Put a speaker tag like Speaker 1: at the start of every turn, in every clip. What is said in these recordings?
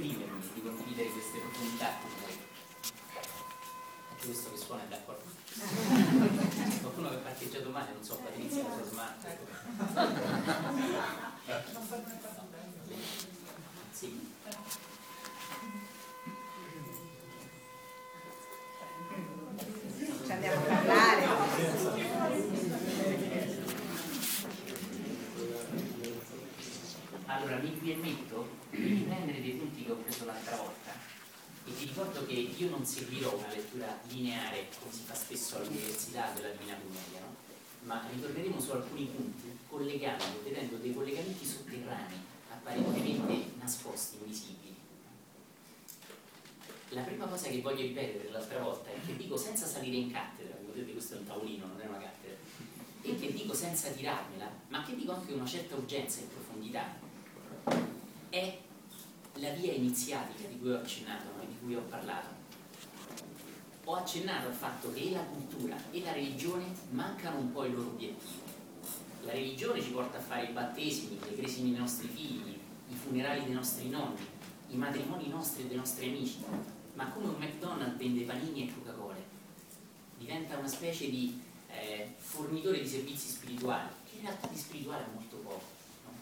Speaker 1: esprimermi, di condividere queste profondità con voi. Anche questo che suona è d'accordo. Qualcuno che ha parcheggiato male, non so, Patrizia, la sua smart. Sì.
Speaker 2: Ci andiamo a parlare.
Speaker 1: Allora mi permetto di riprendere dei punti ho preso l'altra volta e ti ricordo che io non seguirò una lettura lineare come si fa spesso all'università della Divina Commedia, no? ma ritorneremo su alcuni punti collegando, vedendo dei collegamenti sotterranei apparentemente nascosti, invisibili. La prima cosa che voglio ripetere l'altra volta è che dico senza salire in cattedra, come vedete questo è un tavolino, non è una cattedra, e che dico senza tirarmela, ma che dico anche con una certa urgenza e profondità, è la via iniziatica di cui ho accennato, no? di cui ho parlato. Ho accennato al fatto che la cultura e la religione mancano un po' il loro obiettivo. La religione ci porta a fare i battesimi, le cresimi dei nostri figli, i funerali dei nostri nonni, i matrimoni nostri e dei nostri amici, ma come un McDonald's vende panini e Coca-Cola, diventa una specie di eh, fornitore di servizi spirituali, che in realtà di spirituale è molto poco, no?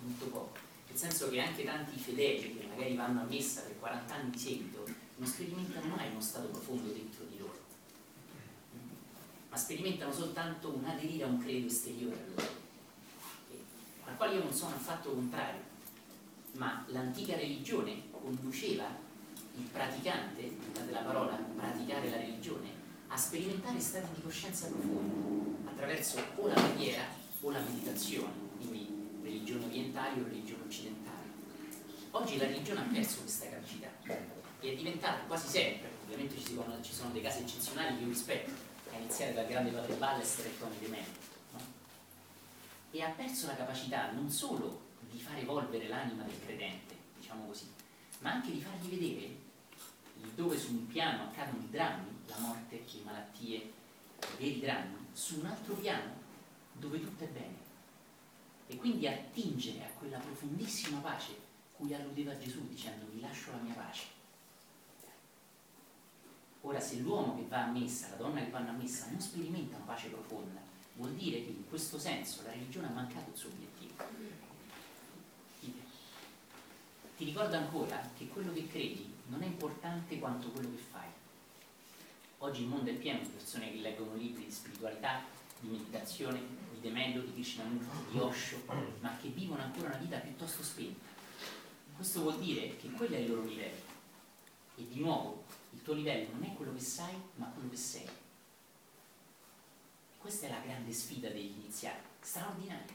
Speaker 1: molto poco, nel senso che anche tanti fedeli che magari vanno a messa per 40 anni di seguito non sperimentano mai uno stato profondo dentro di loro, ma sperimentano soltanto un aderire a un credo esteriore a loro, al quale io non sono affatto contrario, ma l'antica religione conduceva il praticante, guardate la parola, praticare la religione, a sperimentare stati di coscienza profondi attraverso o la preghiera o la meditazione, quindi religione orientale o religione occidentale. Oggi la religione ha perso questa capacità e è diventata quasi sempre, ovviamente ci sono, ci sono dei casi eccezionali che io rispetto, a iniziare dal grande padre Ballester e Tony De Melo, no? e ha perso la capacità non solo di far evolvere l'anima del credente, diciamo così, ma anche di fargli vedere dove su un piano accadono i drammi, la morte, le malattie, i veri drammi, su un altro piano dove tutto è bene. E quindi attingere a quella profondissima pace cui alludeva Gesù dicendo vi lascio la mia pace. Ora se l'uomo che va a messa, la donna che vanno a messa non sperimentano pace profonda, vuol dire che in questo senso la religione ha mancato il suo obiettivo. Ti ricordo ancora che quello che credi non è importante quanto quello che fai. Oggi il mondo è pieno di persone che leggono libri di spiritualità, di meditazione, Demello, di Krishnamurti, di Osho, ma che vivono ancora una vita piuttosto spenta. Questo vuol dire che quello è il loro livello. E di nuovo, il tuo livello non è quello che sai, ma quello che sei. Questa è la grande sfida degli iniziati, straordinaria,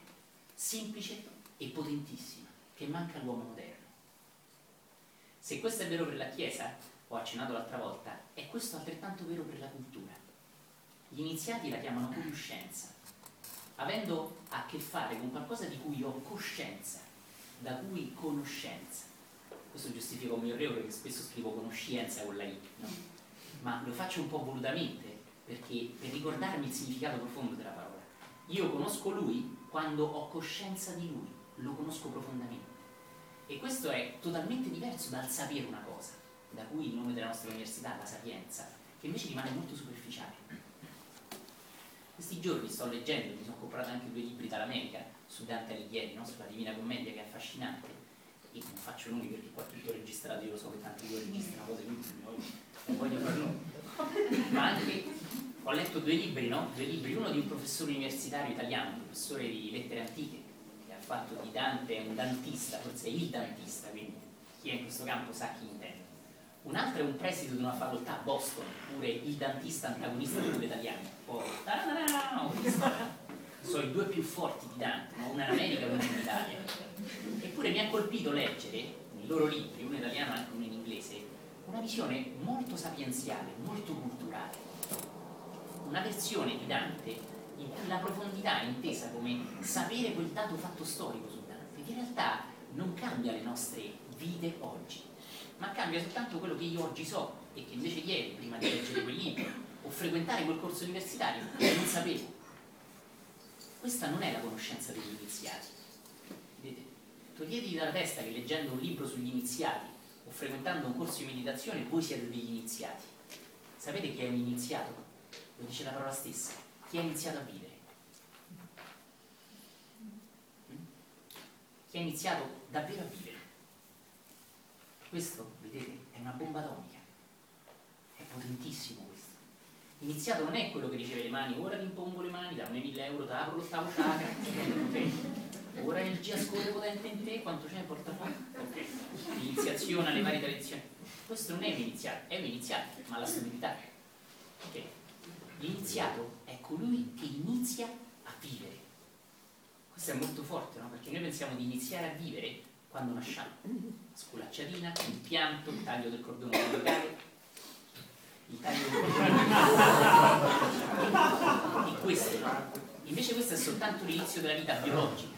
Speaker 1: semplice e potentissima, che manca all'uomo moderno. Se questo è vero per la Chiesa, ho accennato l'altra volta, è questo altrettanto vero per la cultura. Gli iniziati la chiamano conoscenza, avendo a che fare con qualcosa di cui ho coscienza, da cui conoscenza. Questo giustifica un mio errore perché spesso scrivo conoscenza con la I, no? ma lo faccio un po' volutamente perché per ricordarmi il significato profondo della parola. Io conosco lui quando ho coscienza di lui, lo conosco profondamente. E questo è totalmente diverso dal sapere una cosa, da cui il nome della nostra università, la sapienza, che invece rimane molto superficiale. Questi giorni sto leggendo, mi sono comprato anche due libri dall'America su Dante Alighieri, no? sulla Divina Commedia, che è affascinante. E non faccio nomi perché qua tutto registrato, io lo so che tanti voi registrano cose che non voglio fare nomi. Ma anche ho letto due libri, no? Due libri, uno di un professore universitario italiano, un professore di lettere antiche, che ha fatto di Dante un dantista, forse il dantista, quindi chi è in questo campo sa chi intende. Un altro è un preside di una facoltà a Boston, oppure il dantista antagonista di italiano. Poi, sono i due più forti di Dante, una in America e uno in Italia. Eppure mi ha colpito leggere nei loro libri, uno in italiano e uno in inglese, una visione molto sapienziale, molto culturale. Una versione di Dante in cui la profondità è intesa come sapere quel dato fatto storico su Dante, che in realtà non cambia le nostre vite oggi, ma cambia soltanto quello che io oggi so e che invece ieri, prima di leggere quel libro o frequentare quel corso universitario, non sapevo. Questa non è la conoscenza degli iniziati. Vedete? toglietevi dalla testa che leggendo un libro sugli iniziati o frequentando un corso di meditazione voi siete degli iniziati. Sapete chi è un iniziato? Lo dice la parola stessa. Chi ha iniziato a vivere? Chi ha iniziato davvero a vivere? Questo, vedete, è una bomba atomica. È potentissimo questo. Iniziato non è quello che riceve le mani, ora ti impongo le mani, dammi 1000 euro, ti apro l'ottavo chakra, ora energia scorre potente in te, quanto c'è in portafoglio? Ok. L'iniziazione alle varie tradizioni. Questo non è un iniziato, è un iniziato, ma la stabilità. Ok. L'iniziato è colui che inizia a vivere. Questo è molto forte, no? Perché noi pensiamo di iniziare a vivere quando nasciamo. Sculacciatina, il pianto, il taglio del cordone umbilicale, il taglio del cordone. E questo, invece questo è soltanto l'inizio della vita biologica.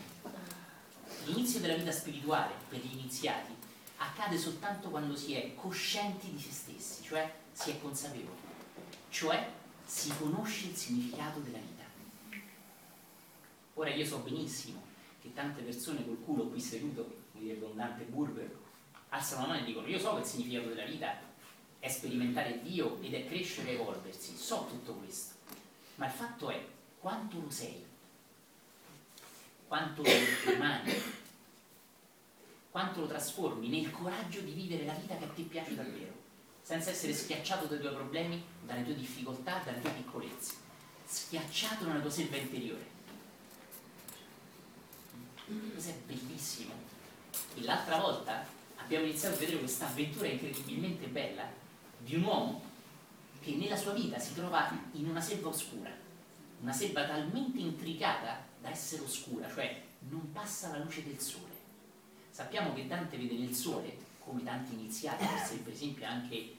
Speaker 1: L'inizio della vita spirituale per gli iniziati accade soltanto quando si è coscienti di se stessi, cioè si è consapevoli, cioè si conosce il significato della vita. Ora io so benissimo che tante persone col culo qui seduto come direbbe un Dante Burber, alzano la mano e dicono io so che il significato della vita è sperimentare Dio ed è crescere e evolversi, so tutto questo, ma il fatto è quanto lo sei, quanto lo rimani, quanto lo trasformi nel coraggio di vivere la vita che te piace davvero, senza essere schiacciato dai tuoi problemi, dalle tue difficoltà, dalle tue piccolezze, schiacciato nella tua selva interiore. Questo è bellissimo e l'altra volta abbiamo iniziato a vedere questa avventura incredibilmente bella di un uomo che nella sua vita si trova in una selva oscura, una selva talmente intricata da essere oscura, cioè non passa la luce del sole. Sappiamo che Dante vede nel sole, come tanti iniziati, per esempio anche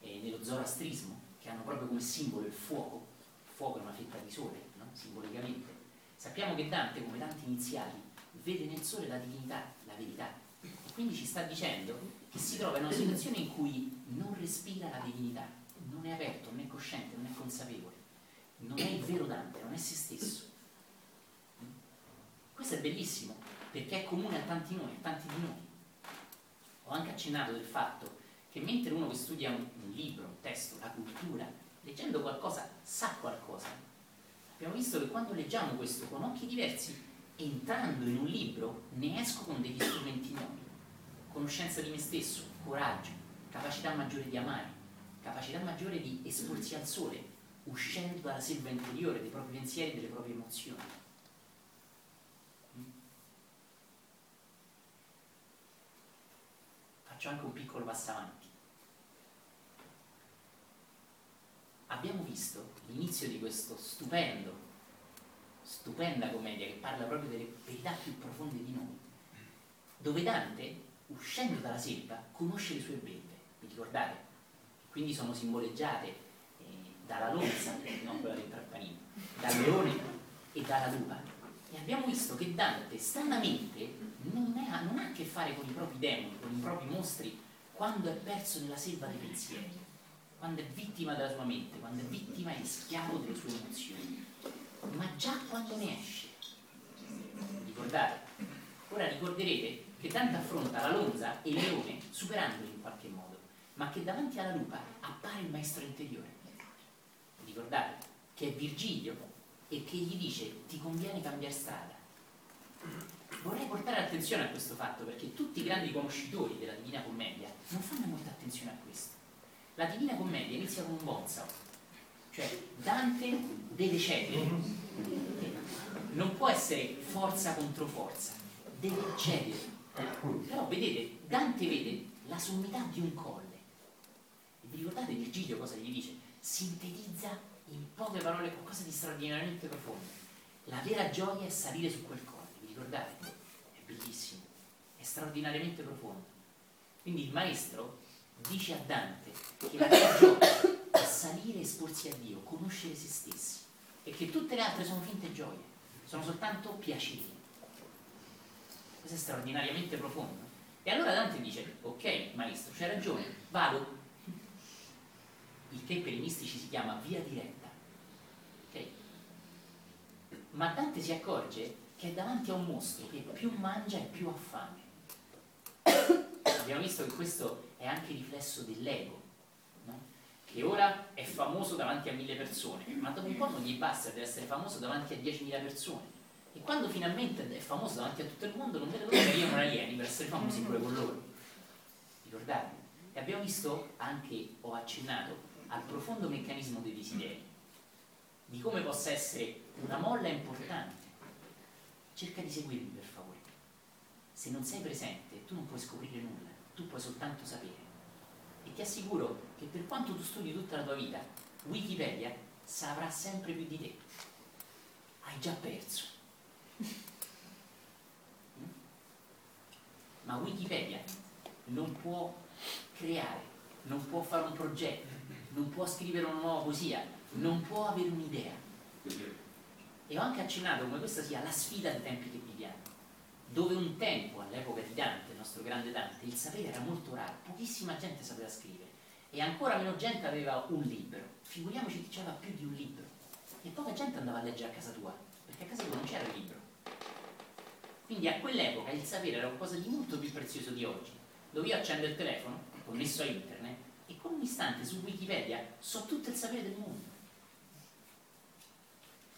Speaker 1: eh, nello zoroastrismo, che hanno proprio come simbolo il fuoco, il fuoco è una fetta di sole, no? simbolicamente. Sappiamo che Dante, come tanti iniziati, vede nel sole la divinità, verità. Quindi ci sta dicendo che si trova in una situazione in cui non respira la divinità, non è aperto, non è cosciente, non è consapevole, non è il vero Dante, non è se stesso. Questo è bellissimo, perché è comune a tanti noi, a tanti di noi. Ho anche accennato del fatto che mentre uno che studia un, un libro, un testo, la cultura, leggendo qualcosa sa qualcosa, abbiamo visto che quando leggiamo questo con occhi diversi entrando in un libro ne esco con degli strumenti nuovi, conoscenza di me stesso, coraggio, capacità maggiore di amare, capacità maggiore di esporsi al sole, uscendo dalla selva interiore dei propri pensieri e delle proprie emozioni. Faccio anche un piccolo passo avanti. Abbiamo visto l'inizio di questo stupendo stupenda commedia che parla proprio delle verità più profonde di noi, dove Dante, uscendo dalla selva, conosce le sue belve, vi ricordate? Quindi sono simboleggiate eh, dalla lonza, non quella del trappanino, dal leone e dalla lupa. E abbiamo visto che Dante, stranamente, non, è, non ha a che fare con i propri demoni, con i propri mostri, quando è perso nella selva dei pensieri, quando è vittima della sua mente, quando è vittima e schiavo delle sue emozioni ma già quando ne esce. Ricordate? Ora ricorderete che Dante affronta la lonza e il leone superandoli in qualche modo, ma che davanti alla lupa appare il maestro interiore. Ricordate? Che è Virgilio e che gli dice ti conviene cambiare strada. Vorrei portare attenzione a questo fatto perché tutti i grandi conoscitori della Divina Commedia non fanno molta attenzione a questo. La Divina Commedia inizia con un bonzao, cioè Dante deve cedere, non può essere forza contro forza, deve cedere. Però vedete, Dante vede la sommità di un colle. E vi ricordate Virgilio cosa gli dice? Sintetizza in poche parole qualcosa di straordinariamente profondo. La vera gioia è salire su quel colle, vi ricordate? È bellissimo, è straordinariamente profondo. Quindi il maestro dice a Dante che la gioia è salire e esporsi a Dio, conoscere se stessi e che tutte le altre sono finte gioie, sono soltanto piaceri. Questo è straordinariamente profondo. E allora Dante dice, ok maestro, c'hai ragione, vado. Il che per i mistici si chiama via diretta. Okay? Ma Dante si accorge che è davanti a un mostro che più mangia e più ha fame. Abbiamo visto che questo è anche riflesso dell'ego? Che ora è famoso davanti a mille persone, ma dopo un po' non gli basta, deve essere famoso davanti a diecimila persone. E quando finalmente è famoso davanti a tutto il mondo, non vede l'ora che arrivano alieni per essere famosi pure con loro. Ricordate? E abbiamo visto anche, ho accennato, al profondo meccanismo dei desideri, di come possa essere una molla importante cerca di seguirmi per favore. Se non sei presente, tu non puoi scoprire nulla, tu puoi soltanto sapere. E ti assicuro che per quanto tu studi tutta la tua vita, Wikipedia saprà sempre più di te. Hai già perso. Mm? Ma Wikipedia non può creare, non può fare un progetto, non può scrivere una nuova poesia, non può avere un'idea e ho anche accennato come questa sia la sfida dei tempi che viviamo, dove un tempo, all'epoca di Dante, il nostro grande Dante, il sapere era molto raro, pochissima gente sapeva scrivere e ancora meno gente aveva un libro. Figuriamoci chi aveva più di un libro. E poca gente andava a leggere a casa tua, perché a casa tua non c'era il libro. Quindi a quell'epoca il sapere era qualcosa di molto più prezioso di oggi, dove io accendo il telefono, connesso a internet, e con un istante su Wikipedia so tutto il sapere del mondo.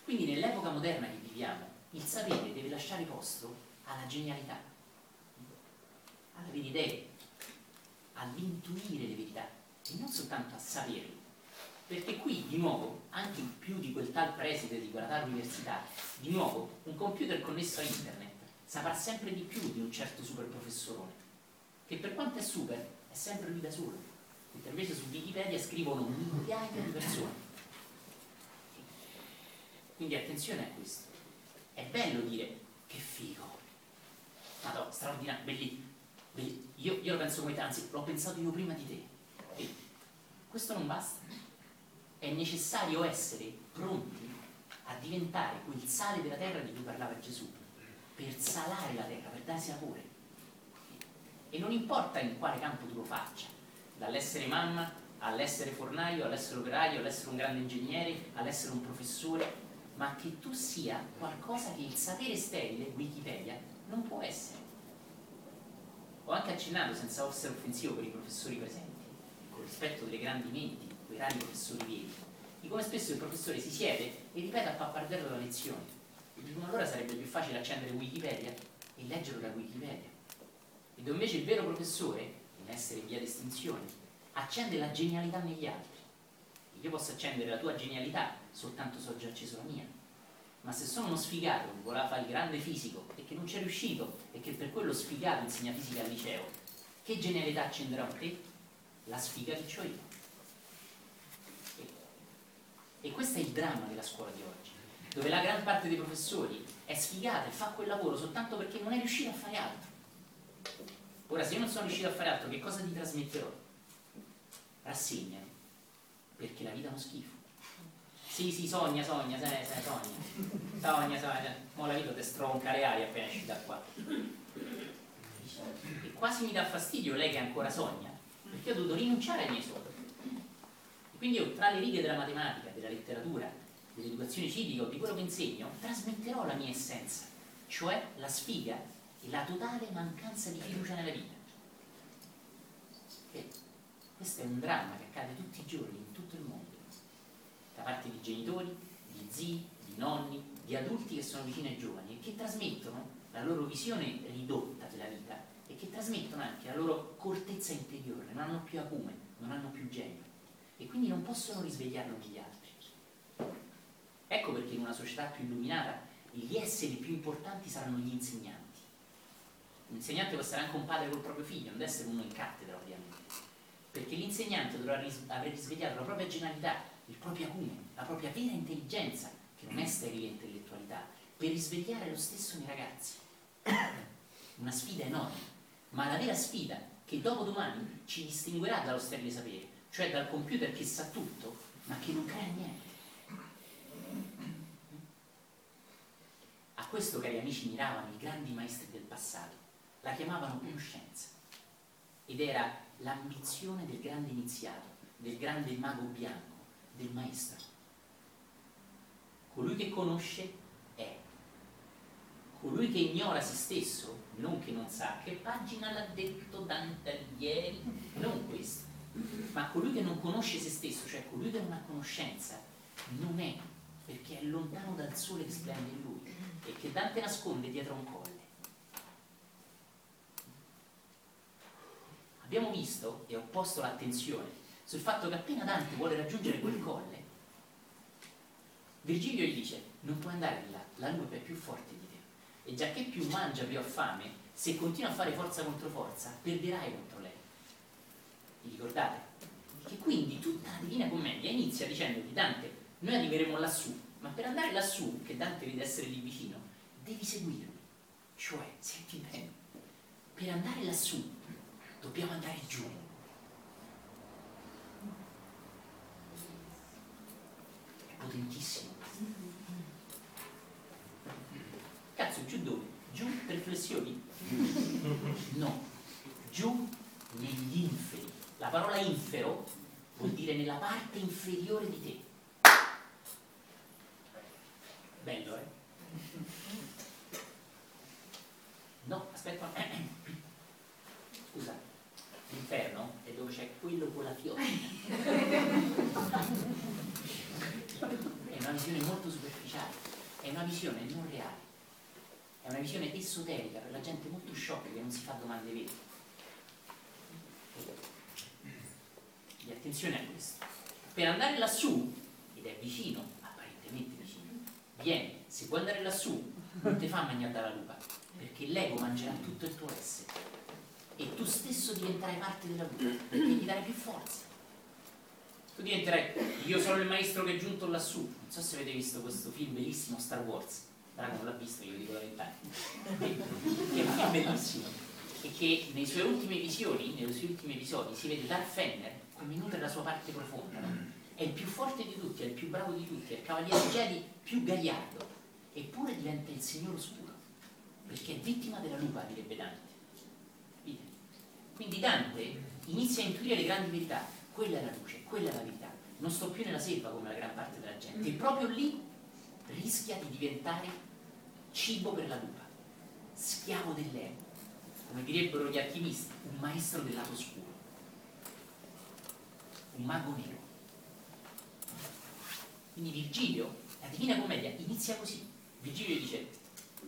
Speaker 1: Quindi nell'epoca moderna che viviamo, il sapere deve lasciare posto alla genialità, alla verità, all'intuire le verità e non soltanto a saperle. Perché qui, di nuovo, anche più di quel tal preside di quella tal università, di nuovo, un computer connesso a internet saprà sempre di più di un certo super professorone, che per quanto è super, è sempre lui da solo, mentre invece su Wikipedia scrivono migliaia di persone quindi attenzione a questo. È bello dire che figo. Madonna, straordinario, bellissimo. Io, io, lo penso come te, anzi l'ho pensato io prima di te. Questo non basta. È necessario essere pronti a diventare quel sale della terra di cui parlava Gesù, per salare la terra, per dare sapore. E non importa in quale campo tu lo faccia, dall'essere mamma all'essere fornaio, all'essere operaio, all'essere un grande ingegnere, all'essere un professore, ma che tu sia qualcosa che il sapere sterile, Wikipedia, non può essere. Ho anche accennato, senza essere offensivo per i professori presenti, rispetto delle grandi menti, quei rari professori veri, di come spesso il professore si siede e ripete a pappagallo la lezione. E dico, allora sarebbe più facile accendere Wikipedia e leggerlo da Wikipedia. E dove invece il vero professore, in essere via d'estinzione, accende la genialità negli altri. Io posso accendere la tua genialità soltanto se ho già acceso la mia. Ma se sono uno sfigato che voleva fare il grande fisico e che non c'è riuscito e che per quello sfigato insegna fisica al liceo, che genialità accenderà a te? La sfiga che ho io. E, e questo è il dramma della scuola di oggi, dove la gran parte dei professori è sfigata e fa quel lavoro soltanto perché non è riuscito a fare altro. Ora, se io non sono riuscito a fare altro, che cosa ti trasmetterò? Rassegna, perché la vita è uno schifo. Sì, sì, sogna, sogna, se, se, sogna. Sogna, sogna. Mo la vita ti stronca le ali appena esci da qua. E quasi mi dà fastidio lei che ancora sogna, perché ho dovuto rinunciare ai miei soldi. E quindi io tra le righe della matematica, della letteratura, dell'educazione civica o di quello che insegno, trasmetterò la mia essenza, cioè la sfiga e la totale mancanza di fiducia nella vita. E questo è un dramma che accade tutti i giorni in tutto il mondo da parte di genitori, di zii, di nonni, di adulti che sono vicini ai giovani e che trasmettono la loro visione ridotta della vita che trasmettono anche la loro cortezza interiore, non hanno più acume, non hanno più genio e quindi non possono risvegliarlo negli altri. Ecco perché in una società più illuminata gli esseri più importanti saranno gli insegnanti. Un insegnante può essere anche un padre col proprio figlio, non deve essere uno in cattedra ovviamente, perché l'insegnante dovrà ris- aver risvegliato la propria genialità, il proprio acume, la propria vera intelligenza, che non è sterile intellettualità, per risvegliare lo stesso nei ragazzi. Una sfida enorme, ma la vera sfida che dopo domani ci distinguerà dallo sterile sapere, cioè dal computer che sa tutto, ma che non crea niente. A questo, cari amici, miravano i grandi maestri del passato, la chiamavano conoscenza, ed era l'ambizione del grande iniziato, del grande mago bianco del maestro. Colui che conosce è, colui che ignora se stesso, non che non sa, che pagina l'ha detto Dante ieri, non questo, ma colui che non conosce se stesso, cioè colui che non ha conoscenza, non è, perché è lontano dal sole che splende in lui e che Dante nasconde dietro un colle. Abbiamo visto e ho posto l'attenzione sul fatto che appena Dante vuole raggiungere quel colle, Virgilio gli dice non puoi andare là, la lupe è più forte e già che più mangia più ha fame, se continua a fare forza contro forza, perderai contro lei. Vi ricordate? Che quindi tutta la Divina Commedia inizia dicendogli Dante, noi arriveremo lassù, ma per andare lassù, che Dante vede essere lì vicino, devi seguirmi. Cioè, senti bene, per andare lassù dobbiamo andare giù. È potentissimo. Cazzo, giù dove? Giù per flessioni? No, giù negli inferi. La parola infero vuol dire nella parte inferiore di te. Bello, eh? No, aspetta. Scusa, l'inferno è dove c'è quello con la fioca. È una visione molto superficiale, è una visione non reale, è una visione esoterica per la gente molto sciocca che non si fa domande vere. E attenzione a questo. Per andare lassù, ed è vicino, apparentemente vicino, vieni, se vuoi andare lassù, non ti fa mangiare dalla lupa, perché l'ego mangerà tutto il tuo essere e tu stesso diventerai parte della luce perché gli darai più forza. Tu diventerai, io sono il maestro che è giunto lassù. Non so se avete visto questo film bellissimo Star Wars. Drago non l'ha visto, io dico da vent'anni. È un film bellissimo. E che nei suoi ultimi visioni, nei suoi ultimi episodi, si vede Darth Fenner come nutre la sua parte profonda. È il più forte di tutti, è il più bravo di tutti, è il cavaliere Jedi più gagliardo. Eppure diventa il Signore Oscuro. Perché è vittima della lupa, direbbe Dante. Quindi Dante inizia a intuire le grandi verità, quella è la luce, quella è la verità. Non sto più nella selva come la gran parte della gente, e proprio lì rischia di diventare cibo per la lupa, schiavo dell'ego, come direbbero gli alchimisti, un maestro del lato oscuro, un mago nero. Quindi Virgilio, la Divina Commedia, inizia così. Virgilio dice,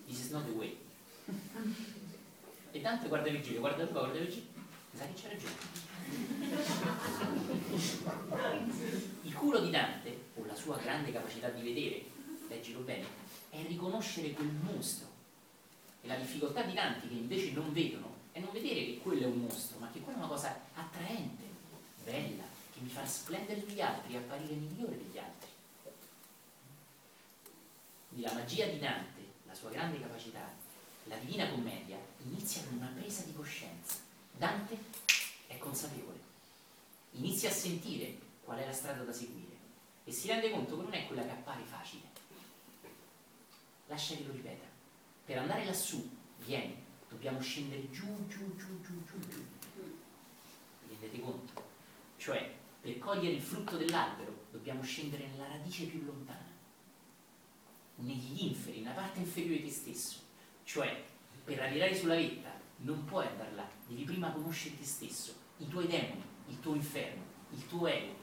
Speaker 1: this is not the way. E Dante guarda Virgilio, guarda Luca, guarda Virgilio, sa che c'è ragione. Il culo di Dante, o la sua grande capacità di vedere, leggilo bene, è riconoscere quel mostro. E la difficoltà di tanti che invece non vedono è non vedere che quello è un mostro, ma che quella è una cosa attraente, bella, che mi fa splendere sugli altri apparire migliore degli altri. Quindi la magia di Dante, la sua grande capacità, la divina commedia, inizia con una presa di coscienza Dante è consapevole, inizia a sentire qual è la strada da seguire e si rende conto che non è quella che appare facile. Lascia che lo ripeta. Per andare lassù, vieni, dobbiamo scendere giù, giù, giù, giù, giù, giù. Vi rendete conto? Cioè, per cogliere il frutto dell'albero dobbiamo scendere nella radice più lontana, negli inferi, nella parte inferiore di te stesso. Cioè, per arrivare sulla vetta non puoi andare là, devi prima conoscere te stesso, i tuoi demoni, il tuo inferno, il tuo ego,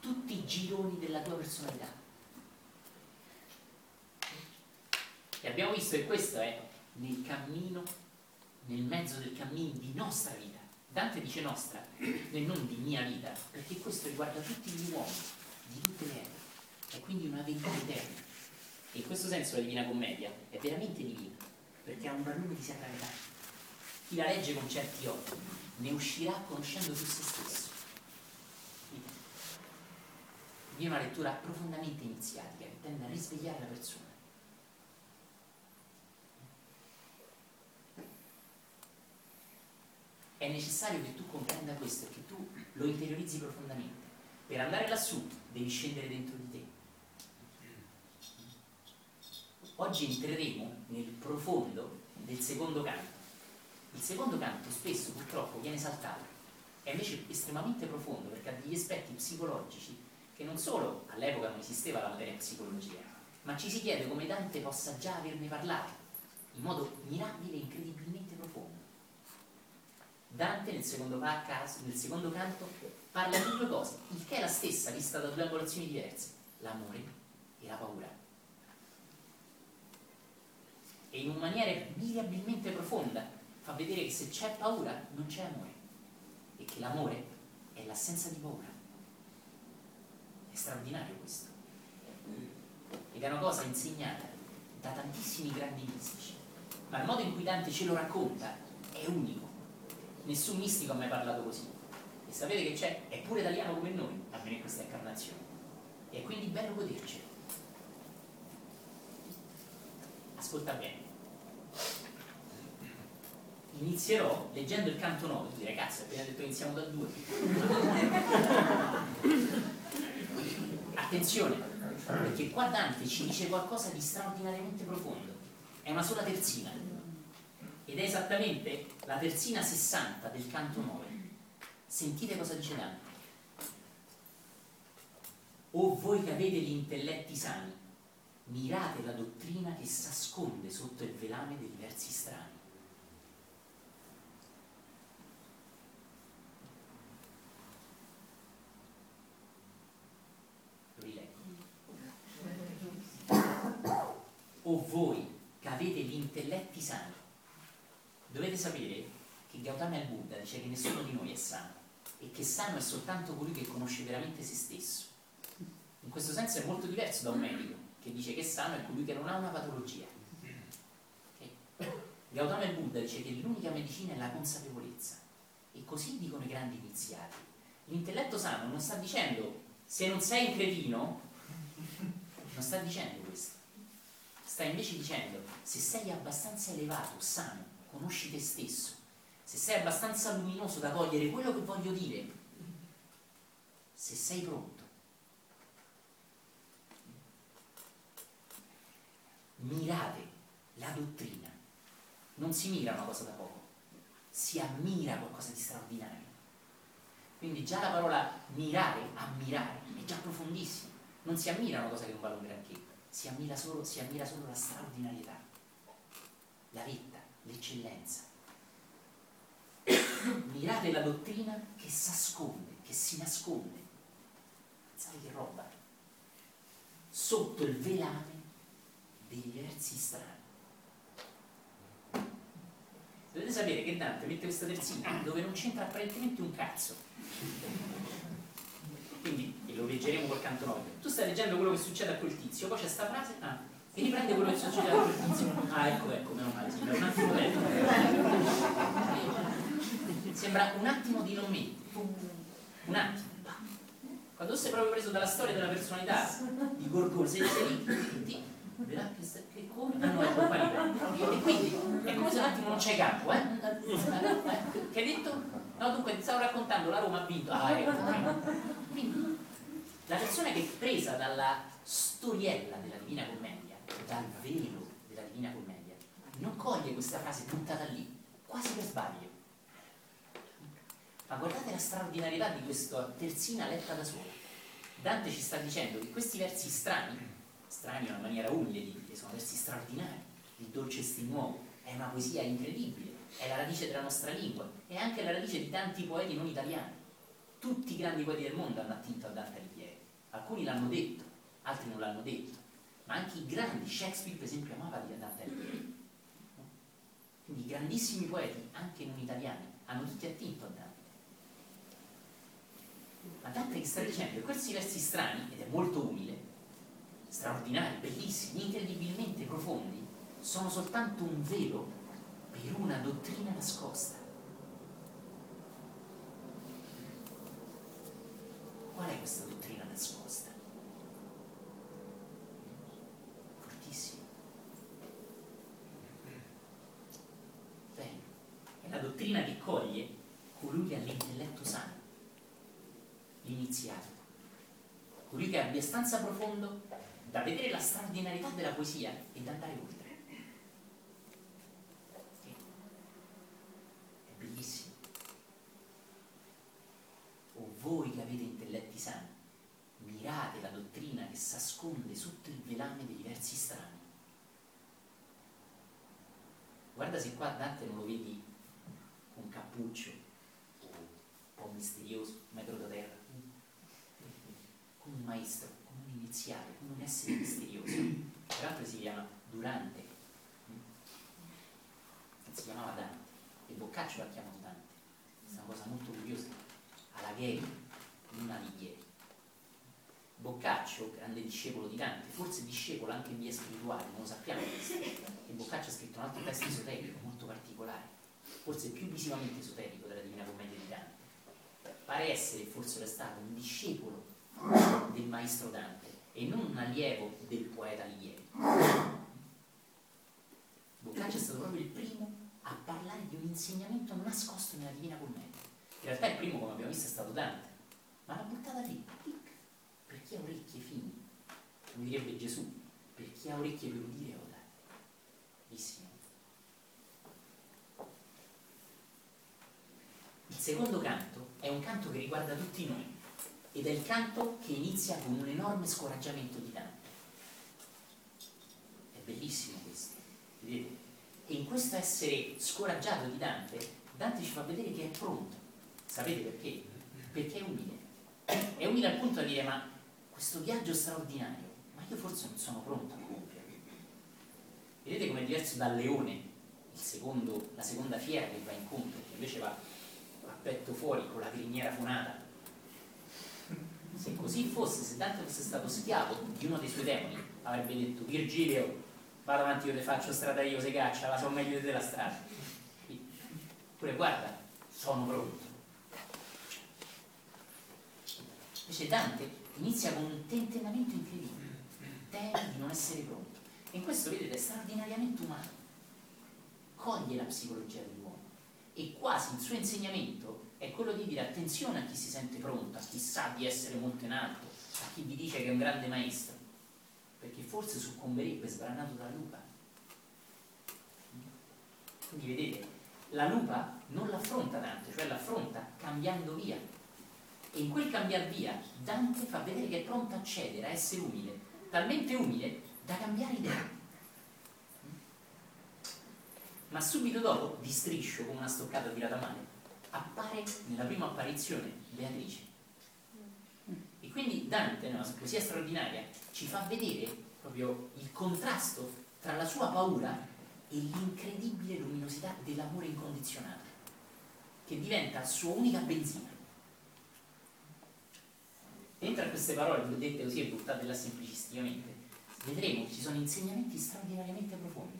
Speaker 1: tutti i gironi della tua personalità. E abbiamo visto che questo è nel cammino, nel mezzo del cammino di nostra vita. Dante dice nostra e non di mia vita, perché questo riguarda tutti gli uomini, di tutte le ere. È quindi una verità eterna. E in questo senso la Divina Commedia è veramente divina, perché ha un barlume di sacralità chi la legge con certi occhi ne uscirà conoscendo più se stesso. È una lettura profondamente iniziatica che tende a risvegliare la persona. È necessario che tu comprenda questo e che tu lo interiorizzi profondamente. Per andare lassù devi scendere dentro di te. Oggi entreremo nel profondo del secondo canto il secondo canto spesso purtroppo viene saltato, è invece estremamente profondo perché ha degli aspetti psicologici che non solo all'epoca non esisteva la materia psicologia, ma ci si chiede come Dante possa già averne parlato in modo mirabile e incredibilmente. Dante nel secondo, caso, nel secondo canto parla di due cose, il che è la stessa vista da due angolazioni diverse, l'amore e la paura. E in una maniera mirabilmente profonda fa vedere che se c'è paura non c'è amore e che l'amore è l'assenza di paura. È straordinario questo. Ed è una cosa insegnata da tantissimi grandi mistici, ma il modo in cui Dante ce lo racconta è unico. Nessun mistico ha mai parlato così. E sapete che c'è? È pure italiano come noi, almeno in questa incarnazione. E è quindi bello godercelo. Ascolta bene. Inizierò leggendo il canto 9, tu direi cazzo, appena detto iniziamo dal 2. Attenzione, perché qua Dante ci dice qualcosa di straordinariamente profondo. È una sola terzina. Ed è esattamente la terzina 60 del canto 9. Sentite cosa dice Dante. O voi che avete gli intelletti sani, mirate la dottrina che s'asconde sotto il velame dei versi strani. Rileggo. O voi che avete gli intelletti sani, dovete sapere che Gautama il Buddha dice che nessuno di noi è sano e che sano è soltanto colui che conosce veramente se stesso. In questo senso è molto diverso da un medico che dice che sano è colui che non ha una patologia. Okay? Gautama il Buddha dice che l'unica medicina è la consapevolezza e così dicono i grandi iniziati. L'intelletto sano non sta dicendo se non sei un cretino, non sta dicendo questo. Sta invece dicendo se sei abbastanza elevato, sano, conosci te stesso, se sei abbastanza luminoso da cogliere quello che voglio dire, se sei pronto, mirate la dottrina. Non si mira una cosa da poco, si ammira qualcosa di straordinario. Quindi già la parola mirare, ammirare, è già profondissima. Non si ammira una cosa che non vale un granché, si ammira solo, si ammira solo la straordinarietà, la vetta, l'eccellenza mirate la dottrina che si nasconde, che si nasconde. Pensate che roba? Sotto il velame dei versi strani. Dovete sapere che Dante mette questa terzina dove non c'entra apparentemente un cazzo. Quindi, e lo leggeremo col canto 9, tu stai leggendo quello che succede a quel tizio, poi c'è sta frase, ah, e riprende quello che succede a quel tizio. Ah, ecco, ecco, meno male, sì, un attimo lento sembra un attimo di non me, un attimo. Quando sei proprio preso dalla storia della personalità di Gorgone, sei, lì, vedrà che, che come? Ah no, è comparito. E quindi è come se un attimo non c'è campo, eh? Che hai detto? No, dunque stavo raccontando, la Roma ha vinto. Ah, ecco. Quindi la persona che è presa dalla storiella della Divina Commedia, dal velo della Divina Commedia, non coglie questa frase buttata lì, quasi per sbaglio ma guardate la straordinarietà di questa terzina letta da sola. Dante ci sta dicendo che questi versi strani, strani in una maniera umile di dire, sono versi straordinari, il dolce nuovo, è una poesia incredibile, è la radice della nostra lingua, è anche la radice di tanti poeti non italiani. Tutti i grandi poeti del mondo hanno attinto a Dante Alighieri, alcuni l'hanno detto, altri non l'hanno detto, ma anche i grandi, Shakespeare per esempio amava di Dante Alighieri. Quindi i grandissimi poeti, anche non italiani, hanno tutti attinto a Dante. Ma Dante che sta dicendo che questi versi strani, ed è molto umile, straordinari, bellissimi, incredibilmente profondi, sono soltanto un velo per una dottrina nascosta. Qual è questa dottrina nascosta? Fortissima. Bene. È la dottrina che coglie colui che ha l'intelletto sano l'iniziato, colui che è abbastanza profondo da vedere la straordinarietà della poesia e da andare oltre. È bellissimo. O voi che avete intelletti sani, mirate la dottrina che s'asconde sotto il velame dei versi strani. guarda se qua Dante non lo vedi cappuccio, o un po' misterioso, metro da terra, come un maestro, come un iniziale, come un essere misterioso. Peraltro si chiama Durante, si chiamava Dante, e Boccaccio l'ha chiamato Dante. Questa è una cosa molto curiosa. Alagheri, non Alighieri. Boccaccio, grande discepolo di Dante, forse discepolo anche in via spirituale, non lo sappiamo e Boccaccio ha scritto un altro testo esoterico molto particolare, forse più visivamente esoterico della Divina Commedia di Dante. Pare essere, forse era stato, un discepolo del maestro Dante e non un allievo del poeta Alighieri. Boccaccio è stato proprio il primo a parlare di un insegnamento nascosto nella Divina Commedia. In realtà il primo, come abbiamo visto, è stato Dante, ma l'ha buttata lì, per chi ha orecchie fini, come direbbe Gesù, per chi ha orecchie per udire oda. Bellissimo. Il secondo canto è un canto che riguarda tutti noi ed è il canto che inizia con un enorme scoraggiamento di Dante. È bellissimo questo, vedete? E in questo essere scoraggiato di Dante, Dante ci fa vedere che è pronto. Sapete perché? Perché è umile. È umile al punto da dire ma questo viaggio straordinario, ma io forse non sono pronto a compierlo. Vedete com'è diverso dal leone, secondo, la seconda fiera che va incontro, che invece va petto fuori con la criniera fonata. Se così fosse, se Dante fosse stato schiavo di uno dei suoi demoni, avrebbe detto Virgilio, vado avanti, io le faccio strada io, se caccia, la so meglio della strada. Pure guarda, sono pronto. Invece Dante inizia con un tentennamento incredibile, teme di non essere pronto. E in questo, vedete, è straordinariamente umano. Coglie la psicologia dell'uomo e quasi il suo insegnamento è quello di dire attenzione a chi si sente pronto, a chi sa di essere molto in alto, a chi vi dice che è un grande maestro, perché forse succomberebbe sbranato dalla lupa. Quindi vedete, la lupa non l'affronta tanto, cioè l'affronta cambiando via e in quel cambiar via Dante fa vedere che è pronto a cedere, a essere umile, talmente umile da cambiare idea. Ma subito dopo, di striscio, come una stoccata tirata male, appare nella prima apparizione Beatrice. E quindi Dante, nella sua poesia straordinaria, ci fa vedere proprio il contrasto tra la sua paura e l'incredibile luminosità dell'amore incondizionato, che diventa sua unica benzina Dentro a queste parole, dette così e buttate là semplicisticamente, vedremo che ci sono insegnamenti straordinariamente profondi.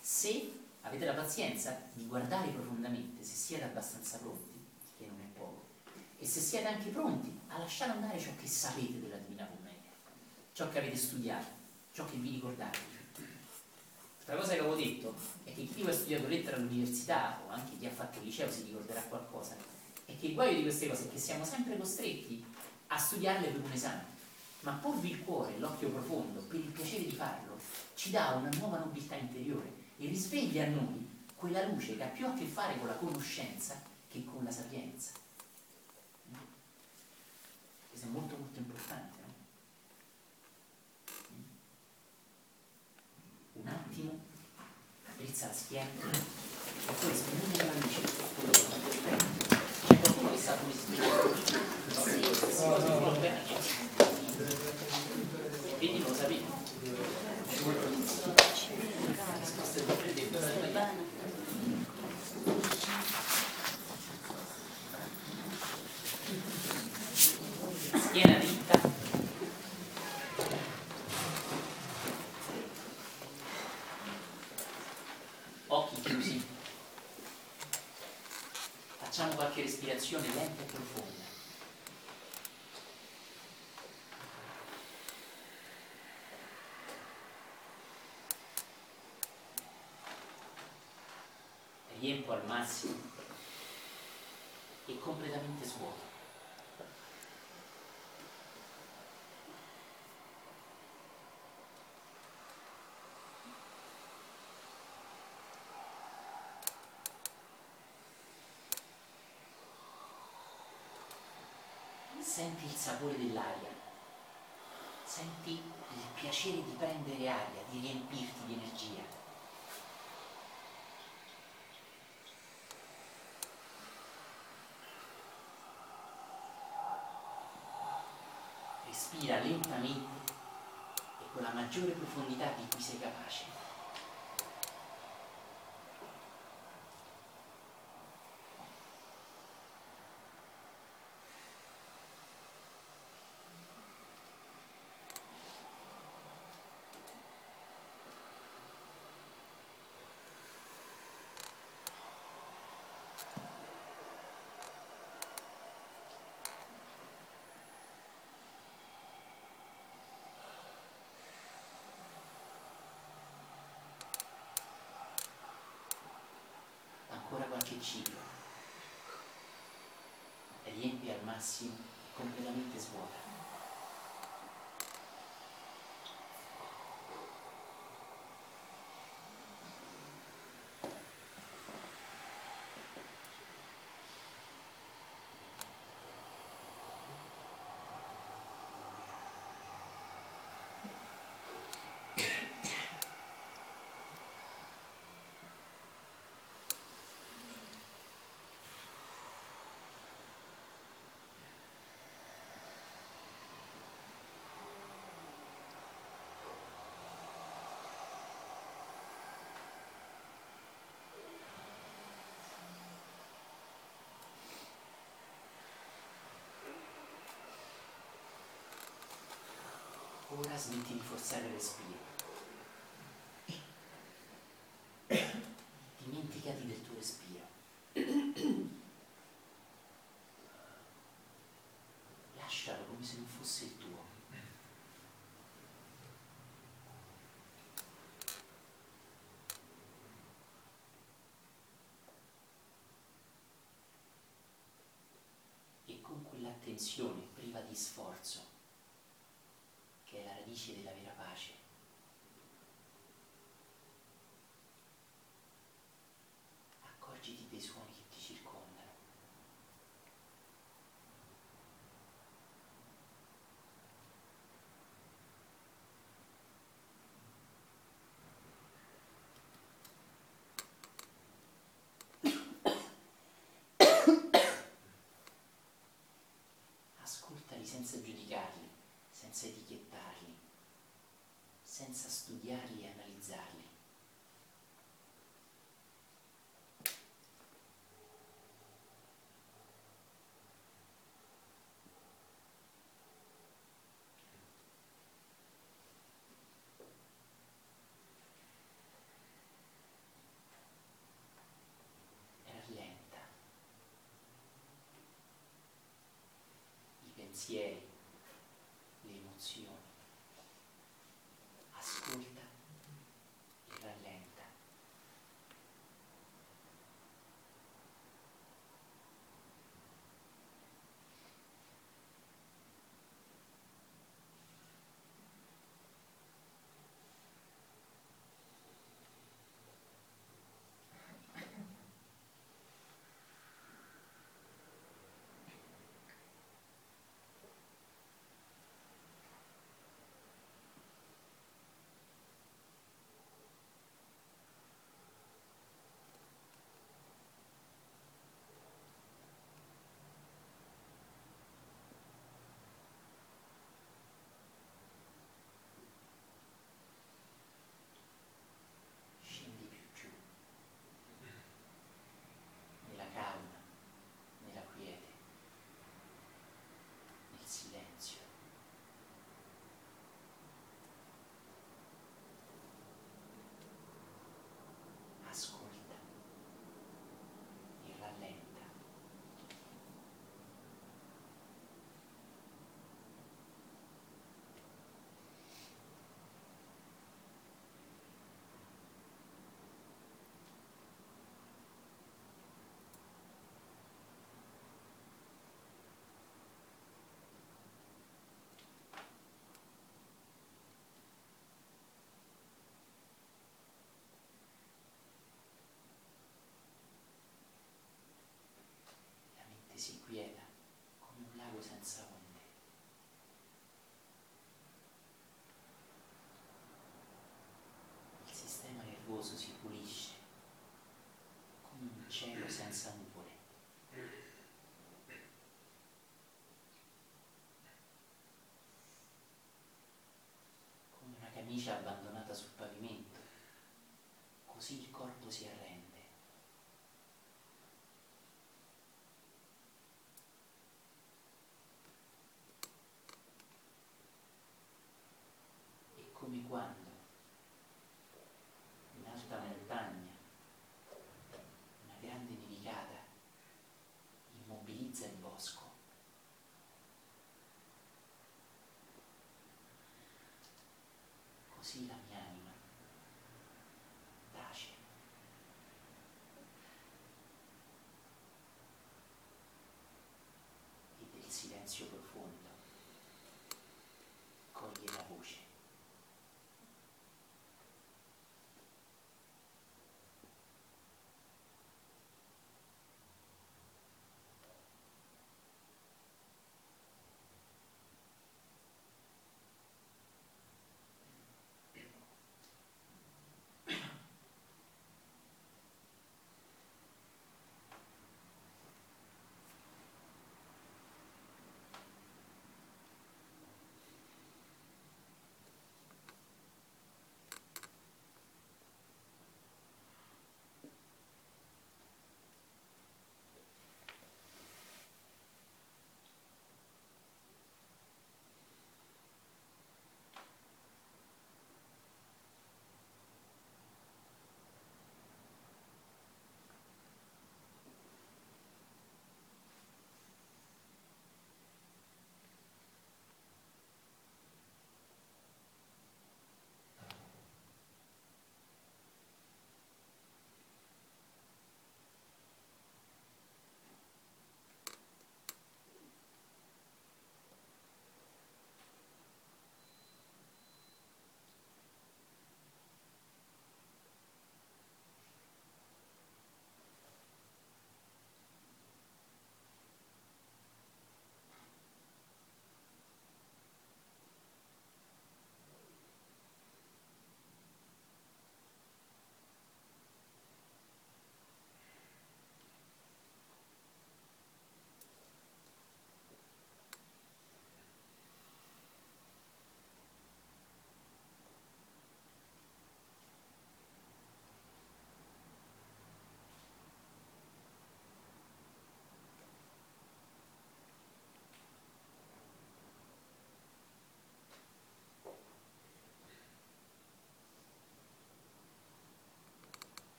Speaker 1: Se avete la pazienza di guardare profondamente, se siete abbastanza pronti, che non è poco, e se siete anche pronti a lasciare andare ciò che sapete della Divina Commedia, ciò che avete studiato, ciò che vi ricordate. L'altra cosa che avevo detto è che chi ha studiato lettera all'università o anche chi ha fatto il liceo si ricorderà qualcosa, è che il guaio di queste cose è che siamo sempre costretti a studiarle per un esame, ma porvi il cuore, l'occhio profondo, per il piacere di farlo, ci dà una nuova nobiltà interiore e risveglia a noi quella luce che ha più a che fare con la conoscenza che con la sapienza. Questo è molto molto importante. No? Un attimo, drizza la schiena e poi spenute la luce. C'è qualcuno che sa come si Quindi lo sapete. Schiena dritta. Occhi chiusi. Facciamo qualche respirazione lenta e profonda. Massimo. E completamente svuoto. Senti il sapore dell'aria, senti il piacere di prendere aria, di riempirti di energia lentamente e con la maggiore profondità di cui sei capace. Qualche ciclo. Riempi al massimo completamente svuota. Ora smetti di forzare il respiro. Dimenticati del tuo respiro. Lascialo come se non fosse il tuo. E con quell'attenzione priva di sforzo radici della vera pace. Accorgiti dei suoni che ti circondano. Ascoltali senza giudicarli, senza etichettarli senza studiarli e analizzarli.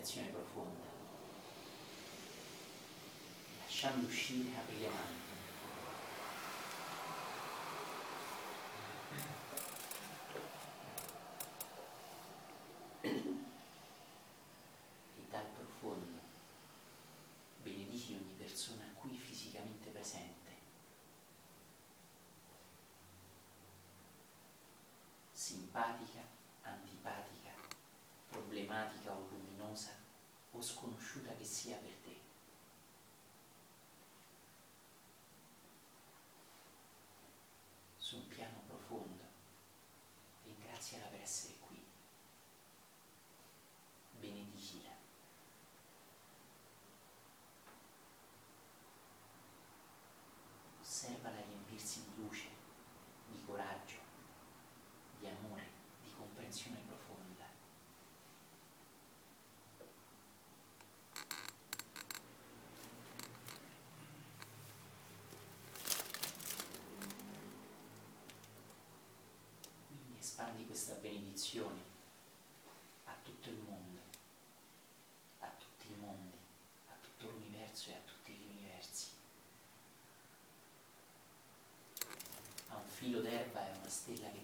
Speaker 1: Ispirazione profonda, lasciando uscire, apri le mani. E dal profondo benedici ogni persona qui fisicamente presente. Simpatica, antipatica, problematica o luminosa o sconosciuta che sia per te. Su un piano profondo, ringraziala per essere qui. Benedicila. Osservala riempirsi di luce, di coraggio, di amore, di comprensione profonda. Quindi espandi questa benedizione a tutto il mondo, a tutti i mondi, a tutto l'universo e a tutti gli universi. A un filo d'erba e una stella che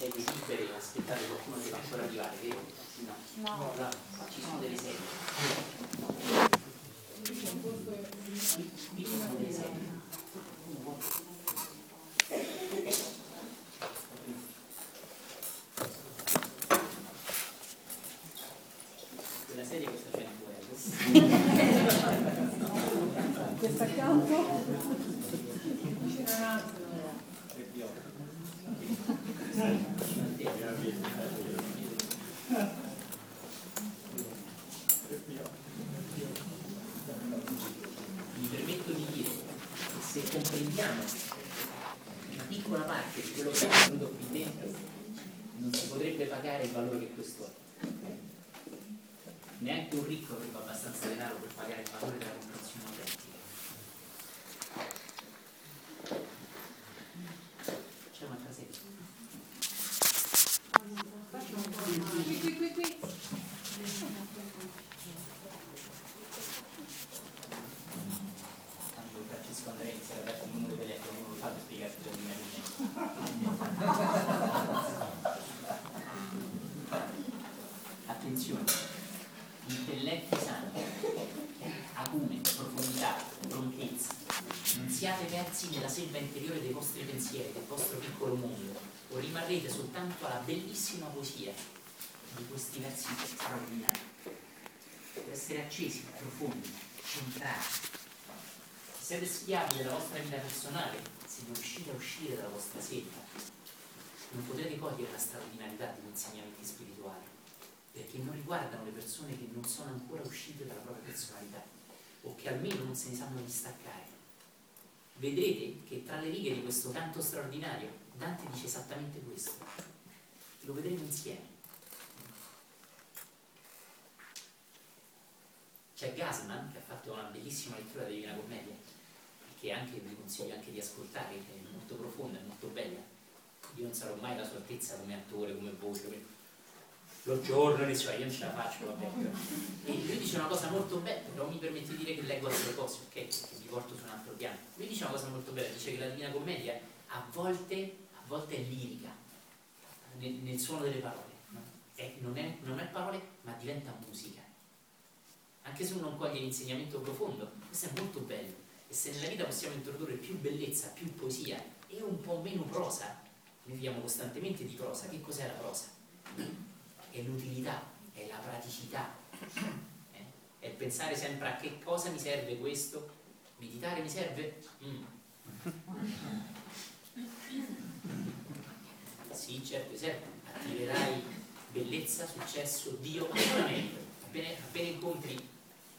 Speaker 1: serie libere e aspettare qualcuno che va ancora arrivare, vero? No. no. Allora, ci sono delle sedi. Rimarrete soltanto alla bellissima poesia di questi versi straordinari. Per essere accesi, profondi, centrati, se siete schiavi della vostra vita personale, se non riuscite a uscire dalla vostra selva, non potrete cogliere la straordinarietà degli insegnamenti spirituali, perché non riguardano le persone che non sono ancora uscite dalla propria personalità o che almeno non se ne sanno distaccare. Vedrete che tra le righe di questo canto straordinario Dante dice esattamente questo. Lo vedremo insieme. C'è Gasman che ha fatto una bellissima lettura della Divina Commedia, che anche vi consiglio anche di ascoltare, che è molto profonda, è molto bella. Io non sarò mai alla sua altezza come attore, come voce, lo giorno, cioè io non ce la faccio, vabbè. E lui dice una cosa molto bella, però mi permette di dire che leggo a proposito, ok? Che vi porto su un altro piano. Lui dice una cosa molto bella, dice che la Divina Commedia a volte, volte è lirica, nel, nel suono delle parole. No? Non, è, non è parole, ma diventa musica. Anche se uno non coglie l'insegnamento profondo, questo è molto bello. E se nella vita possiamo introdurre più bellezza, più poesia e un po' meno prosa, noi viviamo costantemente di prosa. Che cos'è la prosa? È l'utilità, è la praticità, eh? è pensare sempre a che cosa mi serve questo. Meditare mi serve? Mm. Sì, certo, serve. Attiverai bellezza, successo, Dio, assolutamente. Appena, appena incontri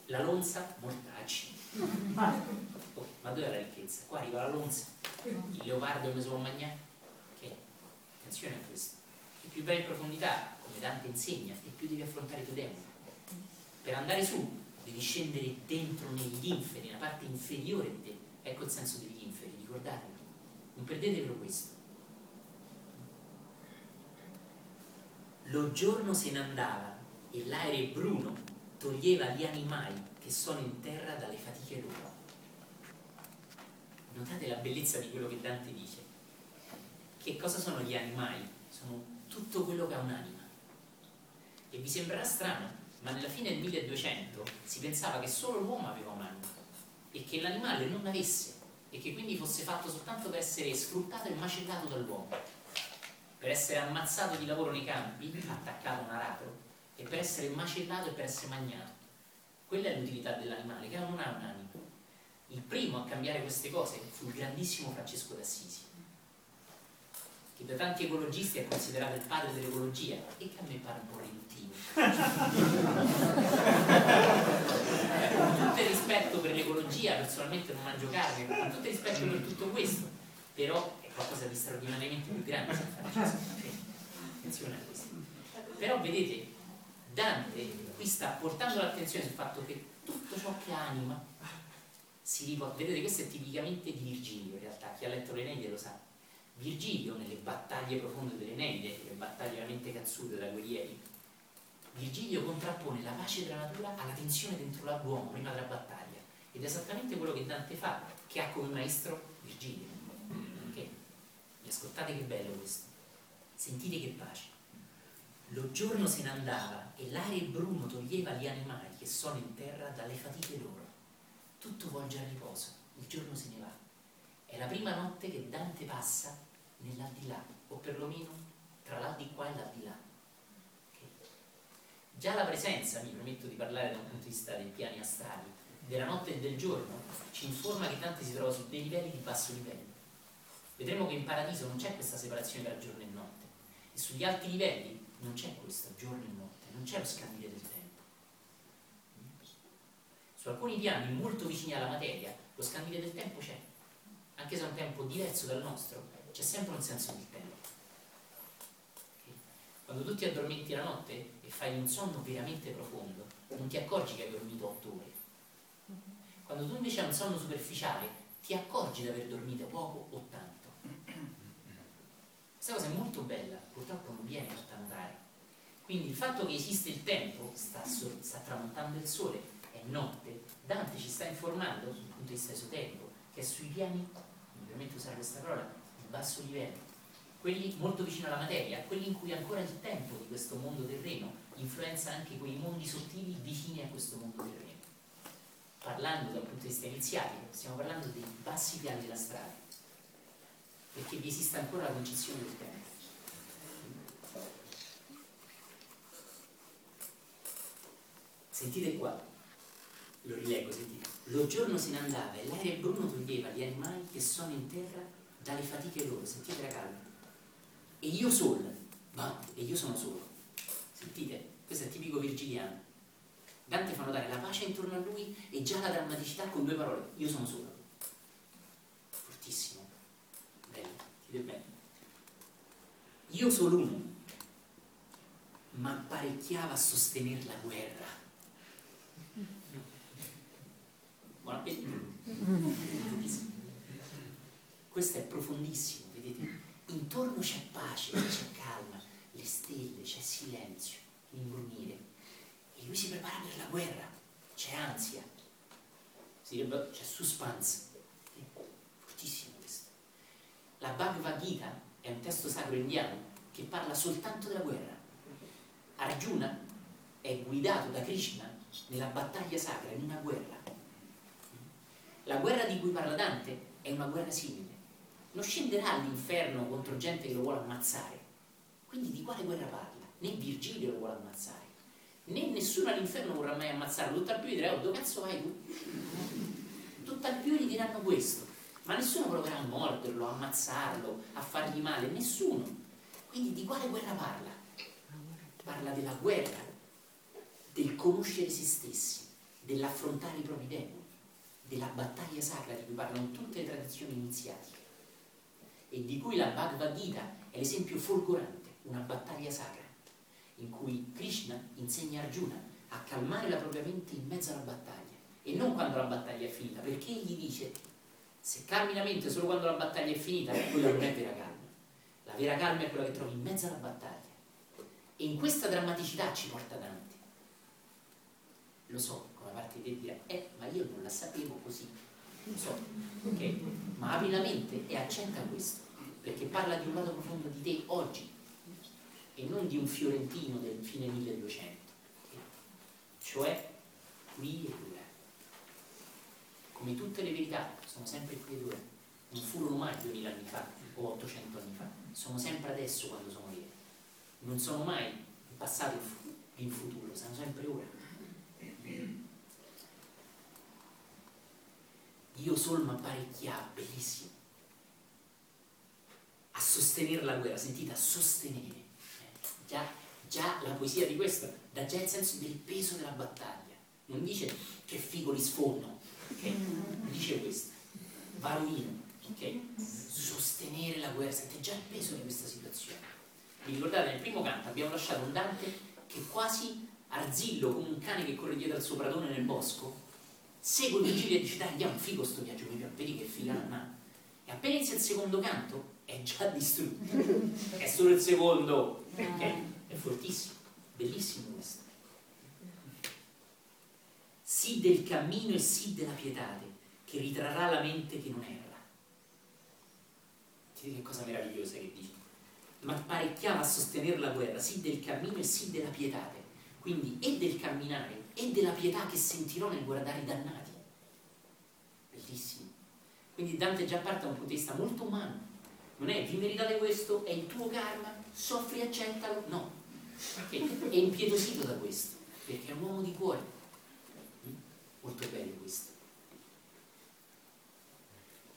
Speaker 1: la lonza, mortacci. Oh, ma dove è la ricchezza? Qua arriva la lonza, il leopardo come se lo mangiare. Che? Attenzione a questo. E più vai in profondità, come Dante insegna, e più devi affrontare i tuoi demoni. Per andare su, devi scendere dentro negli inferi, nella parte inferiore di te. Ecco il senso degli inferi, ricordatevi. Non perdetevelo questo. Lo giorno se ne andava e l'aereo bruno toglieva gli animali che sono in terra dalle fatiche loro. Notate la bellezza di quello che Dante dice. Che cosa sono gli animali? Sono tutto quello che ha un'anima. E vi sembrerà strano, ma nella fine del 1200 si pensava che solo l'uomo aveva un'anima e che l'animale non avesse e che quindi fosse fatto soltanto per essere sfruttato e macellato dall'uomo, per essere ammazzato di lavoro nei campi, attaccato a un aratro, e per essere macellato e per essere magnato. Quella è l'utilità dell'animale, che non ha un'anima. Il primo a cambiare queste cose fu il grandissimo Francesco d'Assisi, che da tanti ecologisti è considerato il padre dell'ecologia e che a me pare un po' riduttivo. con tutto il rispetto per l'ecologia, personalmente non mangio carne, con tutto il rispetto per tutto questo, però è qualcosa di straordinariamente più grande San Francesco. Attenzione a questo. Però vedete, Dante qui sta portando l'attenzione sul fatto che tutto ciò che anima si riporta. Vedete, questo è tipicamente di Virgilio, in realtà, chi ha letto l'Eneide lo sa. Virgilio, nelle battaglie profonde dell'Eneide, le battaglie veramente cazzute da guerrieri, Virgilio contrappone la pace della natura alla tensione dentro l'uomo prima della battaglia. Ed è esattamente quello che Dante fa, che ha come maestro Virgilio. Ascoltate che bello questo. Sentite che pace. Lo giorno se ne andava e l'aria bruno toglieva gli animali che sono in terra dalle fatiche loro. Tutto volge a riposo, il giorno se ne va. È la prima notte che Dante passa nell'aldilà, o perlomeno tra l'aldilà e l'aldilà. Già la presenza, mi permetto di parlare da un punto di vista dei piani astrali, della notte e del giorno, ci informa che Dante si trova su dei livelli di basso livello. Vedremo che in paradiso non c'è questa separazione tra giorno e notte e sugli alti livelli non c'è questo giorno e notte, non c'è lo scambio del tempo. Su alcuni piani molto vicini alla materia lo scambio del tempo c'è, anche se è un tempo diverso dal nostro, c'è sempre un senso del tempo. Quando tu ti addormenti la notte e fai un sonno veramente profondo, non ti accorgi che hai dormito otto ore. Quando tu invece hai un sonno superficiale, ti accorgi di aver dormito poco o tanto. Questa cosa è molto bella, purtroppo non viene fatta notare. Quindi il fatto che esiste il tempo, sta, sta tramontando il sole, è notte, Dante ci sta informando, dal punto di vista esoterico, che è sui piani, mi permetto di usare questa parola, di basso livello quelli molto vicino alla materia, quelli in cui ancora il tempo di questo mondo terreno influenza anche quei mondi sottili vicini a questo mondo terreno. Parlando dal punto di vista iniziatico, stiamo parlando dei bassi piani della strada, perché vi esiste ancora la concezione del tempo. Sentite qua, lo rileggo, sentite. Lo giorno se ne andava e l'aria bruno toglieva gli animali che sono in terra dalle fatiche loro, sentite la calma e io solo, ma e io sono solo. Sentite, questo è tipico virgiliano. Dante fa notare la pace intorno a lui e già la drammaticità con due parole, io sono solo. Fortissimo. Dite bene. Io solo uno, ma apparecchiava a sostenere la guerra. Buon. Questo è profondissimo, vedete? intorno c'è pace, c'è calma, le stelle, c'è silenzio, l'imbrunire. E lui si prepara per la guerra, c'è ansia, c'è suspense. La Bhagavad Gita è un testo sacro indiano che parla soltanto della guerra. Arjuna è guidato da Krishna nella battaglia sacra, in una guerra. La guerra di cui parla Dante è una guerra simile non scenderà all'inferno contro gente che lo vuole ammazzare. Quindi di quale guerra parla? Né Virgilio lo vuole ammazzare, né nessuno all'inferno vorrà mai ammazzarlo. Tutto al più gli dirà, oh, dove cazzo vai tu? Tutto al più gli diranno questo. Ma nessuno proverà a morderlo, a ammazzarlo, a fargli male, nessuno. Quindi di quale guerra parla? Parla della guerra, del conoscere se stessi, dell'affrontare i propri demoni, della battaglia sacra di cui parlano tutte le tradizioni iniziatiche e di cui la Bhagavad Gita è l'esempio folgorante, una battaglia sacra, in cui Krishna insegna Arjuna a calmare la propria mente in mezzo alla battaglia e non quando la battaglia è finita, perché gli dice se calmi la mente solo quando la battaglia è finita, quella non è vera calma. La vera calma è quella che trovi in mezzo alla battaglia. E in questa drammaticità ci porta Dante. Lo so, come parte di te dire, eh, ma io non la sapevo così non so, ok? Ma apri la mente e accetta questo, perché parla di un lato profondo di te oggi e non di un fiorentino del fine 1200, okay? cioè qui e ora. Come tutte le verità sono sempre qui ed ora, non furono mai 2000 anni fa o 800 anni fa, sono sempre adesso quando sono vere, non sono mai in passato e in futuro, sono sempre ora. Dio Solma apparecchia, bellissimo, a sostenere la guerra, sentite, a sostenere. Eh, già, già la poesia di questo dà già il senso del peso della battaglia. Non dice che figo li sfondo, okay? non dice questo. Varovino, ok? Sostenere la guerra, sente già il peso di questa situazione. Vi ricordate, nel primo canto abbiamo lasciato un Dante che quasi arzillo come un cane che corre dietro al suo pradone nel bosco, segue Virgilio e dice dai andiamo figo sto viaggio vedi che figata e appena inizia il secondo canto è già distrutto è solo il secondo okay? è fortissimo bellissimo questo sì del cammino e sì della pietate che ritrarrà la mente che non erra Vedete che cosa meravigliosa che dice ma parecchiava a sostenere la guerra, sì del cammino e sì della pietate. Quindi e del camminare e della pietà che sentirò nel guardare i dannati. Bellissimo. Quindi Dante già parte da un punto di vista molto umano. Non è vi meritate questo, è il tuo karma, soffri, accettalo. No, perché è impietosito da questo, perché è un uomo di cuore. Molto bello questo.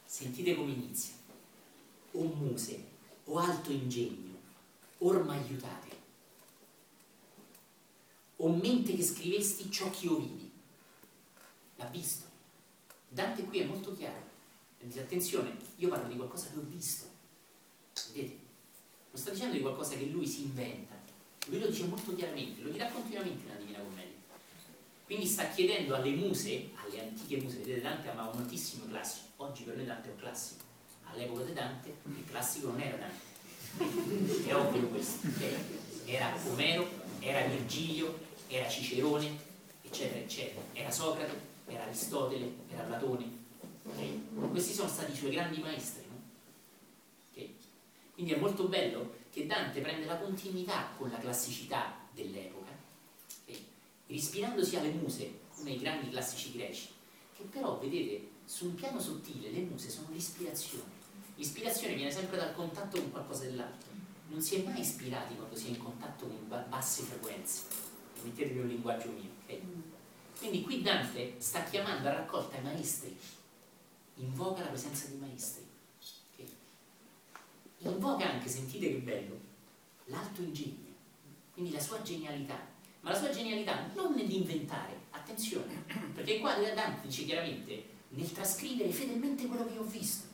Speaker 1: Sentite come inizia. O muse, o alto ingegno, or m'aiutate. O mente che scrivesti ciò che io vidi. L'ha visto. Dante qui è molto chiaro. Dice, attenzione, io parlo di qualcosa che ho visto. Vedete? Non sto dicendo di qualcosa che lui si inventa. Lui lo dice molto chiaramente, lo dirà continuamente nella Divina Commedia. Quindi sta chiedendo alle muse, alle antiche muse, vedete Dante amava moltissimo i classici, oggi per noi Dante è un classico, all'epoca di Dante il classico non era Dante, è ovvio questo, era Omero, era Virgilio, era Cicerone, eccetera, eccetera, era Socrate, era Aristotele, era Platone, okay? questi sono stati i suoi grandi maestri, no? okay? quindi è molto bello che Dante prende la continuità con la classicità dell'epoca ispirandosi alle muse, uno dei grandi classici greci, che però, vedete, su un piano sottile le muse sono l'ispirazione. L'ispirazione viene sempre dal contatto con qualcosa dell'altro. Non si è mai ispirati quando si è in contatto con basse frequenze. Mettetevi un linguaggio mio, ok? Quindi qui Dante sta chiamando a raccolta i maestri, invoca la presenza dei maestri. Okay? Invoca anche, sentite che bello, l'alto ingegno, quindi la sua genialità, ma la sua genialità non nell'inventare, attenzione, perché qua Dante dice chiaramente nel trascrivere fedelmente quello che ho visto.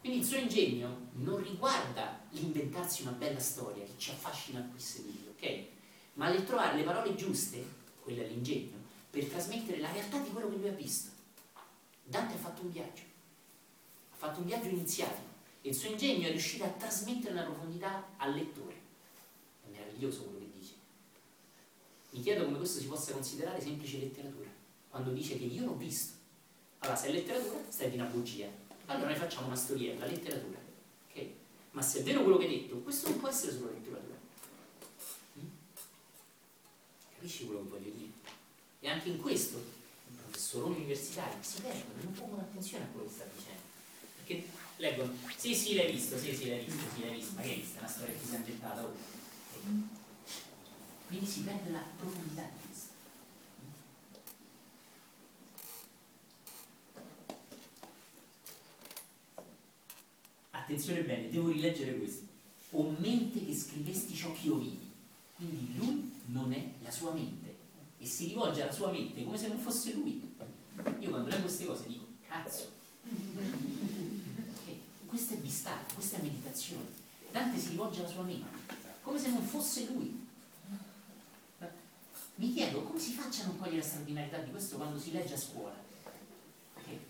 Speaker 1: Quindi il suo ingegno non riguarda l'inventarsi una bella storia che ci affascina a questo video, ok? Ma nel trovare le parole giuste, quella è l'ingegno, per trasmettere la realtà di quello che lui ha visto. Dante ha fatto un viaggio, ha fatto un viaggio iniziatico e il suo ingegno è riuscito a trasmettere la profondità al lettore. È meraviglioso quello. Mi chiedo come questo si possa considerare semplice letteratura, quando dice che io l'ho visto. Allora, se è letteratura, stai di una bugia. Allora noi facciamo una storiella, letteratura. Okay? Ma se è vero quello che hai detto, questo non può essere solo letteratura. Mm? Capisci quello che voglio dire? E anche in questo, i professoroni universitari si perdono, non pongono attenzione a quello che sta dicendo. Perché leggono, sì sì l'hai visto, sì sì l'hai visto, sì l'hai visto, ma che hai visto? È una storia che si è inventata. Oh. Quindi si perde la profondità di questo. Attenzione bene, devo rileggere questo. O mente che scrivesti ciò che io vidi. Quindi lui non è la sua mente. E si rivolge alla sua mente come se non fosse lui. Io quando leggo queste cose dico, cazzo. Okay. Questo è distacco, questa è meditazione. Dante si rivolge alla sua mente, come se non fosse lui. Mi chiedo come si faccia a non cogliere la straordinarietà di questo quando si legge a scuola. Okay.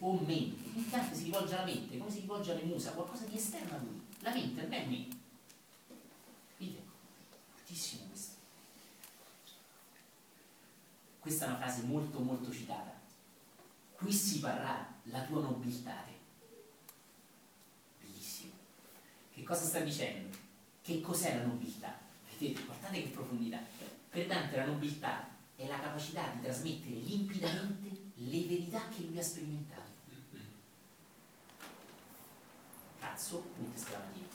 Speaker 1: O mente, il Dante si rivolge alla mente, come si rivolge alle musa, qualcosa di esterno a lui. La mente non è me. Vedete? Fortissimo questo. Questa è una frase molto molto citata. Qui si parrà la tua nobiltà. Bellissimo. Che cosa sta dicendo? Che cos'è la nobiltà? Vedete, guardate che profondità per Dante la nobiltà è la capacità di trasmettere limpidamente le verità che lui ha sperimentato. Cazzo, punto esclamativo.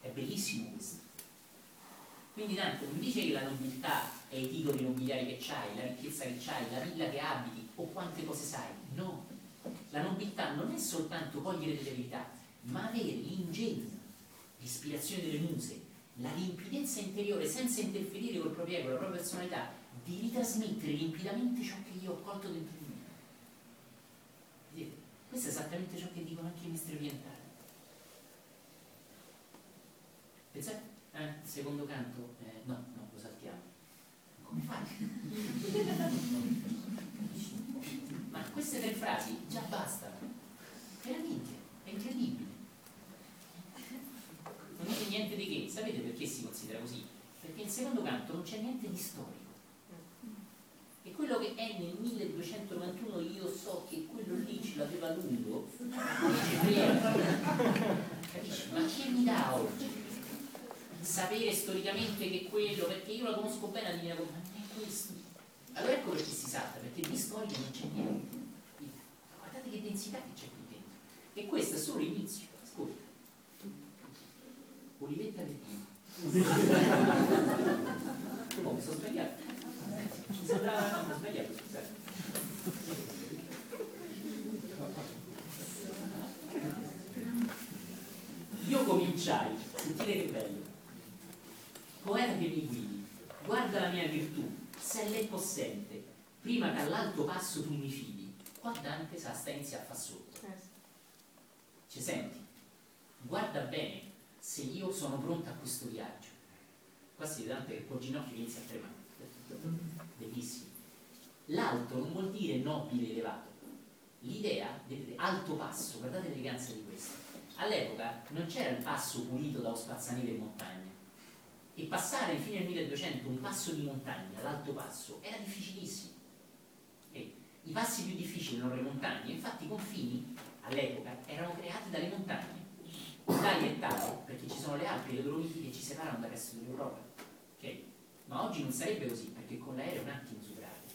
Speaker 1: È bellissimo questo. Quindi Dante non dice che la nobiltà è i titoli nobiliari che c'hai, la ricchezza che c'hai, la villa che abiti o quante cose sai. No. La nobiltà non è soltanto cogliere delle verità, ma avere l'ingegno, l'ispirazione delle muse, la limpidezza interiore senza interferire col proprio ego, la propria personalità, di ritrasmettere limpidamente ciò che io ho colto dentro di me. Vedete? Questo è esattamente ciò che dicono anche i maestri orientali. Pensate, eh, secondo canto, eh, no, no, lo saltiamo. Come fai? Ma queste tre frasi già bastano. Veramente, è incredibile non è niente di che. Sapete perché si considera così? Perché il secondo canto non c'è niente di storico. E quello che è nel 1291 io so che quello lì ce l'aveva lungo? Ma sa oggi. Sapere storicamente che quello, perché io la conosco bene la Commedia, ma è questo. Allora ecco perché si salta, perché di storica non c'è niente. Guardate che densità che c'è qui dentro. E questo è solo l'inizio. Olivetta del Pino. oh, mi sono sbagliato. Mi sembrava, no, mi sbagliato, scusate. Io cominciai, sentite che bello, poeta che mi guidi, guarda la mia virtù, se lei possente, prima che all'alto passo tu mi fidi, qua Dante sa sta inizia a fa sotto. Ci senti? Guarda bene se io sono pronta a questo viaggio. Qua si vede Dante che col ginocchio inizia a tremare. Bellissimo. L'alto non vuol dire nobile elevato. L'idea, vedete, alto passo, guardate l'eleganza di questo all'epoca non c'era il passo pulito da spazzanile in montagna e passare fino al 1200 un passo di montagna, l'alto passo, era difficilissimo. E I passi più difficili erano le montagne, infatti i confini all'epoca erano creati dalle montagne. Italia e tale, perché ci sono le Alpi e le Dolomiti che ci separano dal resto dell'Europa. Okay? Ma oggi non sarebbe così, perché con l'aereo è un attimo superate.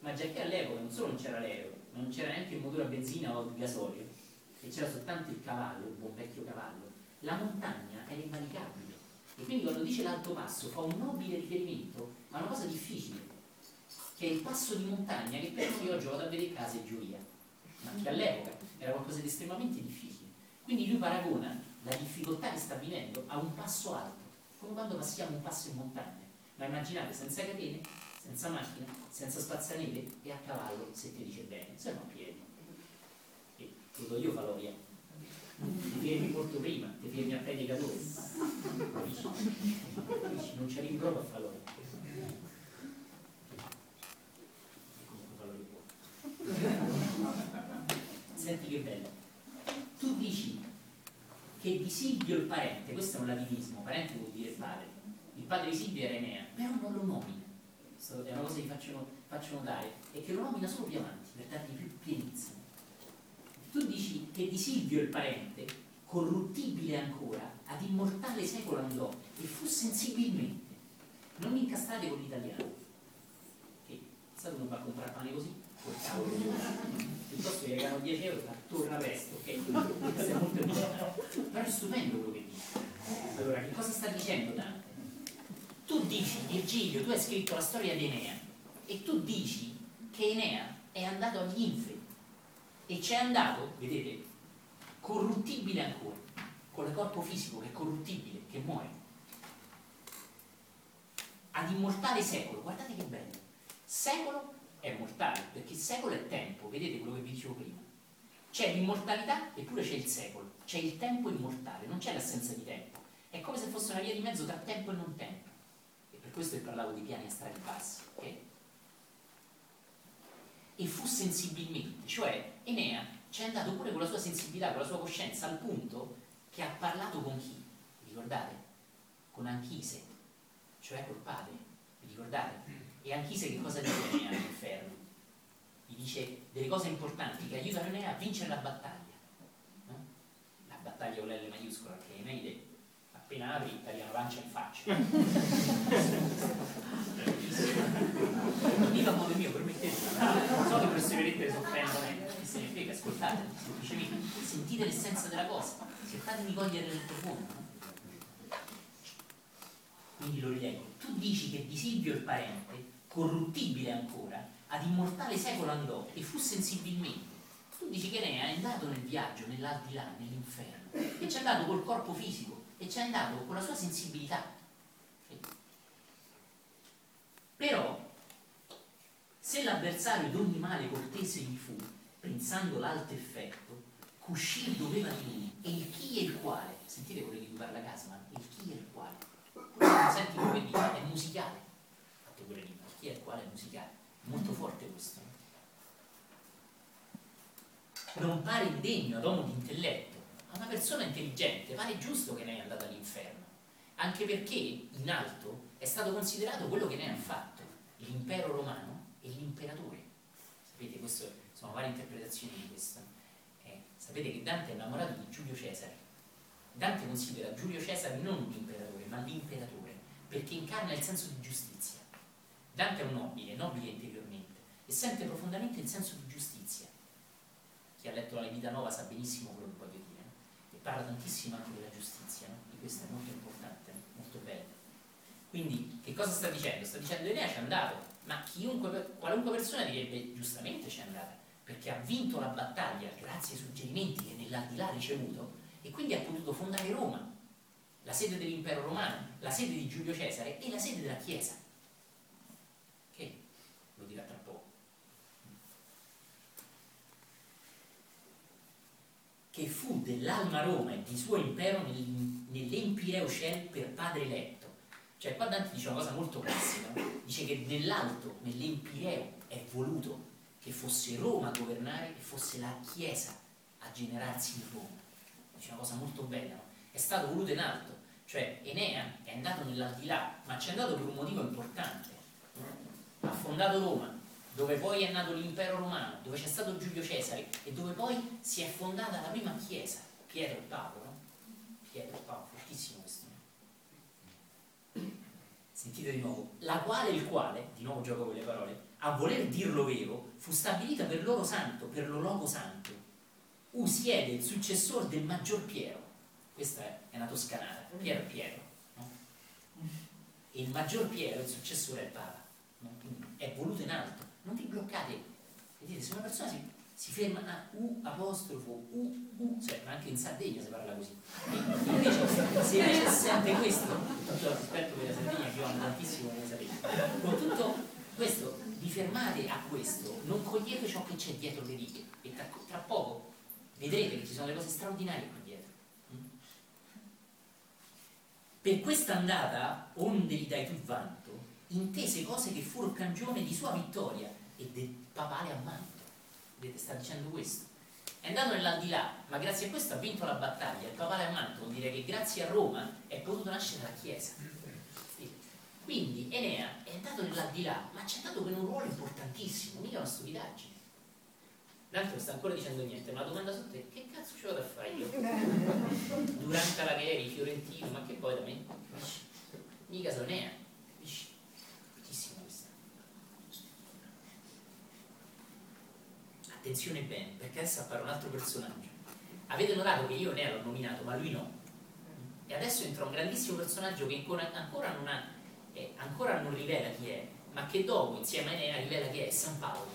Speaker 1: Ma già che all'epoca non solo non c'era l'aereo, ma non c'era neanche il motore a benzina o a gasolio, e c'era soltanto il cavallo, il buon vecchio cavallo, la montagna era invalicabile. E quindi quando dice l'alto passo fa un nobile riferimento a una cosa difficile, che è il passo di montagna che per noi oggi vado a vedere casa e giuria, ma che all'epoca era qualcosa di estremamente difficile. Quindi lui paragona la difficoltà che sta vivendo a un passo alto, come quando passiamo un passo in montagna. Ma immaginate, senza catene, senza macchina, senza spazzaneve e a cavallo, se ti dice bene, se no a piedi lo do io Valoria. Ti fermi molto prima, ti fermi a predicatore. Capisci? Non c'è rimprovero a Valoria. Senti che bello. Tu dici che di Silvio il parente, questo è un latinismo, parente vuol dire padre. Il padre di Silvio era Enea, però non lo nomina. È una cosa che faccio, faccio notare, e che lo nomina solo più avanti, per dargli più pienezza tu dici che di Silvio il parente, corruttibile ancora, ad immortale secolo andò e fu sensibilmente. Non incastrate con l'italiano, che sai uno va a comprare pane così, piuttosto che regalano 10 euro torna presto, ok? Molto. Però è stupendo quello che dice. Allora, che cosa sta dicendo Dante? Tu dici, Virgilio, tu hai scritto la storia di Enea e tu dici che Enea è andato agli inferi e c'è andato, vedete, corruttibile ancora, con il corpo fisico che è corruttibile, che muore, ad immortale secolo, guardate che bello, secolo è mortale, perché il secolo è tempo, vedete quello che vi dicevo prima, c'è l'immortalità eppure c'è il secolo, c'è il tempo immortale, non c'è l'assenza di tempo, è come se fosse una via di mezzo tra tempo e non tempo, e per questo che parlavo di piani astrali bassi, ok? e fu sensibilmente, cioè Enea ci è andato pure con la sua sensibilità, con la sua coscienza, al punto che ha parlato con chi? Vi ricordate? Con Anchise, cioè col padre, vi ricordate? E Anchise che cosa dice Enea all'inferno? Gli dice delle cose importanti che aiutano Enea a vincere la battaglia. No? La battaglia con l'L maiuscola, che Eneide appena apri taglia una lancia in faccia. dico a modo mio, permettete, so che perseverete soffrendo me, che se ne frega, ascoltate, semplicemente sentite l'essenza della cosa, cercate di cogliere nel profondo. Quindi lo rileggo. Tu dici che di Silvio il parente, corruttibile ancora, ad immortale secolo andò e fu sensibilmente. Tu dici che lei è andato nel viaggio, nell'aldilà, nell'inferno, e ci è andato col corpo fisico, e ci è andato con la sua sensibilità. Però se l'avversario d'ogni male cortese gli fu, pensando l'alto effetto, cuscir doveva di lui, e il chi e il quale, sentite quello di cui parla Casman, il chi e il quale, quello senti come dice, è musicale, e il quale è musicale, molto forte questo. Non pare indegno ad uomo di intelletto, a una persona intelligente pare giusto che ne è andata all'inferno, anche perché in alto è stato considerato quello che ne ha fatto, l'impero romano e l'imperatore. Sapete, queste sono varie interpretazioni di questo. Eh, sapete che Dante è innamorato di Giulio Cesare. Dante considera Giulio Cesare non l'imperatore, ma l'imperatore, perché incarna il senso di giustizia. Dante è un nobile, nobile interiormente, e sente profondamente il senso di giustizia. Chi ha letto la Vita Nova sa benissimo quello che voglio dire, e parla tantissimo anche della giustizia, no? e questo è molto importante, molto bello. Quindi, che cosa sta dicendo? Sta dicendo Enea c'è andato, ma chiunque, qualunque persona direbbe giustamente c'è andata, perché ha vinto la battaglia grazie ai suggerimenti che nell'aldilà ha ricevuto e quindi ha potuto fondare Roma, la sede dell'impero romano, la sede di Giulio Cesare e la sede della Chiesa. Che lo dirà tra poco. Che fu dell'alma Roma e di suo impero nell'empireo Cel per padre eletto. Cioè qua Dante dice una cosa molto classica, dice che nell'alto, nell'empireo, è voluto che fosse Roma a governare e fosse la Chiesa a generarsi in Roma dice una cosa molto bella, no? è stato voluto in alto, cioè Enea è andato nell'aldilà, ma ci è andato per un motivo importante. Ha fondato Roma, dove poi è nato l'impero romano, dove c'è stato Giulio Cesare e dove poi si è fondata la prima chiesa, Pietro e Paolo, no? Pietro e Paolo, fortissimo questo. Sentite di nuovo, la quale il quale, di nuovo gioco con le parole, a voler dirlo vero, fu stabilita per loro santo, per lo logo santo, Usiede, il successore del maggior Piero, questa è una toscanata, Piero Piero, no? e il maggior Piero, il successore è il Papa, no? è voluto in alto, non vi bloccate, vedete, se una persona si, si ferma a U apostrofo, U, U, cioè, anche in Sardegna si parla così, e invece se invece sente questo, tutto rispetto per la Sardegna che io amo tantissimo come sapete, con tutto questo vi fermate a questo, non cogliete ciò che c'è dietro le righe e tra, tra poco vedrete che ci sono delle cose straordinarie qui dietro. Mm? Per questa andata, onde gli dai tu vanto, intese cose che furono cangione di sua vittoria e del papale ammanto. Vedete, sta dicendo questo. È andato nell'aldilà, ma grazie a questo ha vinto la battaglia. Il papale ammanto vuol dire che grazie a Roma è potuto nascere la Chiesa. Quindi Enea è andato nell'aldilà, ma ci è andato per un ruolo importantissimo, mica una stupidaggine. L'altro sta ancora dicendo niente, ma la domanda su te, che cazzo ci vado a fare io? Durante la Gheri, Fiorentino, ma che poi da me? Mica sono nea. Bruttissima questa. Attenzione bene, perché adesso appare un altro personaggio. Avete notato che io ne ero nominato, ma lui no. E adesso entra un grandissimo personaggio che ancora, ancora, non, ha, eh, ancora non rivela chi è, ma che dopo, insieme a Enea, rivela chi è San Paolo.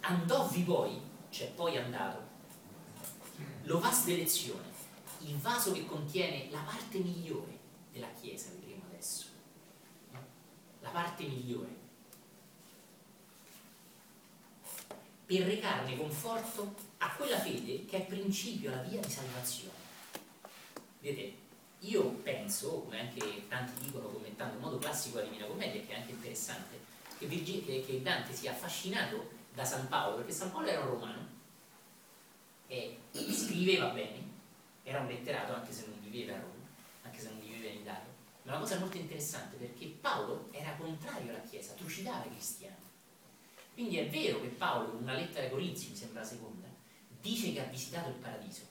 Speaker 1: andovvi poi, cioè poi andato, lo vaste lezione, il vaso che contiene la parte migliore della Chiesa, vedremo adesso. La parte migliore. Per recarne conforto a quella fede che è principio, la via di salvazione. Vedete, io penso, come anche tanti dicono commentando in modo classico la Divina Commedia, che è anche interessante, che, Virgil, che Dante sia affascinato da San Paolo, perché San Paolo era un romano e scriveva bene, era un letterato anche se non viveva a Roma, anche se non viveva in Italia. Ma una cosa molto interessante perché Paolo era contrario alla Chiesa, trucidava i cristiani. Quindi è vero che Paolo, in una lettera ai Corinzi, mi sembra la seconda, dice che ha visitato il paradiso.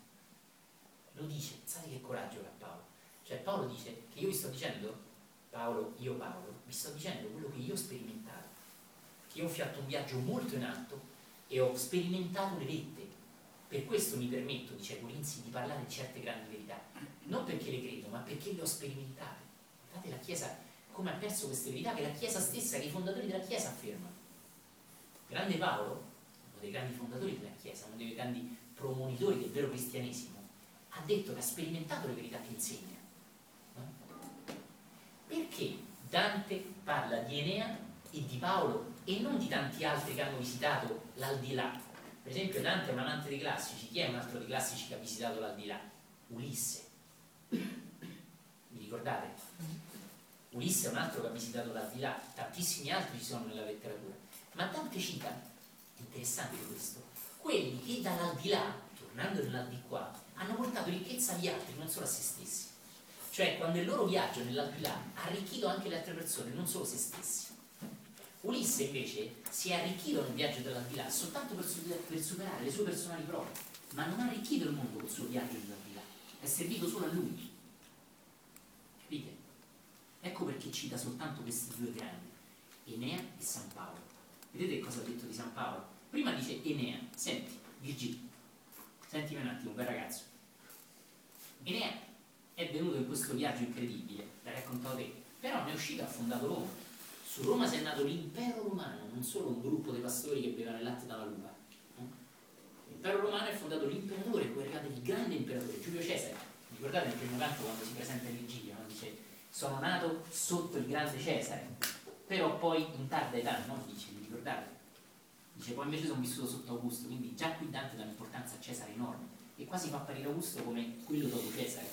Speaker 1: Lo dice, pensate che coraggio che ha Paolo. Cioè Paolo dice che io vi sto dicendo, Paolo, io Paolo, vi sto dicendo quello che io ho sperimentato io ho fatto un viaggio molto in alto e ho sperimentato le vette. Per questo mi permetto, dice ai Corinzi, di parlare di certe grandi verità. Non perché le credo, ma perché le ho sperimentate. Guardate la Chiesa come ha perso queste verità che la Chiesa stessa, che i fondatori della Chiesa affermano. Grande Paolo, uno dei grandi fondatori della Chiesa, uno dei grandi promonitori del vero cristianesimo, ha detto che ha sperimentato le verità che insegna. Perché Dante parla di Enea e di Paolo e non di tanti altri che hanno visitato l'aldilà. Per esempio Dante è un amante dei classici, chi è un altro dei classici che ha visitato l'aldilà? Ulisse. Mi ricordate? Ulisse è un altro che ha visitato l'aldilà, tantissimi altri ci sono nella letteratura. Ma Dante cita, interessante questo, quelli che dall'aldilà, tornando nell'aldilà, hanno portato ricchezza agli altri, non solo a se stessi. Cioè, quando il loro viaggio nell'aldilà ha arricchito anche le altre persone, non solo se stessi. Ulisse invece si è arricchito nel viaggio dell'aldilà soltanto per, per superare le sue personali prove. ma non ha arricchito il mondo col suo viaggio nell'aldilà, è servito solo a lui. Capite? Ecco perché cita soltanto questi due grandi, Enea e San Paolo. Vedete cosa ha detto di San Paolo? Prima dice Enea, senti, Virgilio, sentimi un attimo, bel ragazzo. Enea è venuto in questo viaggio incredibile, l'hai raccontato te, però ne è uscito e ha fondato Roma. Su Roma si è nato l'impero romano, non solo un gruppo di pastori che bevevano il latte dalla lupa. L'impero romano è fondato l'imperatore, poi regate il grande imperatore, Giulio Cesare. Ricordate nel primo canto quando si presenta Virgilio, no? dice sono nato sotto il grande Cesare, però poi in tarda età, no? Dice, ricordate? Dice poi invece sono vissuto sotto Augusto, quindi già qui Dante dà un'importanza a Cesare enorme e quasi fa apparire Augusto come quello dopo Cesare,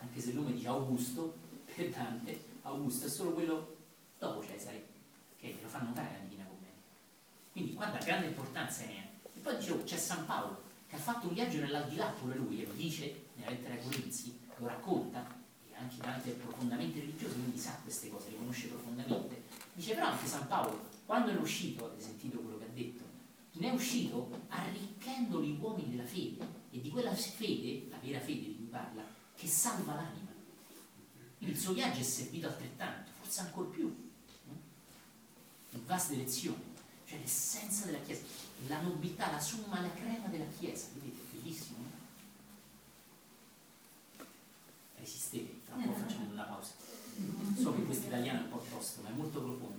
Speaker 1: anche se il nome dice Augusto, per Dante Augusto è solo quello dopo Cesare, che lo fanno notare la Divina Commedia. Quindi qua dà grande importanza Enea. E poi dicevo, c'è San Paolo, che ha fatto un viaggio nell'aldilà pure lui, e lo dice nella lettera ai Corinzi, lo racconta, e anche Dante è profondamente religioso, quindi sa queste cose, le conosce profondamente. Dice però anche San Paolo, quando è uscito, avete sentito quello che ha detto, ne è uscito arricchendo gli uomini della fede, e di quella fede, la vera fede di cui parla, che salva l'anima. Il suo viaggio è servito altrettanto, forse ancora più in vaste lezioni, cioè l'essenza della Chiesa, la nobiltà, la summa, la crema della Chiesa, vedete, bellissimo. No? Resistete, tra un po' facciamo una pausa. So che questo italiano è un po' tosto, ma è molto profondo.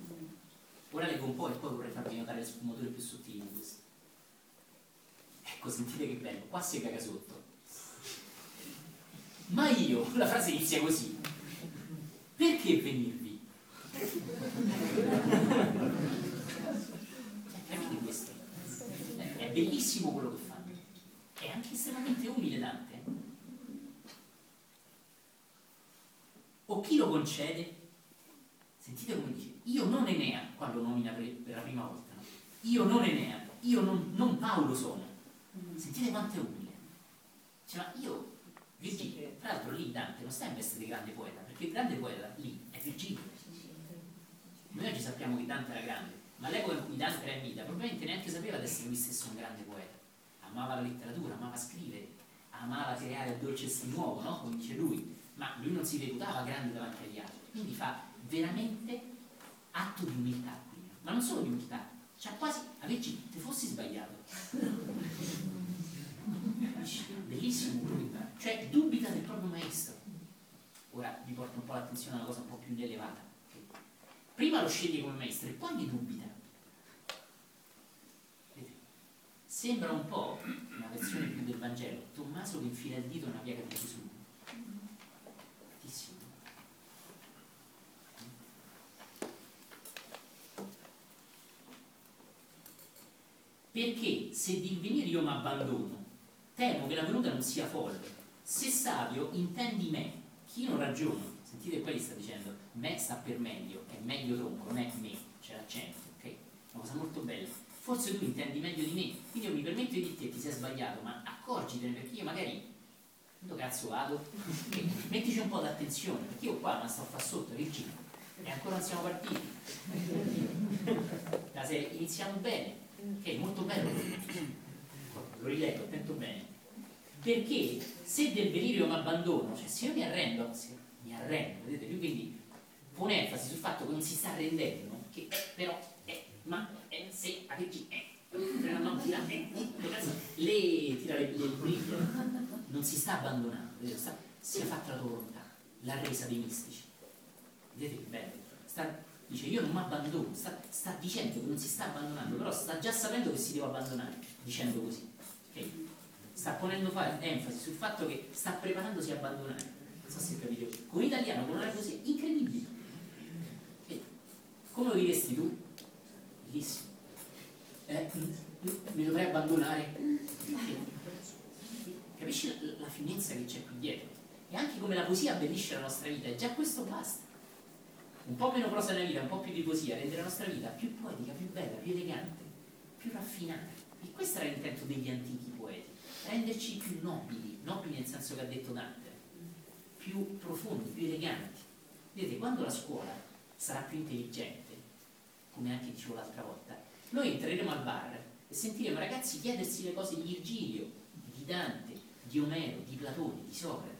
Speaker 1: Ora un po' e poi vorrei farvi notare le sfumature più sottili di questo. Ecco, sentite che bello, qua si caga sotto. Ma io, la frase inizia così, perché venirvi? Capite questo? È bellissimo quello che fanno. È anche estremamente umile Dante. O chi lo concede? Sentite come dice, io non Enea, quando nomina per, la prima volta, no? io non Enea, io non, non Paolo sono. Sentite quanto è umile. Cioè, ma io, Virgilio, tra l'altro lì Dante non sta in veste di grande poeta, perché il grande poeta lì è Virgilio. Noi oggi sappiamo che Dante era grande, ma all'epoca in cui Dante era in vita probabilmente neanche sapeva di essere lui stesso un grande poeta. Amava la letteratura, amava scrivere, amava creare il dolce e nuovo, no? come dice lui, ma lui non si reputava grande davanti agli altri. Quindi fa veramente atto di umiltà ma non solo di umiltà, cioè quasi a Virgilio, te fossi sbagliato. Bellissimo che cioè dubita del proprio maestro. Ora vi porto un po' l'attenzione a una cosa un po' più elevata prima lo sceglie come maestro e poi ne dubita. Sembra un po' una versione più del Vangelo, Tommaso che infila il dito nella piaga di Gesù. Tantissimo. Perché se di venire io mi abbandono, temo che la venuta non sia folle. Se savio, intendi me, chi non ragiono. Sentite qua gli sta dicendo, me sta per meglio, è meglio tronco, non è me, c'è l'accento, ok? Una cosa molto bella. Forse tu intendi meglio di me, quindi io mi permetto di dirti che ti sei sbagliato, ma accorgitene perché io magari dove cazzo vado? Mettici un po' d'attenzione, perché io qua ma sto qua sotto, Virginia, e ancora non siamo partiti. La serie, iniziamo bene, ok? Molto bello. Lo rileggo, attento bene. Perché se del venire io mi abbandono, cioè se io mi arrendo, mi arrendo, vedete, lui quindi pone enfasi sul fatto che non si sta rendendo, che è, però è, ma è, se, a che è, non tira, è, le, tira le, le briglie, non si sta abbandonando, vedete, sta, si è fatta la volontà, la resa dei mistici. Vedete che bello? Sta, dice io non mi abbandono, sta, sta, dicendo che non si sta abbandonando, però sta già sapendo che si deve abbandonare, dicendo così. Okay? Sta ponendo enfasi sul fatto che sta preparandosi a abbandonare. Non so se capite. Con l'italiano, con una così incredibile. E come lo diresti tu? Bellissimo. Eh, mi dovrei abbandonare. Capisci la, la finezza che c'è qui dietro? E anche come la poesia abbellisce la nostra vita, e già questo basta. Un po' meno prosa nella vita, un po' più di poesia, rende la nostra vita più poetica, più bella, più elegante, più raffinata. E questo era l'intento degli antichi poeti, renderci più nobili, nobili nel senso che ha detto Dante, più profondi, più eleganti. Vedete, quando la scuola sarà più intelligente, come anche dicevo l'altra volta, noi entreremo al bar e sentiremo ragazzi chiedersi le cose di Virgilio, di Dante, di Omero, di Platone, di Socrate,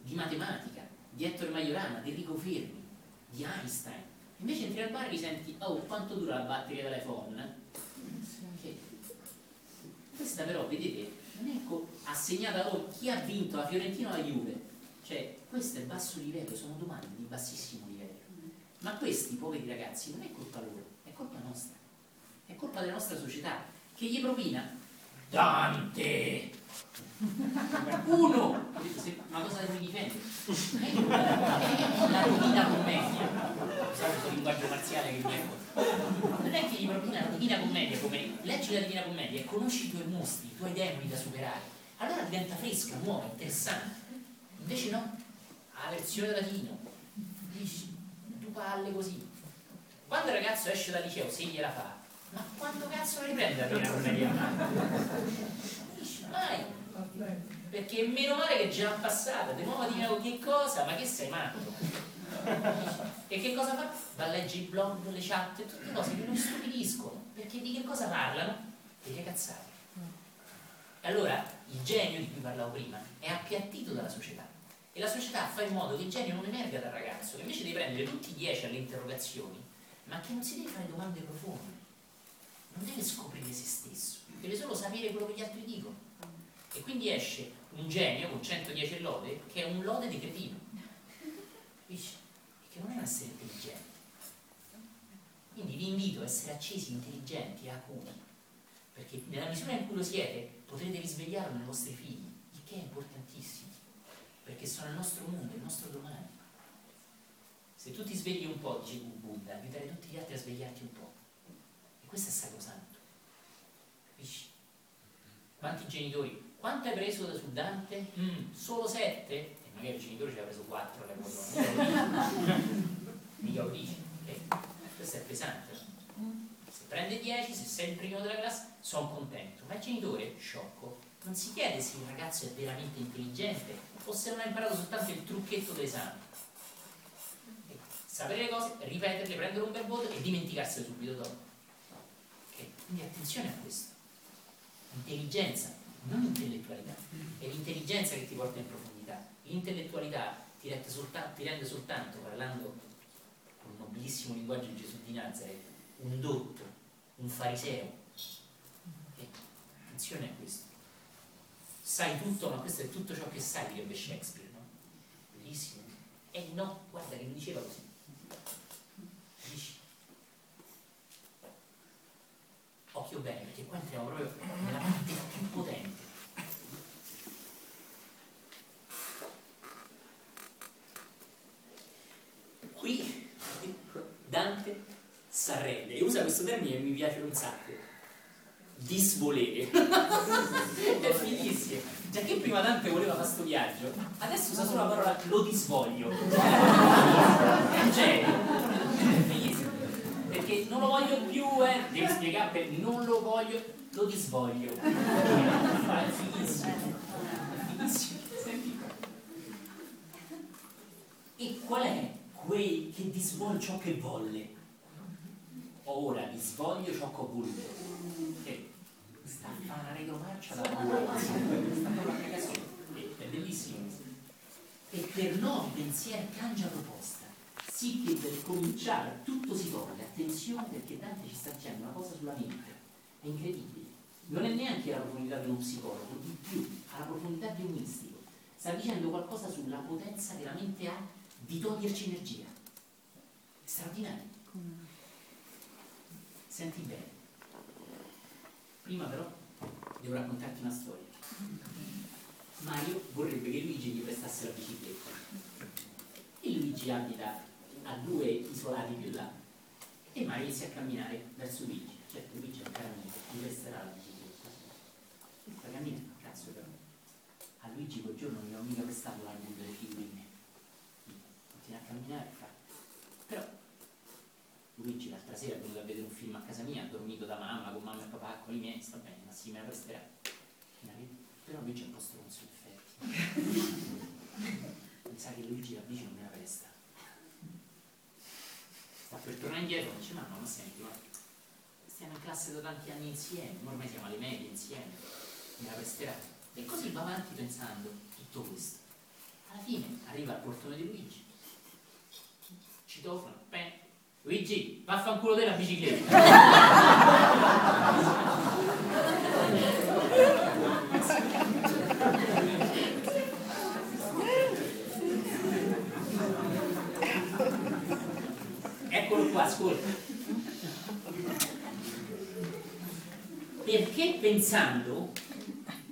Speaker 1: di matematica, di Ettore Majorana, di Enrico Fermi, di Einstein. Invece entri al bar e senti, oh, quanto dura la batteria dell'iPhone? Che... Questa però, vedete, non è co- assegnata a chi ha vinto la Fiorentina o la Juve. Cioè, questo è basso livello, sono domande di bassissimo livello. Ma questi poveri ragazzi non è colpa loro, è colpa nostra. È colpa della nostra società che gli propina Dante! Uno! Ma cosa devi difendere? La divina commedia. Sai questo linguaggio marziale che mi è Non è che gli propina la divina commedia come leggi la divina commedia e conosci i tuoi mostri, i tuoi demoni da superare. Allora diventa fresca, nuova, interessante. Invece no, la lezione latino. Dici, tu palle così. Quando il ragazzo esce dal liceo, se gliela fa, ma quando cazzo la riprende la divina commedia? Mai! Perché meno male che già è passata, di nuovo di che cosa? Ma che sei matto? E che cosa fa? Va a leggere i blog, le chat, tutte cose che non stupidiscono, perché di che cosa parlano? Delle cazzate. Allora il genio di cui parlavo prima è appiattito dalla società. E la società fa in modo che il genio non emerga dal ragazzo, che invece di prendere tutti i dieci alle interrogazioni, ma che non si deve fare domande profonde, non deve scoprire se stesso, deve solo sapere quello che gli altri dicono. E quindi esce un genio con 110 lode che è un lode di cretino. Dice, che non è essere intelligente. Quindi vi invito a essere accesi, intelligenti, acuti, perché nella misura in cui lo siete potrete risvegliarlo nei vostri figli, il che è importantissimo, perché sono il nostro mondo, il nostro domani. Se tu ti svegli un po', dice Buddha, aiutare tutti gli altri a svegliarti un po'. E questo è sacrosanto. Capisci? Quanti genitori quanto hai preso da su Dante? Mm, solo sette? E magari il genitore ci ha preso quattro, mica lo dice. Eh, questo è pesante. Se prende 10, se sei il primo della classe, sono contento. Ma il genitore, sciocco, non si chiede se il ragazzo è veramente intelligente o se non ha imparato soltanto il trucchetto d'esame. Eh, sapere le cose, ripeterle, prendere un bel voto e dimenticarsele subito dopo. Okay. Quindi attenzione a questo. Intelligenza non intellettualità, è l'intelligenza che ti porta in profondità. L'intellettualità ti ti rende soltanto, parlando con un nobilissimo linguaggio di Gesù di Nazareth, un dotto, un fariseo. E attenzione a questo. Sai tutto, ma questo è tutto ciò che sai, direbbe Shakespeare, no? Bellissimo. E no, guarda che mi diceva così. Occhio bene, perché qua entriamo proprio nella parte più potente. Qui Dante s'arrende e usa questo termine che mi piace un sacco. Disvolere. è fighissimo. Già che prima Dante voleva fare questo viaggio, adesso usa solo la parola lo disvoglio. è un genio. Perché non lo voglio più, eh. Devi spiegare per non lo voglio, lo disvoglio. È fighissimo. È fighissimo. E qual è quei che disvoglio ciò che volle? Ora disvoglio ciò che ho voluto. Che sta a fare una retromarcia da sta È bellissimo. E per noi pensieri cangia proposta sì che per cominciare tutto si toglie. Attenzione perché Dante ci sta dicendo una cosa sulla mente. È incredibile. Non è neanche la profondità di uno psicologo, di più, alla profondità di un mistico. Sta dicendo qualcosa sulla potenza che la mente ha di toglierci energia. È straordinario. Senti bene. Prima però devo raccontarti una storia. Mario vorrebbe che Luigi gli prestasse la bicicletta. E Luigi abita a due isolati più là. E Mario inizia a camminare verso Luigi. Certo, Luigi è un caro amico, gli presterà la bicicletta. Sta camminando, cazzo però. A Luigi quel giorno non gli ho mica prestato l'album delle figurine. Continua a camminare fa. Però Luigi l'altra sera è venuto a vedere un film a casa mia, ha dormito da mamma, con mamma e papà, con i miei, sta bene, ma sì, me la presterà. Però Luigi è un po' stronzo, in effetti. Sa che Luigi la bici non me la presta sta per tornare indietro dice mamma ma senti ma stiamo in classe da tanti anni insieme ormai siamo alle medie insieme me la presterà E così va avanti pensando tutto questo. Alla fine arriva al portone di Luigi, citofono, beh, Luigi, vaffanculo della bicicletta. Ascolta. Perché pensando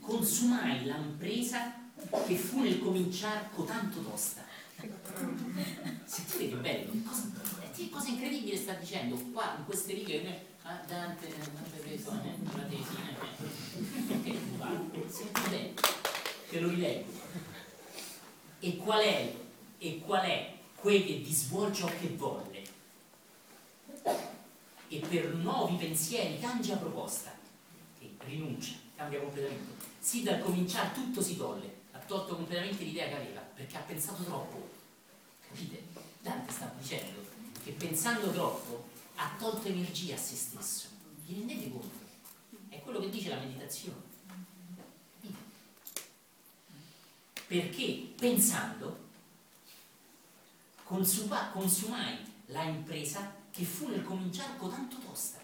Speaker 1: consumai l'impresa che fu nel cominciar cotanto tosta. Sentite che bello, che cosa incredibile sta dicendo qua in queste righe ah, Dante, Dante eh, la tesina, eh. ok, va, senti bene, te lo rileggo. E qual è, e qual è quel che disvolge ciò che volle? E per nuovi pensieri cambia proposta, che rinuncia, cambia completamente. Sì, dal cominciare tutto si tolle, ha tolto completamente l'idea che aveva, perché ha pensato troppo. Capite? Dante sta dicendo che pensando troppo ha tolto energia a se stesso. Vi rendete conto? È quello che dice la meditazione. Perché pensando consuma, consumai la impresa che fu nel cominciare tanto tosta.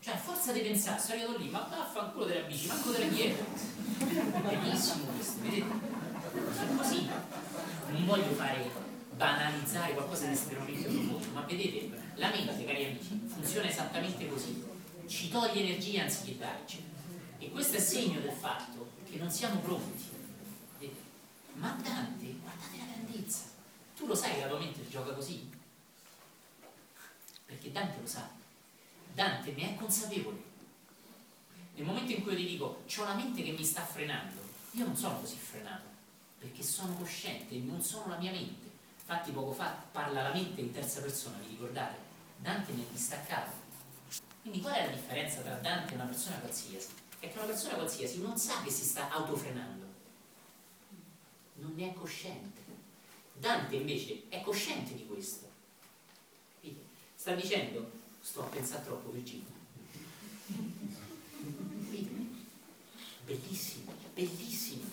Speaker 1: Cioè, a forza di pensare, sono arrivato lì, ma vaffanculo della bici, manco della dieta. Bellissimo questo, vedete? È così. Non voglio fare banalizzare qualcosa di estremamente profondo, ma vedete, la mente, cari amici, funziona esattamente così. Ci toglie energia anziché darci. E questo è segno del fatto che non siamo pronti. Vedete? Ma Dante, guardate la grandezza. Tu lo sai che la tua mente gioca così? Perché Dante lo sa. Dante ne è consapevole. Nel momento in cui io ti dico, ho la mente che mi sta frenando, io non sono così frenato, perché sono cosciente, non sono la mia mente. Infatti poco fa parla la mente in terza persona, vi ricordate? Dante ne è distaccato. Quindi qual è la differenza tra Dante e una persona qualsiasi? È che una persona qualsiasi non sa che si sta autofrenando, non ne è cosciente. Dante invece è cosciente di questo sta dicendo sto a pensare troppo Virginia bellissimo bellissimo.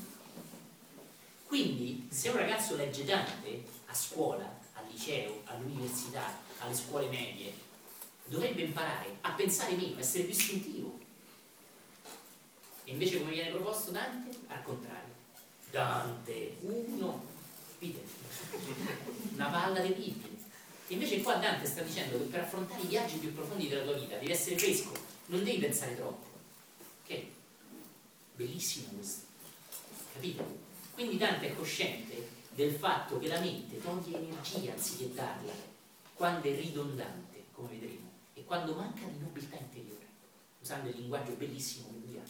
Speaker 1: Quindi se un ragazzo legge Dante a scuola al liceo all'università alle scuole medie dovrebbe imparare a pensare meno essere più istintivo. E invece come viene proposto Dante? Al contrario. Dante uno una palla di Bibbia Invece qua Dante sta dicendo che per affrontare i viaggi più profondi della tua vita devi essere fresco, non devi pensare troppo. Ok? Bellissimo questo. Capito? Quindi Dante è cosciente del fatto che la mente toglie energia anziché darla quando è ridondante, come vedremo, e quando manca di nobiltà interiore, usando il linguaggio bellissimo che lui ha.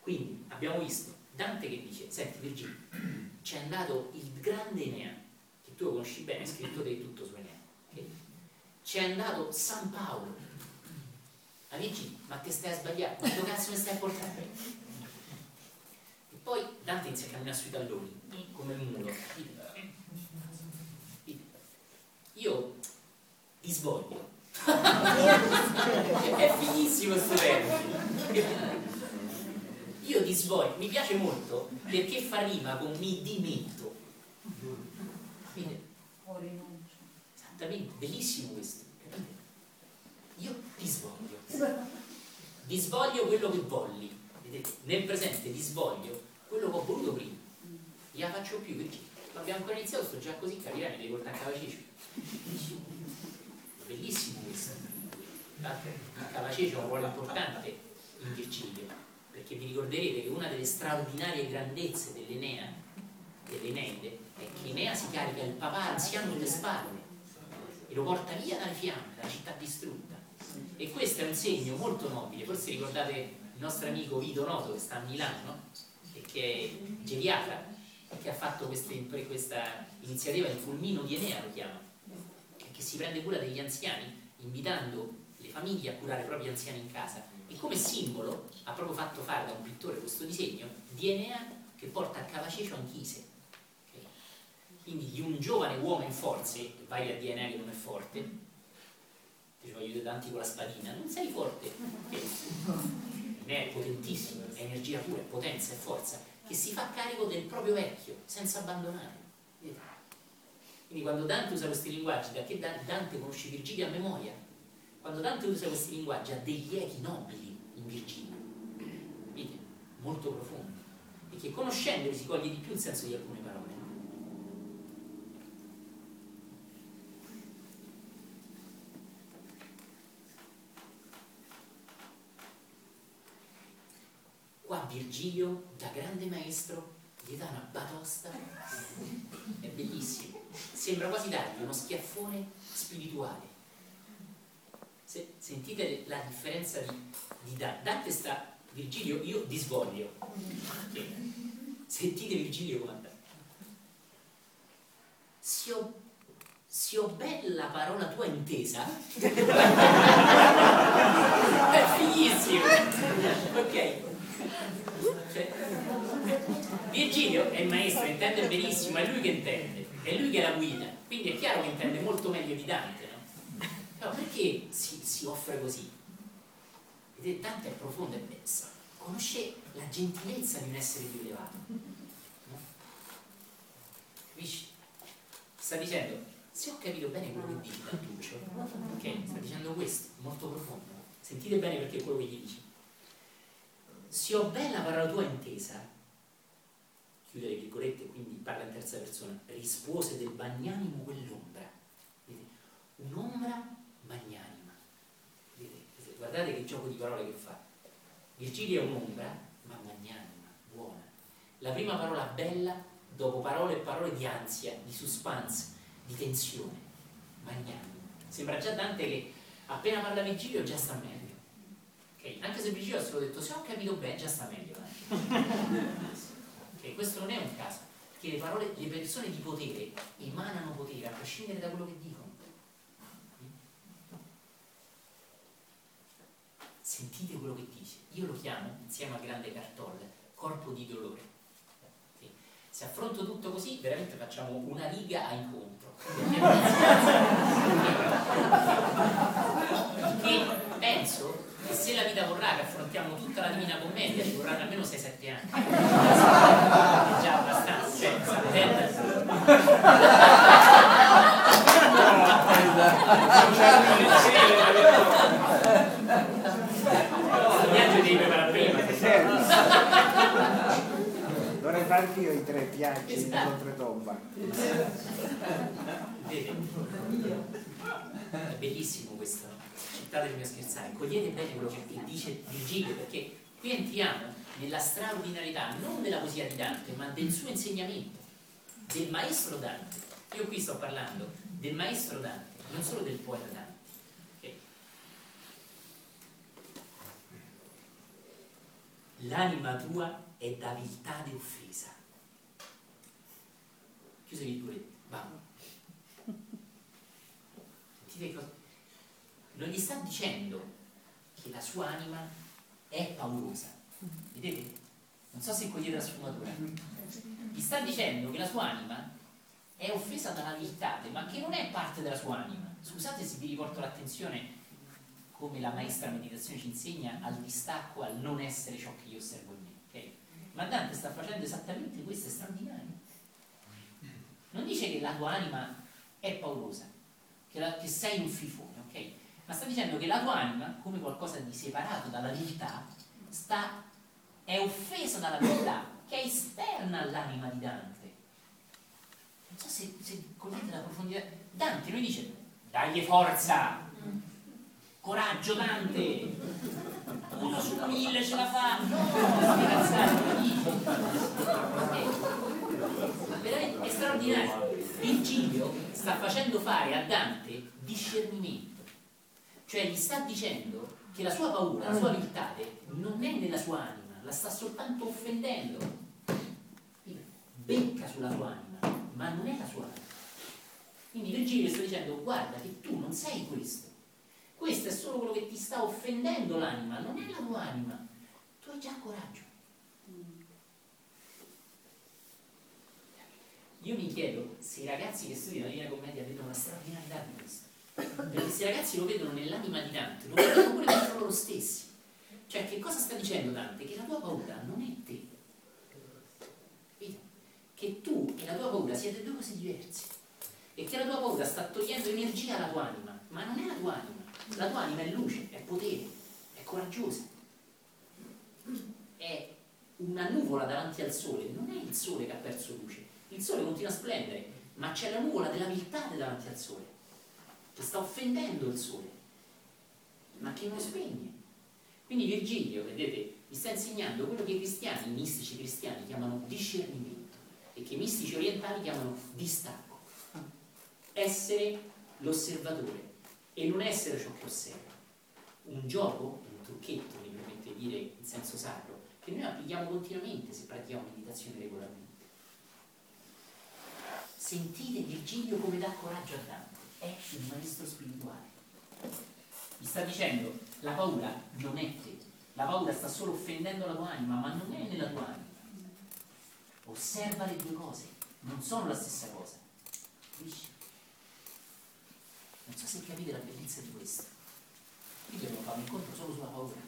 Speaker 1: Quindi abbiamo visto Dante che dice, senti Virginia, c'è andato il grande Enea tu lo conosci bene, è scritto di tutto su Enea. Okay? C'è andato San Paolo. Amici, ma che stai a sbagliare? Dove cazzo mi stai a portare? E poi Dante inizia a camminare sui talloni, come il muro. Io ti svoglio. è finissimo questo termine. Io ti svoglio, mi piace molto perché fa rima con mi dimetto o rinuncio. Esattamente, bellissimo questo, capite? Io ti svoglio. Vi svoglio quello che volli. Vedete? Nel presente vi svoglio quello che ho voluto prima. Gliela faccio più perché abbiamo ancora iniziato, sto già così, capirà, mi devi portare a Cavacecio. Bellissimo questo. A Cavacecio è un ruolo importante in Virgilio, perché vi ricorderete che una delle straordinarie grandezze dell'Enea, dell'Eneide, è che Enea si carica il papà anziano sulle spalle e lo porta via dalle fiamme, dalla città distrutta. E questo è un segno molto nobile. Forse ricordate il nostro amico Vito Noto che sta a Milano, no? e che è geriatra, che ha fatto queste, questa iniziativa di fulmino di Enea, lo chiama, che si prende cura degli anziani, invitando le famiglie a curare i propri anziani in casa. E come simbolo ha proprio fatto fare da un pittore questo disegno di Enea che porta a Cavacecio Anchise quindi di un giovane uomo in forze, vai a DNA che non è forte, ti voglio aiutare con la spadina, non sei forte, è potentissimo, è energia pura, è potenza, è forza, che si fa carico del proprio vecchio, senza abbandonare. Quindi quando Dante usa questi linguaggi, da che Dante conosce Virgilio a memoria, quando Dante usa questi linguaggi ha degli echi nobili in Virgilio, molto profondi, e che conoscendoli si coglie di più il senso di alcune parole. Qua Virgilio, da grande maestro, gli dà una batosta, è bellissimo, sembra quasi dargli uno schiaffone spirituale. Se, sentite la differenza di, di Dante. Dante sta, Virgilio, io disvoglio. Sentite Virgilio comandare. Si ho, si bella parola tua intesa. è fighissimo. Ok. Virgilio è il maestro, intende benissimo, è lui che intende, è lui che è la guida, quindi è chiaro che intende molto meglio di Dante, no? Però perché si, si offre così? Vedete, Dante è profondo e pensa, conosce la gentilezza di un essere più elevato. No? Capisci? Sta dicendo, se ho capito bene quello che dici Dantuccio, ok? Sta dicendo questo, molto profondo. Sentite bene perché è quello che gli dici se ho bella parola tua intesa, chiude le virgolette, quindi parla in terza persona, rispose del magnanimo quell'ombra. Vedete? Un'ombra magnanima. Vedete? Guardate che gioco di parole che fa. Virgilio è un'ombra, ma magnanima, buona. La prima parola bella, dopo parole e parole di ansia, di suspense, di tensione, magnanima. Sembra già Dante che appena parla Virgilio già sta meglio. Okay? Anche se Virgilio ha solo detto se ho capito bene già sta meglio. okay? Questo non è un caso, perché le, parole, le persone di potere emanano potere a prescindere da quello che dicono. Sentite quello che dice. Io lo chiamo, insieme al grande Cartolle, corpo di dolore. Se affronto tutto così, veramente facciamo una riga a incontro. Che penso e se la vita vorrà che affrontiamo tutta la Divina Commedia ci vorranno almeno 6-7 anni. È già abbastanza cioè sapete questo viaggio devi preparare prima
Speaker 3: dovrei fare anch'io i tre viaggi esatto. di Oltretomba
Speaker 1: è bellissimo questo aspettatemi a scherzare, cogliete bene quello che dice Virgilio, perché qui entriamo nella straordinarietà non della poesia di Dante, ma del suo insegnamento, del maestro Dante. Io qui sto parlando del maestro Dante, non solo del poeta Dante. L'anima tua è da viltà e offesa. Chiuse virgolette, vamo. Sentite cosa non gli sta dicendo che la sua anima è paurosa. Vedete? Non so se cogliete la sfumatura. Gli sta dicendo che la sua anima è offesa dalla viltà, ma che non è parte della sua anima. Scusate se vi riporto l'attenzione, come la maestra meditazione ci insegna, al distacco, al non essere ciò che io osservo? Ma Dante sta facendo esattamente questo, è straordinario. Non dice che la tua anima è paurosa, che, la, che sei un fifone ma sta dicendo che la tua anima, come qualcosa di separato dalla viltà, sta, è offesa dalla viltà, che è esterna all'anima di Dante. Non so se, se cogliete la profondità. Dante lui dice, dagli forza, coraggio Dante, uno su mille ce la fa, no, ragazzato, dice. È straordinario. Virgilio sta facendo fare a Dante discernimento cioè gli sta dicendo che la sua paura, la sua viltà non è nella sua anima, la sta soltanto offendendo. Becca sulla sua anima, ma non è la sua anima. Quindi Virgilio sta dicendo guarda che tu non sei questo. Questo è solo quello che ti sta offendendo l'anima, non è la tua anima. Tu hai già coraggio. Io mi chiedo se i ragazzi che studiano la Divina Commedia vedono la straordinarietà di questo perché questi ragazzi lo vedono nell'anima di Dante, lo vedono pure dentro loro stessi. Cioè che cosa sta dicendo Dante? Che la tua paura non è te. Che tu e la tua paura siete due cose diverse. E che la tua paura sta togliendo energia alla tua anima, ma non è la tua anima. La tua anima è luce, è potere, è coraggiosa. È una nuvola davanti al sole, non è il sole che ha perso luce. Il sole continua a splendere, ma c'è la nuvola della viltà davanti al sole, che sta offendendo il sole, ma che non spegne. Quindi Virgilio, vedete, vi sta insegnando quello che i cristiani, i mistici cristiani, chiamano discernimento e che i mistici orientali chiamano distacco. Essere l'osservatore e non essere ciò che osserva. Un gioco, un trucchetto, mi permette di dire in senso sacro, che noi applichiamo continuamente se pratichiamo meditazione regolarmente. Sentite Virgilio come dà coraggio a Dante, è un maestro spirituale. Vi sta dicendo, la paura non è te, la paura sta solo offendendo la tua anima, ma non è nella tua anima. Osserva le due cose, non sono la stessa cosa. Capisci? Non so se capite la bellezza di questo. Qui dobbiamo fare un incontro solo sulla paura.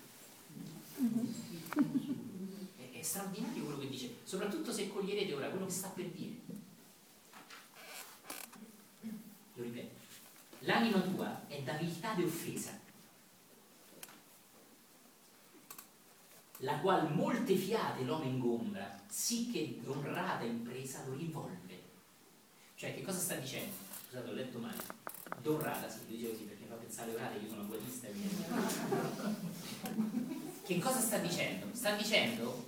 Speaker 1: È, è straordinario quello che dice, soprattutto se coglierete ora quello che sta per dire. Lo ripeto, l'anima tua è da viltà e offesa, la qual molte fiate l'uomo ingombra, sì che d'onrata impresa lo rivolve. Cioè, che cosa sta dicendo? Scusate, ho letto male. D'onrata, sì, lo dice così perché fa pensare orata, io sono guarista mi Che cosa sta dicendo? Sta dicendo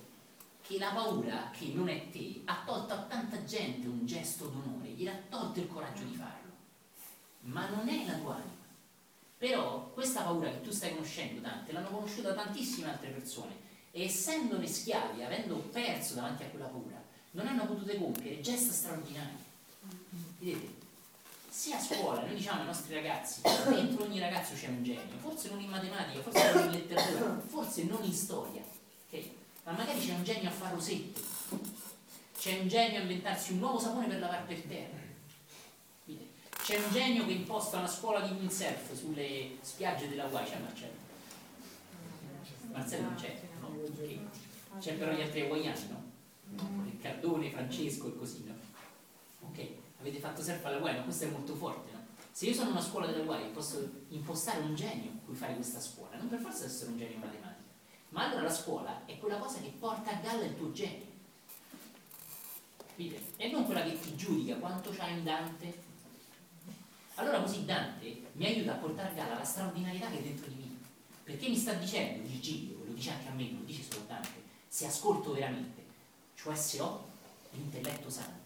Speaker 1: che la paura che non è te ha tolto a tanta gente un gesto d'onore, gli ha tolto il coraggio di farlo ma non è la tua anima. Però questa paura che tu stai conoscendo, Dante, l'hanno conosciuta tantissime altre persone e essendone schiavi, avendo perso davanti a quella paura, non hanno potuto compiere gesta straordinarie. Vedete? Se a scuola noi diciamo ai nostri ragazzi, dentro ogni ragazzo c'è un genio, forse non in matematica, forse non in letteratura, forse non in storia, okay? ma magari c'è un genio a fare rosette, c'è un genio a inventarsi un nuovo sapone per lavare per terra, c'è un genio che imposta una scuola di windsurf sulle spiagge della Guai, c'è Marcello? Marcello non c'è? No, okay. C'è però gli altri hawaiani, no? Riccardone, Francesco e così, no? Avete fatto surf alla Guai, ma questo è molto forte, no? Se io sono una scuola della Guai posso impostare un genio cui fare questa scuola, non per forza essere un genio in matematica, ma allora la scuola è quella cosa che porta a galla il tuo genio. Capite? E non quella che ti giudica quanto c'hai in Dante, allora così Dante mi aiuta a portare a galla la straordinarietà che è dentro di me. Perché mi sta dicendo, Virgilio, lo dice anche a me, lo dice solo Dante, se ascolto veramente, cioè se ho l'intelletto sano,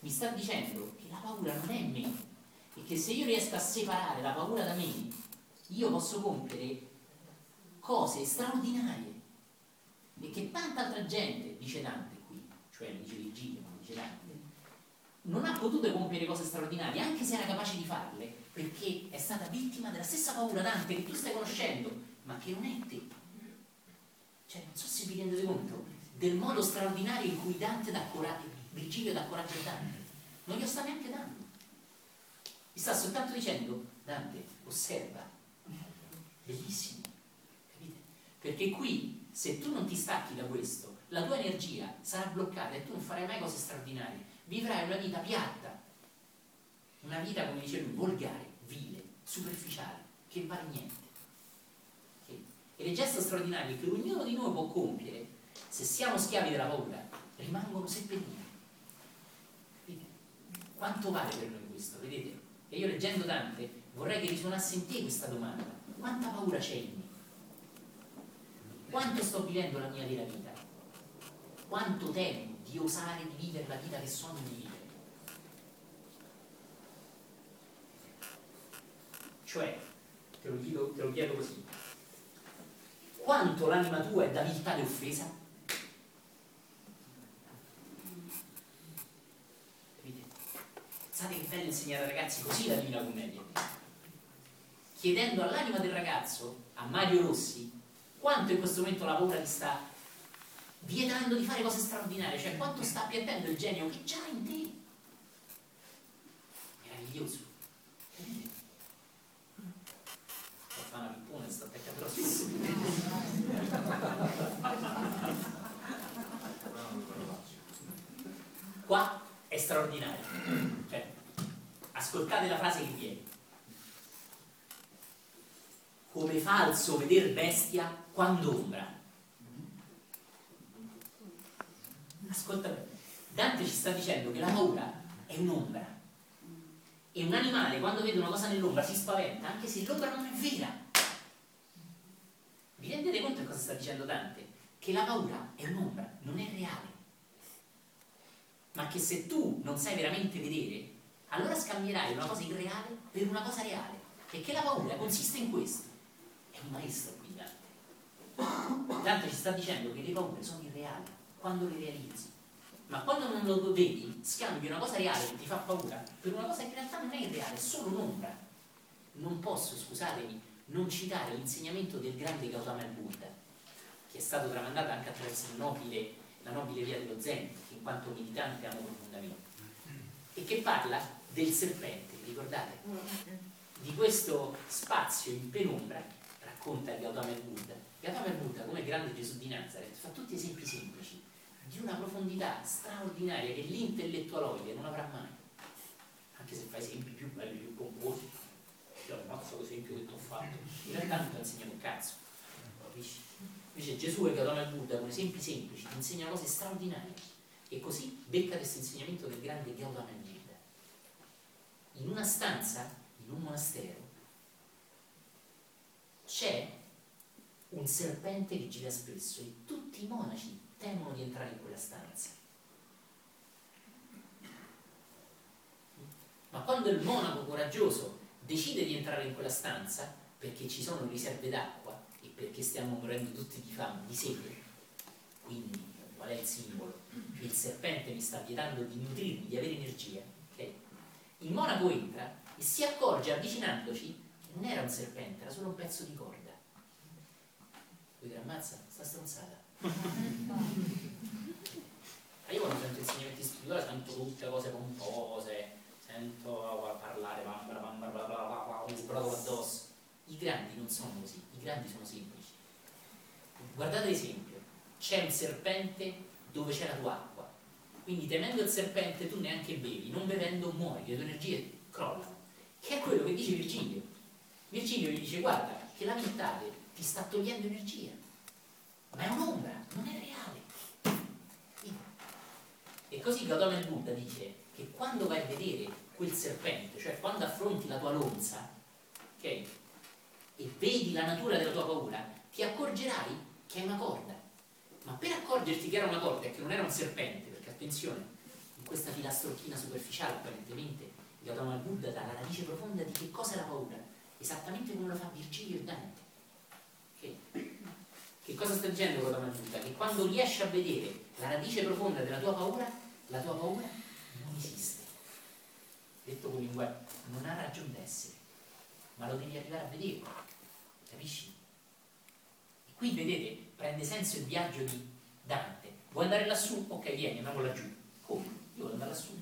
Speaker 1: mi sta dicendo che la paura non è me e che se io riesco a separare la paura da me, io posso compiere cose straordinarie e che tanta altra gente, dice Dante qui, cioè dice Virgilio, non dice Dante, non ha potuto compiere cose straordinarie, anche se era capace di farle, perché è stata vittima della stessa paura Dante che tu stai conoscendo, ma che non è te. Cioè, non so se vi rendete conto del modo straordinario in cui Dante dà coraggio, Virgilio dà coraggio a Dante. Non glielo sta neanche dando. Gli sta soltanto dicendo, Dante, osserva. Bellissimo, capite? Perché qui, se tu non ti stacchi da questo, la tua energia sarà bloccata e tu non farai mai cose straordinarie vivrai una vita piatta, una vita, come dice lui, volgare, vile, superficiale, che vale niente. E le gesta straordinarie che ognuno di noi può compiere, se siamo schiavi della paura, rimangono seppellite. Quanto vale per noi questo? Vedete? E io leggendo Dante vorrei che risuonasse in te questa domanda. Quanta paura c'è in me? Quanto sto vivendo la mia vera vita? Quanto temo di osare di vivere la vita che sogno di vivere. Cioè, te lo, chiedo, te lo chiedo così, quanto l'anima tua è da viltà e offesa? State intendendo insegnare ai ragazzi così la Divina Commedia, chiedendo all'anima del ragazzo, a Mario Rossi, quanto in questo momento la paura gli sta vietando di fare cose straordinarie, cioè quanto sta piantando il genio che già in te. Meraviglioso. Sto fa una pippone, sta attaccando la. Qua è straordinario. Ascoltate la frase che viene. Come falso veder bestia quando ombra. Ascolta, Dante ci sta dicendo che la paura è un'ombra. E un animale quando vede una cosa nell'ombra si spaventa, anche se l'ombra non è vera. Vi rendete conto di cosa sta dicendo Dante? Che la paura è un'ombra, non è reale. Ma che se tu non sai veramente vedere, allora scambierai una cosa irreale per una cosa reale. E che la paura consiste in questo. È un maestro qui Dante. Dante ci sta dicendo che le paure sono irreali quando le realizzi. Ma quando non lo vedi, scambi una cosa reale che ti fa paura per una cosa che in realtà non è irreale, è solo un'ombra. Non posso, scusatemi, non citare l'insegnamento del grande Gautama Buddha, che è stato tramandato anche attraverso nobile, la nobile via dello Zen, che in quanto militante amo profondamente, e che parla del serpente, ricordate? Di questo spazio in penombra, racconta il Gautama Buddha. Gautama Buddha, come grande Gesù di Nazareth, fa tutti esempi semplici, di una profondità straordinaria che l'intellettualoide non avrà mai, anche se fa esempi più belli, più composti io ammazzo l'esempio che ti ho fatto, in realtà non ti insegna un cazzo, capisci? Invece Gesù e Gautama il Buddha con esempi semplici ti insegna cose straordinarie e così becca questo insegnamento del grande Gautama. In una stanza, in un monastero, c'è un serpente che gira spesso e tutti i monaci temono di entrare in quella stanza. Ma quando il monaco coraggioso decide di entrare in quella stanza perché ci sono riserve d'acqua e perché stiamo morendo tutti di fame, di sete. Quindi, qual è il simbolo? Il serpente mi sta vietando di nutrirmi, di avere energia. Il monaco entra e si accorge avvicinandoci che non era un serpente, era solo un pezzo di corda. Vuoi dire, ammazza, sta stronzata. Ma io quando sento insegnamenti spirituali sento tutte cose pompose, sento parlare bambara, bambara, bla bla bla, bla, sbrago addosso. I grandi non sono così, i grandi sono semplici. Guardate l'esempio, c'è un serpente dove c'è la tua quindi temendo il serpente tu neanche bevi, non bevendo muori, le tue energie crollano, che è quello che dice Virgilio. Virgilio gli dice guarda che la mentale ti sta togliendo energia, ma è un'ombra, non è reale. E così Gautama il Buddha dice che quando vai a vedere quel serpente, cioè quando affronti la tua lonza, ok? E vedi la natura della tua paura, ti accorgerai che è una corda. Ma per accorgerti che era una corda e che non era un serpente, attenzione, in questa filastrocchina superficiale apparentemente, Gautama Buddha dà la radice profonda di che cosa è la paura, esattamente come lo fa Virgilio e Dante. Okay? Che cosa sta dicendo Gautama Buddha? Che quando riesci a vedere la radice profonda della tua paura, la tua paura non esiste. Detto con linguaggio, non ha ragione d'essere, ma lo devi arrivare a vedere, capisci? E qui vedete, prende senso il viaggio di Dante. Vuoi andare lassù? Ok, vieni, andiamo laggiù. Come? Io voglio andare lassù.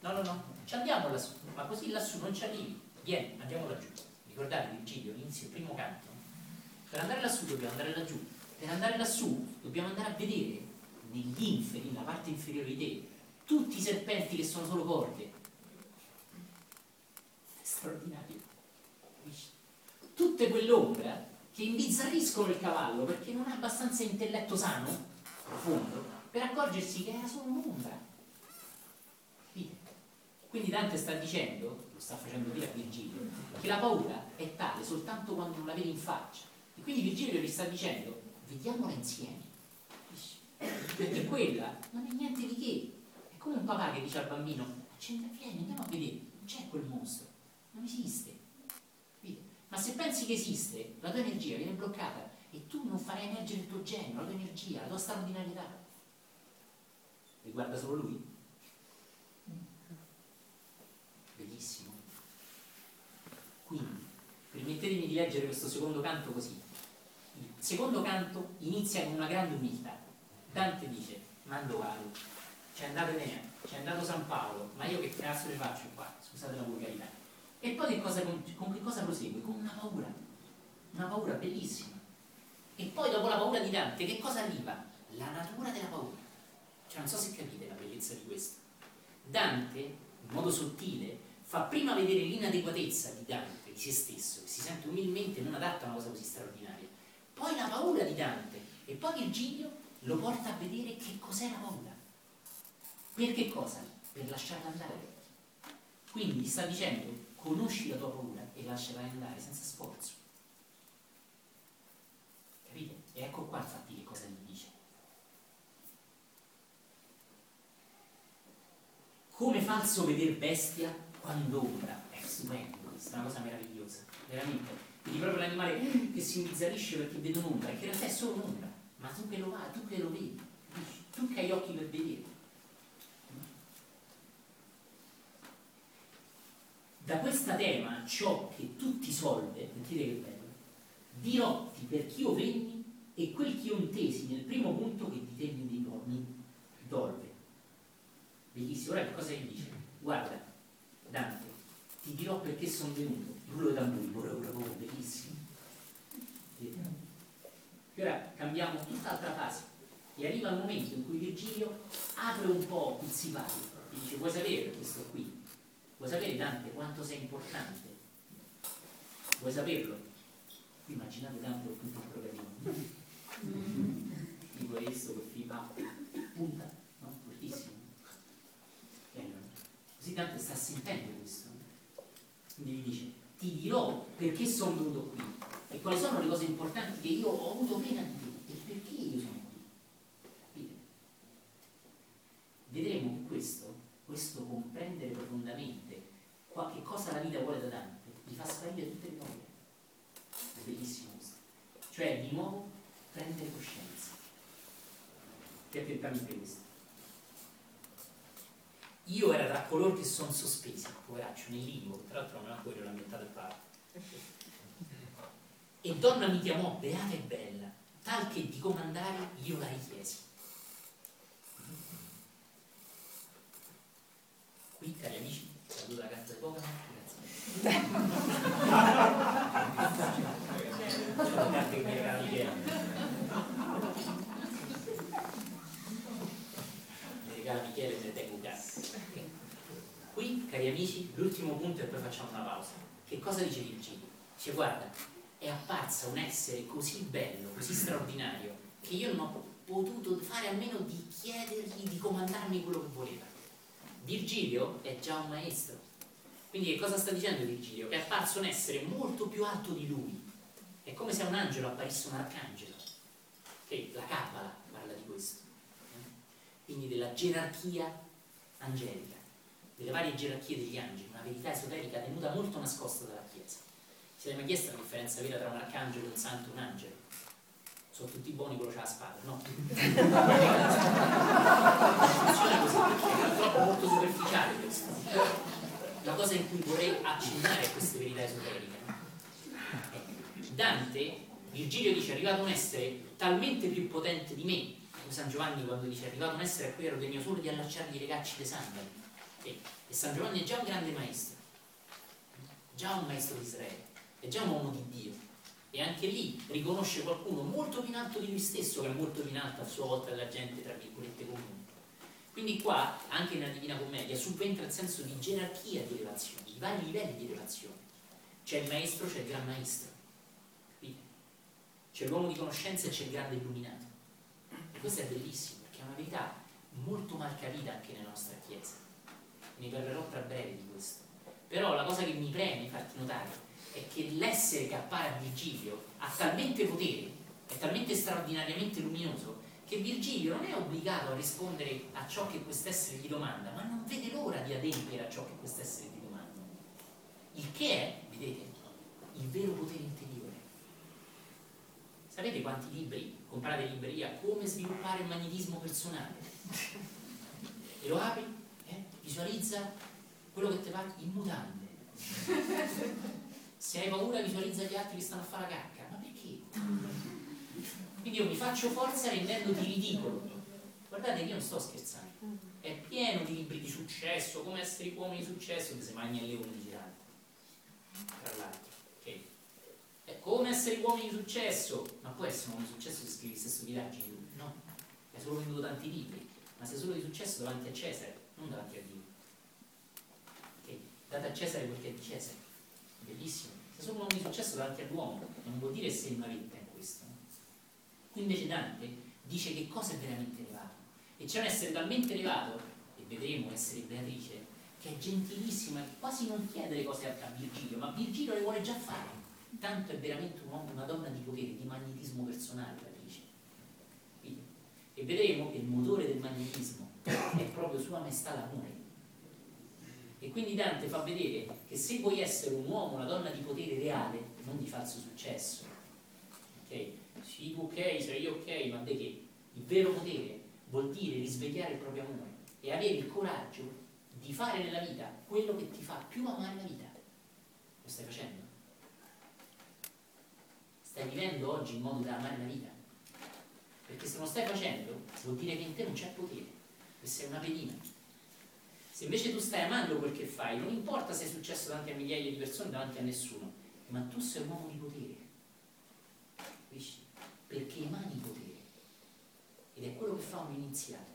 Speaker 1: No, no, no, ci andiamo lassù, ma così lassù non ci arrivi. Vieni, andiamo laggiù. Ricordate Virgilio, l'inizio, il primo canto. Per andare lassù dobbiamo andare laggiù. Per andare lassù dobbiamo andare a vedere negli inferi, nella parte inferiore di te, tutti i serpenti che sono solo corde. Straordinario. Tutte quell'ombra che imbizzarriscono il cavallo perché non ha abbastanza intelletto sano, profondo, per accorgersi che era solo un'ombra. Quindi Dante sta dicendo, lo sta facendo dire a Virgilio, che la paura è tale soltanto quando non la vedi in faccia. E quindi Virgilio gli sta dicendo, vediamola insieme. Perché quella non è niente di che. È come un papà che dice al bambino, vieni, andiamo a vedere, non c'è quel mostro, non esiste. Ma se pensi che esiste, la tua energia viene bloccata e tu non farai emergere il tuo genio, la tua energia, la tua straordinarietà. Riguarda solo lui? Bellissimo. Quindi, permettetemi di leggere questo secondo canto così. Il secondo canto inizia con una grande umiltà. Dante dice, mando vado, c'è andato Enea, c'è andato San Paolo, ma io che cazzo ne faccio qua? Scusate la volgarità. E poi che cosa, con, con che cosa prosegue? Con una paura, una paura bellissima. E poi dopo la paura di Dante che cosa arriva? La natura della paura. Cioè, non so se capite la bellezza di questo. Dante, in modo sottile, fa prima vedere l'inadeguatezza di Dante, di se stesso, che si sente umilmente non adatto a una cosa così straordinaria. Poi la paura di Dante e poi Virgilio lo porta a vedere che cos'è la paura. Per che cosa? Per lasciarla andare. Quindi sta dicendo, conosci la tua paura e lasciala andare senza sforzo. Capite? E ecco qua infatti che cosa gli dice. Come falso veder bestia quando ombra. È stupendo, questa è una cosa meravigliosa, veramente. Vedi proprio l'animale che si imbizzarisce perché vede un'ombra, che in realtà è solo un'ombra, ma tu che lo vai, tu che lo vedi, tu che hai occhi per vedere. Da questa tema ciò che tu ti solve, sentite che bello, dirotti per chi io venni e quel che io intesi nel primo punto che di te mi dolve. Bellissimo, ora che cosa gli dice? Guarda, Dante, ti dirò perché sono venuto, rullo di tamburi, ora, ora, ora, bellissimo. E ora cambiamo tutt'altra fase e arriva il momento in cui Virgilio apre un po' il sipario e dice vuoi sapere questo qui? Vuoi sapere Dante quanto sei importante? Vuoi saperlo? Immaginate Dante con tutto il programma. Tipo questo, che fa punta, no? Fortissimo. Così Dante sta sentendo questo. Quindi gli dice, ti dirò perché sono venuto qui e quali sono le cose importanti che io ho avuto pena di te e perché io sono qui. Vedremo che questo, questo comprendere profondamente che cosa la vita vuole da Dante, gli fa sparire tutte le paure. È bellissimo questo. Cioè, di nuovo, prendere coscienza. Che attentamente questo. Io era tra coloro che sono sospesi, poveraccio, nel limbo, tra l'altro non ancora lamentato il padre. E donna mi chiamò beata e bella, tal che di comandare io la richiesi. Qui, cari amici, saluto la carta di poca, Michele. E ne tengo casa. Qui, cari amici, l'ultimo punto e poi facciamo una pausa. Che cosa dice Virgilio? Dice, guarda, è apparsa un essere così bello, così straordinario, che io non ho potuto fare a meno di chiedergli di comandarmi quello che voleva. Virgilio è già un maestro. Quindi che cosa sta dicendo Virgilio? Che è apparso un essere molto più alto di lui. È come se un angelo apparisse un arcangelo. Che la Kabbalah parla di questo. Quindi della gerarchia angelica, delle varie gerarchie degli angeli, una verità esoterica tenuta molto nascosta dalla Chiesa. Si è mai chiesta la differenza vera tra un arcangelo, un santo e un angelo? Sono tutti buoni quello c'ha la spada, no? Funziona così perché è troppo molto superficiale questo. La cosa in cui vorrei accennare è queste verità esoteriche. No? Dante, Virgilio dice, è arrivato un essere talmente più potente di me, come San Giovanni quando dice, è arrivato un essere a cui ero degno solo di allacciargli i legacci dei sandali. E San Giovanni è già un grande maestro, già un maestro di Israele, è già un uomo di Dio e anche lì riconosce qualcuno molto più in alto di lui stesso che è molto più in alto a sua volta della gente tra virgolette comune. Quindi qua anche nella Divina Commedia subentra il senso di gerarchia di elevazione di vari livelli di elevazione c'è il maestro, c'è il gran maestro. C'è l'uomo di conoscenza e c'è il grande illuminato. E questo è bellissimo perché è una verità molto mal capita anche nella nostra chiesa. Ne parlerò tra breve di questo. Però la cosa che mi preme farti notare è che l'essere che appare a Virgilio ha talmente potere, è talmente straordinariamente luminoso, che Virgilio non è obbligato a rispondere a ciò che quest'essere gli domanda, ma non vede l'ora di adempiere a ciò che quest'essere gli domanda. Il che è, vedete, il vero potere interiore. Sapete quanti libri comprate in libreria? Come sviluppare il magnetismo personale? E lo apri, eh, visualizza quello che ti va in mutande. Se hai paura visualizza gli altri che stanno a fare la cacca. Ma perché? Quindi io mi faccio forza rendendoti ridicolo. Guardate che io non sto scherzando. È pieno di libri di successo, come essere uomini di successo, che se mangia il leone girante. Tra l'altro. Okay. È come essere uomini di successo. Ma può essere un uomo di successo se scrivi stesso viaggio? No. Hai solo venduto tanti libri. ma sei solo di successo davanti a Cesare, non davanti a Dio. Ok? Date a Cesare quel che è di Cesare. Bellissimo. Solo un uomo di successo davanti all'uomo, non vuol dire sei una vita in questo. Qui invece Dante dice che cosa è veramente elevato. E c'è un essere talmente elevato, e vedremo essere Beatrice, che è gentilissima e quasi non chiede le cose a Virgilio, ma Virgilio le vuole già fare. Tanto è veramente un uomo, una donna di potere, di magnetismo personale, Beatrice. E vedremo che il motore del magnetismo è proprio Sua Maestà l'amore. E quindi Dante fa vedere che se vuoi essere un uomo, una donna di potere reale, non di falso successo, ok? Sì, tu ok, sei io ok, ma di che? Il vero potere vuol dire risvegliare il proprio amore e avere il coraggio di fare nella vita quello che ti fa più amare la vita. Lo stai facendo? Stai vivendo oggi in modo da amare la vita? Perché se non stai facendo, vuol dire che in te non c'è potere, che sei una pedina. Se invece tu stai amando quel che fai, non importa se è successo davanti a migliaia di persone, davanti a nessuno, ma tu sei un uomo di potere. Capisci? Perché emani potere. Ed è quello che fa un iniziato.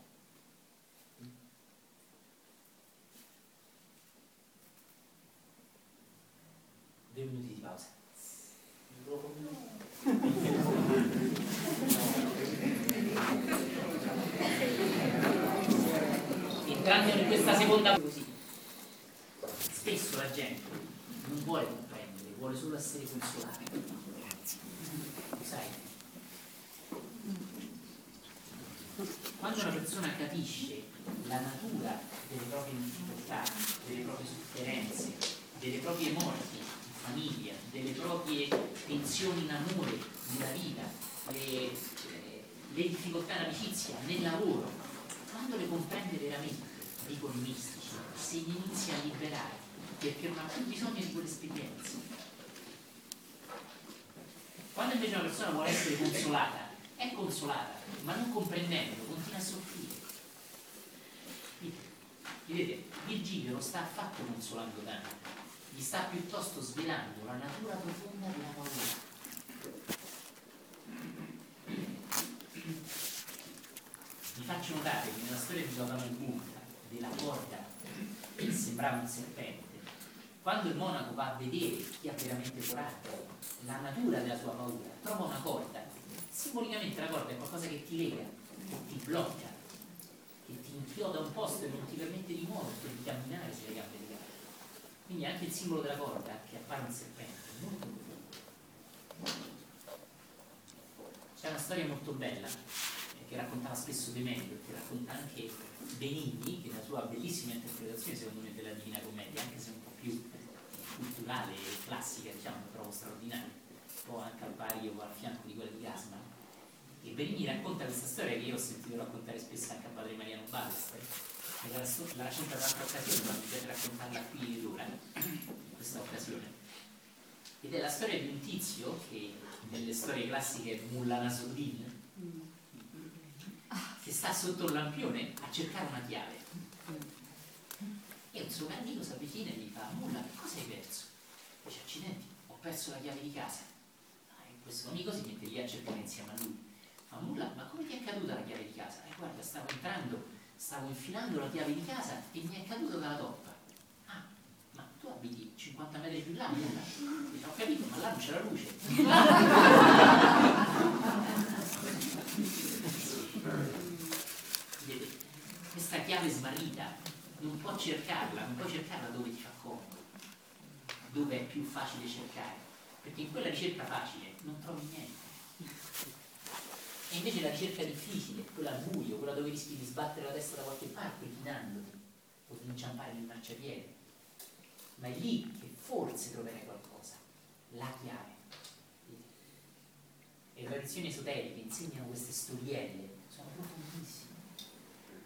Speaker 1: Due minuti di pausa. Entrando in questa seconda così, spesso la gente non vuole comprendere, vuole solo essere consolata. Sai? Quando una persona capisce la natura delle proprie difficoltà, delle proprie sofferenze, delle proprie morti in famiglia, delle proprie tensioni in amore, nella vita, le, le difficoltà in amicizia, nel lavoro, quando le comprende veramente, i mistici, se li inizia a liberare, perché non ha più bisogno di quelle esperienze. Quando invece una persona vuole essere consolata, è consolata, ma non comprendendo, continua a soffrire. Vedete, Virgilio non sta affatto consolando Dante, gli sta piuttosto svelando la natura profonda della paura. Vi faccio notare che nella storia di Giordano il della corda che sembrava un serpente, quando il monaco va a vedere chi ha veramente coraggio, la natura della sua paura, trova una corda. Simbolicamente la corda è qualcosa che ti lega, che ti blocca, che ti inchioda un posto e non ti permette di muoverti di camminare sulle gambe di legate. Quindi anche il simbolo della corda, che appare un serpente, molto profondo. C'è una storia molto bella eh, che raccontava spesso De Meglio, che racconta anche Benigni, che nella sua bellissima interpretazione, secondo me, della Divina Commedia, anche se un po' più culturale e classica, diciamo, la trovo straordinaria, un po' anche al pari o al fianco di quella di Gasman. E Benigni racconta questa storia che io ho sentito raccontare spesso anche a padre Mariano Balestre, e la, la racconta in un'altra occasione, ma mi piace raccontarla qui ed ora, in questa occasione. Ed è la storia di un tizio che nelle storie classiche è Mullah che sta sotto un lampione a cercare una chiave. E un suo amico si avvicina e gli fa, Mullah, che cosa hai perso? Dice, accidenti, ho perso la chiave di casa. E questo amico si mette lì a cercare insieme a lui. Ma Mullah, ma come ti è caduta la chiave di casa? E guarda, stavo entrando, stavo infilando la chiave di casa e mi è caduta dalla toppa. Ah, ma tu abiti 50 metri più là, Mullah? Dice, ho capito, ma là non c'è la luce. Vedete, questa chiave smarrita non può cercarla, non puoi cercarla dove ti fa comodo, dove è più facile cercare, perché in quella ricerca facile non trovi niente. E invece la ricerca difficile, quella al buio, quella dove rischi di sbattere la testa da qualche parte, chinandoti, o di inciampare nel marciapiede, ma è lì che forse troverai qualcosa, la chiave. E le tradizioni esoteriche insegnano queste storielle, sono profondissime.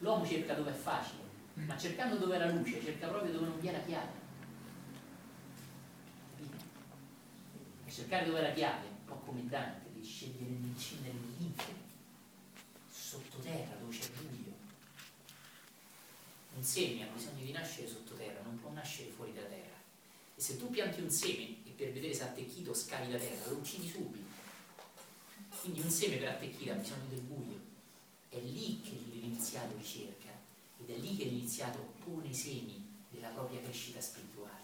Speaker 1: L'uomo cerca dove è facile, ma cercando dove è la luce, cerca proprio dove non vi è la chiave. E cercare dove è la chiave, un po' come Dante, di scegliere l'infimo, sottoterra dove c'è buio. Un seme ha bisogno di nascere sottoterra, non può nascere fuori dalla terra. E se tu pianti un seme e per vedere se ha attecchito scavi la terra, lo uccidi subito. Quindi un seme per attecchire ha bisogno del buio. È lì che l'iniziato ricerca ed è lì che l'iniziato pone i semi della propria crescita spirituale.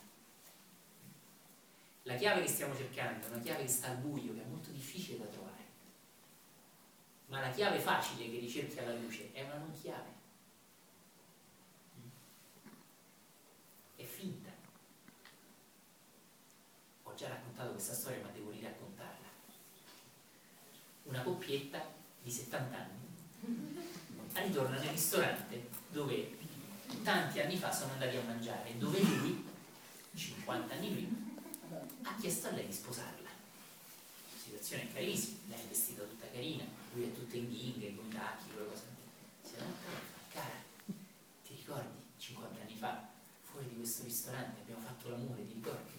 Speaker 1: La chiave che stiamo cercando è una chiave che sta al buio, che è molto difficile da trovare. Ma la chiave facile che ricerchi alla luce è una non chiave. È finta. Ho già raccontato questa storia, ma devo riraccontarla. Una coppietta di 70 anni ritorna nel ristorante dove tanti anni fa sono andati a mangiare, dove lui, 50 anni prima, ha chiesto a lei di sposarla. Situazione carissima, lei è vestita tutta carina, lui è tutto in ghinghe, con i tacchi, quelle cose. Si è cara, ti ricordi 50 anni fa, fuori di questo ristorante abbiamo fatto l'amore, ti ricordi?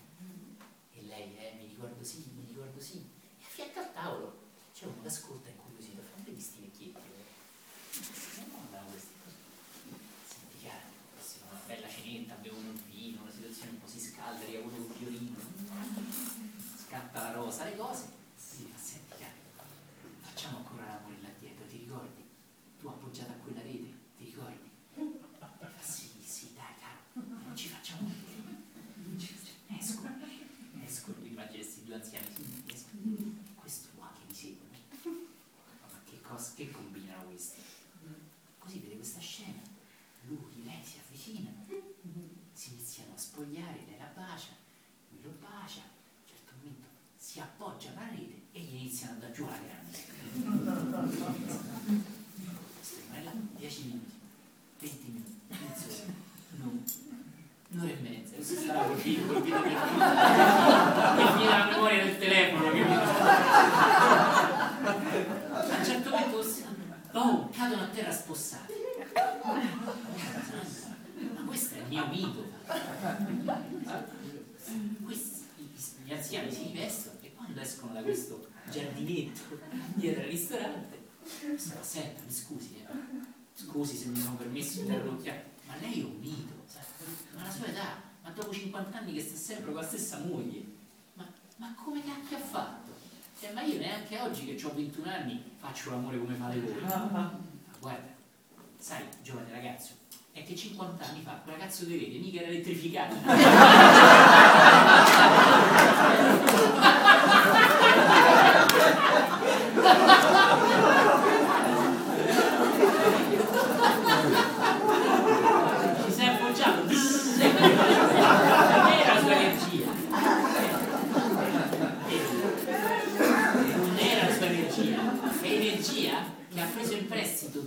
Speaker 1: E lei, eh, mi ricordo sì, mi ricordo sì. E a fianco al tavolo c'è uno che ascolta incuriosito, fa vedi sti vecchietti. Eh, no, no, questi cose. Senti cara, una bella cenetta, bevono il vino, una situazione un po' si scalda, arriva uno con violino, scatta la rosa, le cose. Sì, ma senti cara, facciamo ancora l'amore là dietro, ti ricordi? Tu appoggiata a quella rete, ti ricordi? Fa sì, sì, dai cara, non ci facciamo vedere. Esco, esco, immagina questi due anziani, sì, esco. Questo qua che mi seguono. Ma che cosa, che combinano questi? Così vede questa scena. Lui, lei si avvicina, si iniziano a spogliare, lei la bacia, lui lo bacia, a un certo momento si appoggia alla rete e gli iniziano da giù la grande. Questo rimane là 10 minuti, 20 minuti, mezz'ora, no, e mezza, questo sarà colpito, colpito per la memoria del telefono che a un certo punto oh, cadono a terra spossati ma questo è il mio mito Questi, gli anziani si rivestono e quando escono da questo giardinetto dietro al ristorante sono senta mi scusi eh. scusi se mi sono permesso di interrompere ma lei è un mito ma la sua età ma dopo 50 anni che sta sempre con la stessa moglie ma, ma come cacchio ha fatto? Eh, ma io neanche oggi che ho 21 anni faccio l'amore come fate voi. Ma guarda, sai, giovane ragazzo, è che 50 anni fa quella cazzo di rete mica era elettrificata.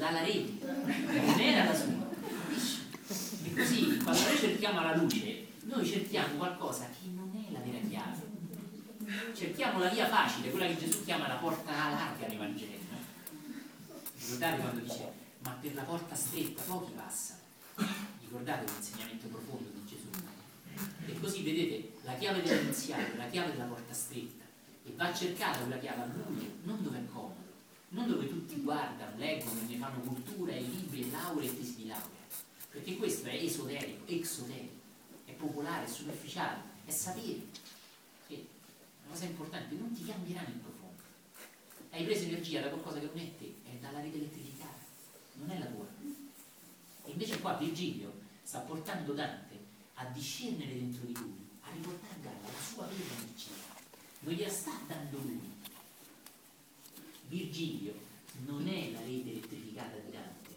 Speaker 1: dalla rete, non era la sua. E così quando noi cerchiamo la luce, noi cerchiamo qualcosa che non è la vera chiave. Cerchiamo la via facile, quella che Gesù chiama la porta larga nei Vangeli. Ricordate quando dice, ma per la porta stretta pochi passano. Ricordate l'insegnamento profondo di Gesù? E così vedete la chiave dell'iniziale, la chiave della porta stretta. E va cercata quella chiave a buio, non dove è comodo, non dove tutti guardano, leggono, ne fanno cultura, e libri, e lauree e tesi di laurea. Perché questo è esoterico, exoterico, è popolare, è superficiale, è sapere. E una cosa importante, non ti cambierà nel profondo. Hai preso energia da qualcosa che non è te, è dalla rete elettrificata, non è la tua. E invece qua Virgilio sta portando Dante a discernere dentro di lui, a riportare a galla la sua vera energia. Non gliela sta dando lui. Virgilio non è la rete elettrificata di Dante.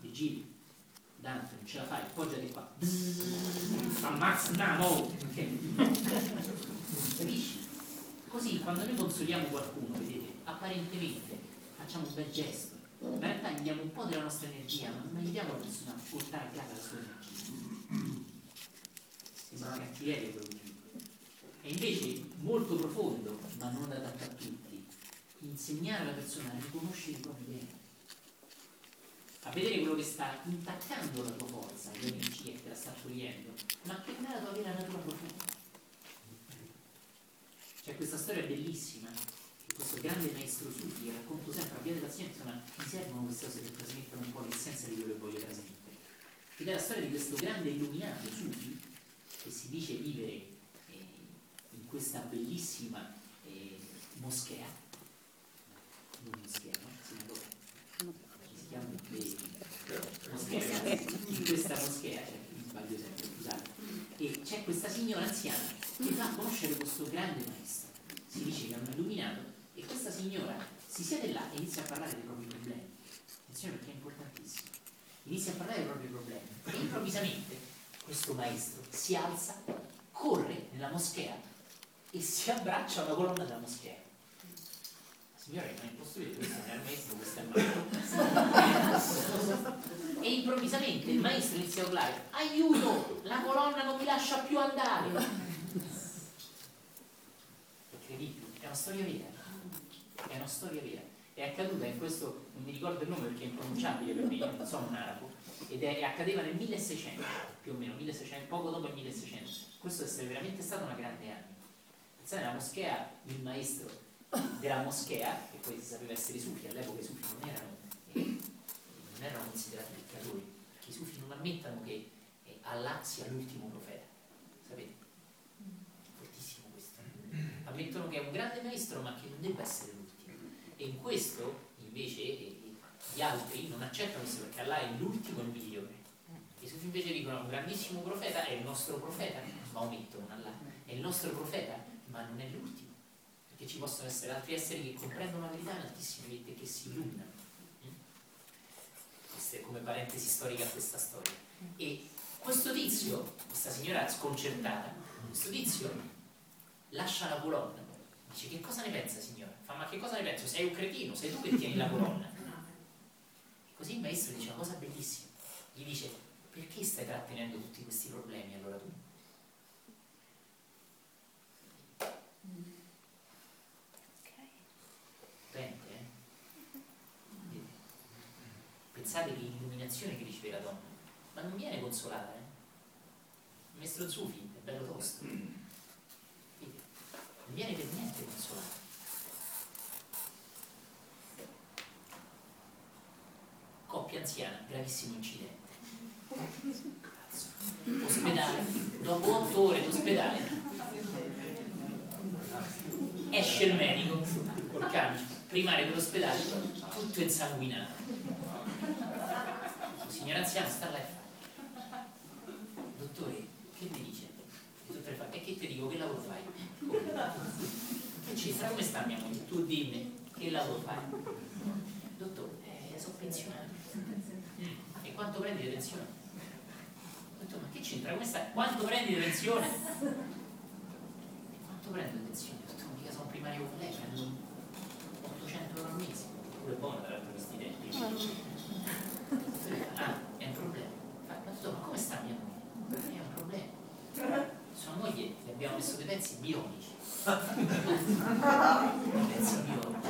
Speaker 1: Virgilio, Dante, non ce la fai, appoggiati qua. Ammazza, no! Capisci? Così quando noi consoliamo qualcuno, vedete, apparentemente facciamo un bel gesto, in realtà gli diamo un po' della nostra energia, ma non aiutiamo la persona a portare a casa la sua energia. Sembra una cattiveria quello che. E invece molto profondo, ma non adatto a tutti, insegnare alla persona a riconoscere i propri beni, a vedere quello che sta intaccando la tua forza, l'energia che te la sta togliendo, ma che è la tua vera natura profonda. C'è questa storia bellissima che questo grande maestro Sufi, che racconto sempre a via della scienza, ma mi servono queste cose per trasmettere un po' l'essenza di quello che voglio trasmettere. Ed è la storia di questo grande illuminato Sufi che si dice vivere eh, in questa bellissima eh, moschea, non moschea, no? Sinagoga. si chiama moschea, in questa moschea, cioè, mi sbaglio sempre, scusate, e c'è questa signora anziana che va a conoscere questo grande maestro, si dice che hanno illuminato, e questa signora si siede là e inizia a parlare dei propri problemi. Attenzione perché è importantissimo. Inizia a parlare dei propri problemi e improvvisamente questo maestro si alza, corre nella moschea e si abbraccia alla colonna della moschea. Signore, non è possibile, questo non maestro, questo. E improvvisamente il maestro inizia a urlare, aiuto, la colonna non mi lascia più andare. Incredibile, è una storia vera. È una storia vera. È accaduta in questo, non mi ricordo il nome perché è impronunciabile per me, non sono un arabo, ed è, accadeva nel 1600, più o meno, 1600, poco dopo il 1600. Questo deve essere veramente stata una grande anima. Pensate, nella moschea, il maestro della moschea, che poi si sapeva essere sufi, all'epoca i sufi non erano, eh, non erano considerati peccatori, perché i sufi non ammettono che eh, Allah sia l'ultimo profeta, sapete? Fortissimo questo. Ammettono che è un grande maestro ma che non debba essere l'ultimo. E in questo, invece, eh, gli altri non accettano questo perché Allah è l'ultimo e il migliore. I sufi invece dicono un grandissimo profeta è il nostro profeta, Maometto, non Allah, è il nostro profeta, ma non è l'ultimo che ci possono essere altri esseri che comprendono la verità in altissime vite che si illuminano. Mm? Questa è come parentesi storica a questa storia. E questo tizio, questa signora sconcertata, questo tizio lascia la colonna. Dice che cosa ne pensa signora? Fa ma che cosa ne penso? Sei un cretino, sei tu che tieni la colonna. E così il maestro dice una cosa bellissima. Gli dice perché stai trattenendo tutti questi problemi allora tu? Pensate che l'illuminazione che riceve la donna, ma non viene consolata, eh? Il maestro Zufi è bello tosto, non viene per niente consolata. Coppia anziana, gravissimo incidente. Cazzo. Ospedale, dopo otto ore di ospedale, esce il medico col camice primario dell'ospedale, tutto insanguinato signora anziana sta là e fa dottore che mi dice? il dottore fa e che ti dico che lavoro fai? che c'entra come sta mia moglie? tu dimmi che lavoro fai? dottore eh, sono pensionato mm. e quanto prendi di pensione? dottore ma che c'entra come sta? quanto prendi di pensione? quanto prendo di pensione? dottore mica sono primario con lei prendo 800 euro al mese pure buono tra l'altro questi tempi Ah, è un problema. Ma ma come sta mia moglie? È un problema. Sua moglie le abbiamo messo dei pezzi bionici. dei pezzi bionici.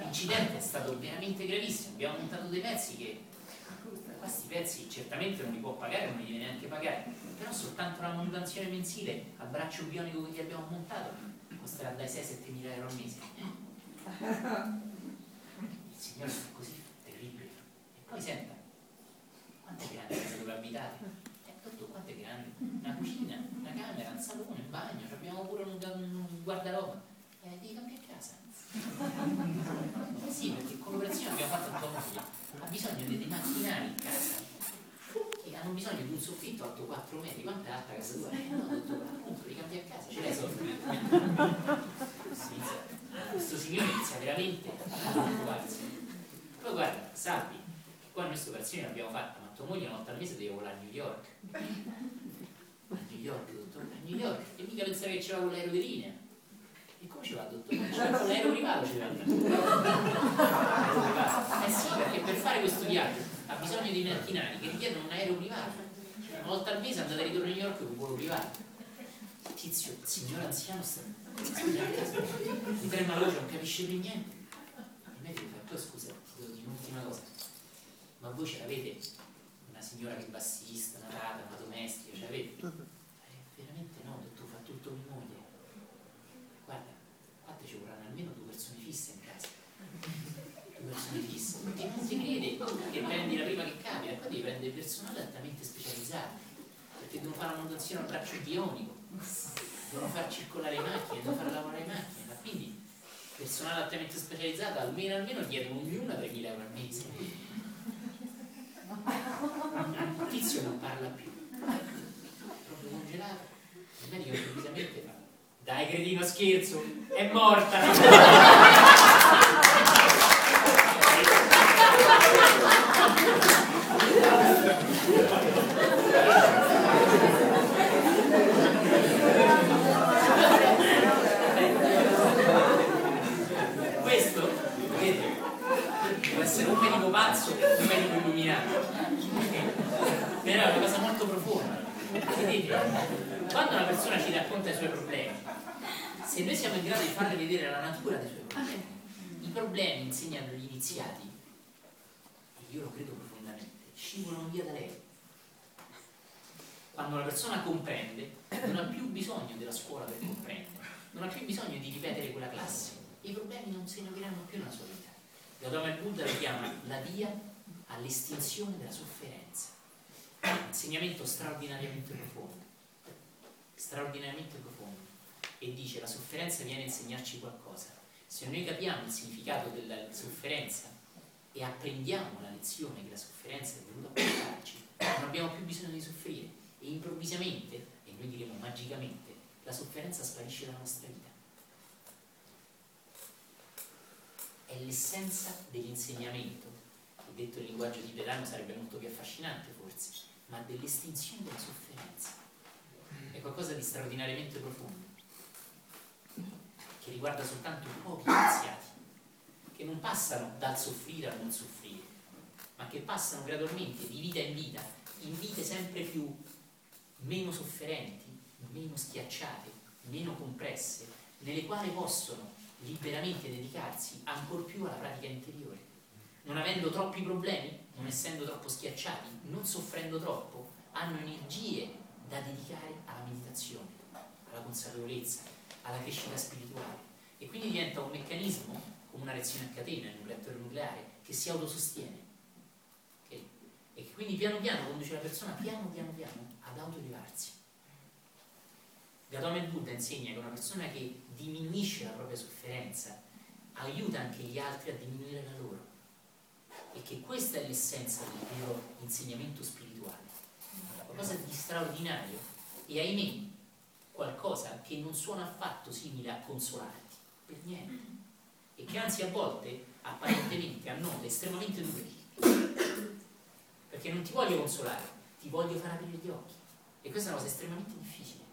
Speaker 1: L'incidente è stato veramente gravissimo. Abbiamo montato dei pezzi che questi pezzi certamente non li può pagare, non li deve neanche pagare, però soltanto la manutenzione mensile al braccio bionico che gli abbiamo montato costerà dai 6-7 mila euro al mese. Il signore è così poi senta, quanto è grande casa dove abitate? Eh, tutto quanto è grande? Una cucina, una camera, un salone, un bagno, abbiamo pure un, un guardaroba. Eh, devi cambiare casa. Eh sì, perché con l'operazione abbiamo fatto a tua moglie. Ha bisogno di dei macchinari in casa. E hanno bisogno di un soffitto alto 4 metri. Quanto è alta casa tua? Eh no, dottore, appunto, devi cambiare casa, ce l'hai soldi. Questo signore inizia veramente a preoccuparsi. Poi guarda, salvi, poi noi questa operazione l'abbiamo fatta, ma tua moglie una volta al mese deve volare a New York. A New York, dottore, a New York. E mica pensare che c'era con l'aereo di linea. E come ci va, dottore? C'è con l'aereo privato ci va. Eh sì, perché per fare questo viaggio ha bisogno di macchinari che richiedono un aereo privato. Una volta al mese andate a ritorno a New York con un volo privato. Tizio, il signor anziano sta mi trema la voce, non capisce più niente. Il medico fa, poi scusa, ti devo dire un'ultima cosa ma voi ce l'avete una signora che è bassista, una rata, una domestica, ce l'avete? Eh, veramente no, ho detto fa tutto mia moglie. Guarda, qua ci vorranno almeno due persone fisse in casa. Due persone fisse. E non si crede che prendi la prima che capita, qua devi prendere personale altamente specializzato, perché devono fare la manutenzione al braccio bionico, devono far circolare le macchine, devono far lavorare le macchine, ma quindi personale altamente specializzato almeno almeno chiedono ognuna 3.000 euro al mese. Il tizio non parla più, proprio congelato. Il medico improvvisamente fa, dai cretino scherzo, è morta. essere un medico pazzo o un medico illuminato. Però è una cosa molto profonda. Vedete, quando una persona ci racconta i suoi problemi, se noi siamo in grado di farle vedere la natura dei suoi problemi, i problemi insegnano agli iniziati, e io lo credo profondamente, scivolano via da lei. Quando una persona comprende, non ha più bisogno della scuola per comprendere, non ha più bisogno di ripetere quella classe, i problemi non se ne avranno più nella sua vita. Gautama il Buddha lo chiama la via all'estinzione della sofferenza. Un insegnamento straordinariamente profondo, straordinariamente profondo. E dice la sofferenza viene a insegnarci qualcosa. Se noi capiamo il significato della sofferenza e apprendiamo la lezione che la sofferenza è venuta a portarci, non abbiamo più bisogno di soffrire e improvvisamente, e noi diremo magicamente, la sofferenza sparisce dalla nostra vita. è l'essenza dell'insegnamento, che detto il linguaggio tibetano sarebbe molto più affascinante forse, ma dell'estinzione della sofferenza. È qualcosa di straordinariamente profondo, che riguarda soltanto pochi iniziati, che non passano dal soffrire al non soffrire, ma che passano gradualmente di vita in vita, in vite sempre più meno sofferenti, meno schiacciate, meno compresse, nelle quali possono liberamente dedicarsi ancor più alla pratica interiore, non avendo troppi problemi, non essendo troppo schiacciati, non soffrendo troppo, hanno energie da dedicare alla meditazione, alla consapevolezza, alla crescita spirituale e quindi diventa un meccanismo come una reazione a catena in un reattore nucleare che si autosostiene okay? e che quindi piano piano conduce la persona piano piano piano ad autoelevarsi. Gautama Buddha insegna che una persona che diminuisce la propria sofferenza, aiuta anche gli altri a diminuire la loro. E che questa è l'essenza del vero insegnamento spirituale. Qualcosa di straordinario e ahimè qualcosa che non suona affatto simile a consolarti, per niente. E che anzi a volte, apparentemente, a note estremamente dure. Perché non ti voglio consolare, ti voglio far aprire gli occhi. E questa è una cosa estremamente difficile.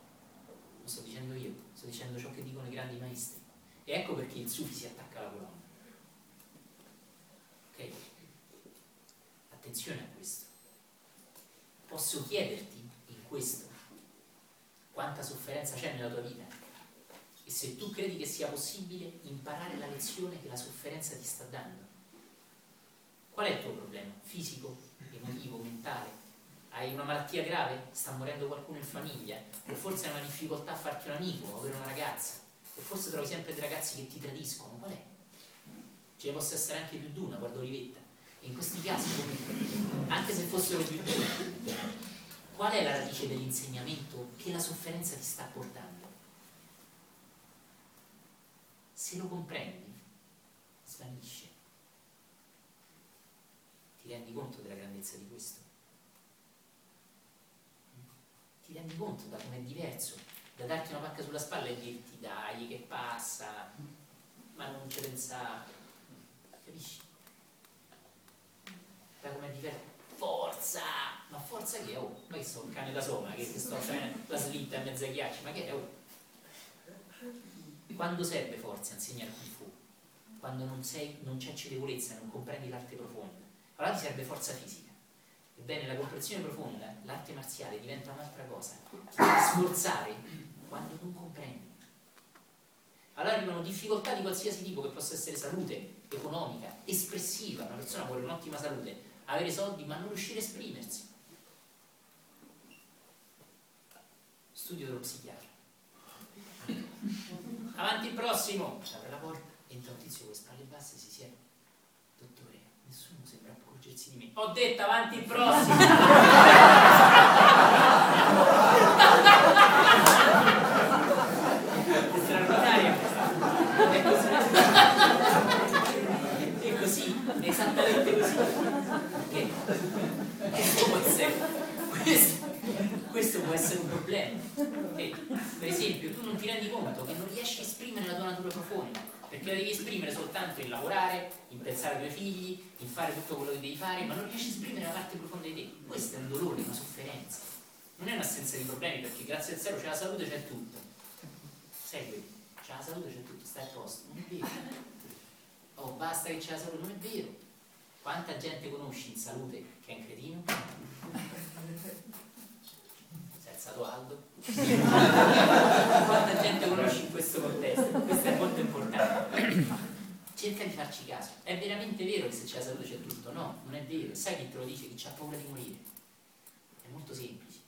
Speaker 1: Lo sto dicendo io sto dicendo ciò che dicono i grandi maestri. E ecco perché il Sufi si attacca alla colonna. Ok? Attenzione a questo. Posso chiederti in questo quanta sofferenza c'è nella tua vita e se tu credi che sia possibile imparare la lezione che la sofferenza ti sta dando. Qual è il tuo problema? Fisico, emotivo, mentale? hai una malattia grave, sta morendo qualcuno in famiglia, o forse hai una difficoltà a farti un amico, o avere una ragazza, o forse trovi sempre dei ragazzi che ti tradiscono, qual è? Ce ne possa essere anche più di una, guardo Rivetta. E in questi casi, anche se fossero più di una, qual è la radice dell'insegnamento che la sofferenza ti sta portando? Se lo comprendi, svanisce. Ti rendi conto della grandezza di questo? ti rendi conto da com'è diverso da darti una pacca sulla spalla e dirti dai che passa ma non ci pensare capisci? da com'è diverso forza ma forza che oh ma che sono un cane da soma che sto facendo la slitta in mezzo ai ghiacci ma che è quando serve forza insegnare Kung Fu quando non, sei, non c'è cedevolezza non comprendi l'arte profonda allora ti serve forza fisica Ebbene, la comprensione profonda, l'arte marziale diventa un'altra cosa. Sforzare quando non comprendi. Allora arrivano difficoltà di qualsiasi tipo, che possa essere salute, economica, espressiva. Una persona vuole un'ottima salute, avere soldi, ma non riuscire a esprimersi. Studio dello psichiatra. Avanti il prossimo. Apre la porta, entra un tizio con le spalle basse, si siede accorgersi di me. Ho detto avanti il prossimo. questo, può essere un problema. Perché, per esempio, tu non ti rendi conto che non riesci a esprimere la tua natura profonda, perché la devi esprimere soltanto in lavorare, in pensare ai tuoi figli, in fare tutto quello che devi fare, ma non riesci a esprimere la parte profonda di te. Questo è un dolore, una sofferenza. Non è un'assenza di problemi, perché grazie al zero c'è la salute, c'è tutto. Segui, c'è la salute, c'è tutto, stai a posto. Non è vero. Oh, basta che c'è la salute, non è vero. Quanta gente conosci in salute che è un cretino? Si è alzato Aldo? Quanta gente conosci in questo contesto? Questo è molto importante. Cerca di farci caso. È veramente vero che se c'è la salute c'è tutto? No, non è vero. Sai chi te lo dice? Chi ha paura di morire. È molto semplice.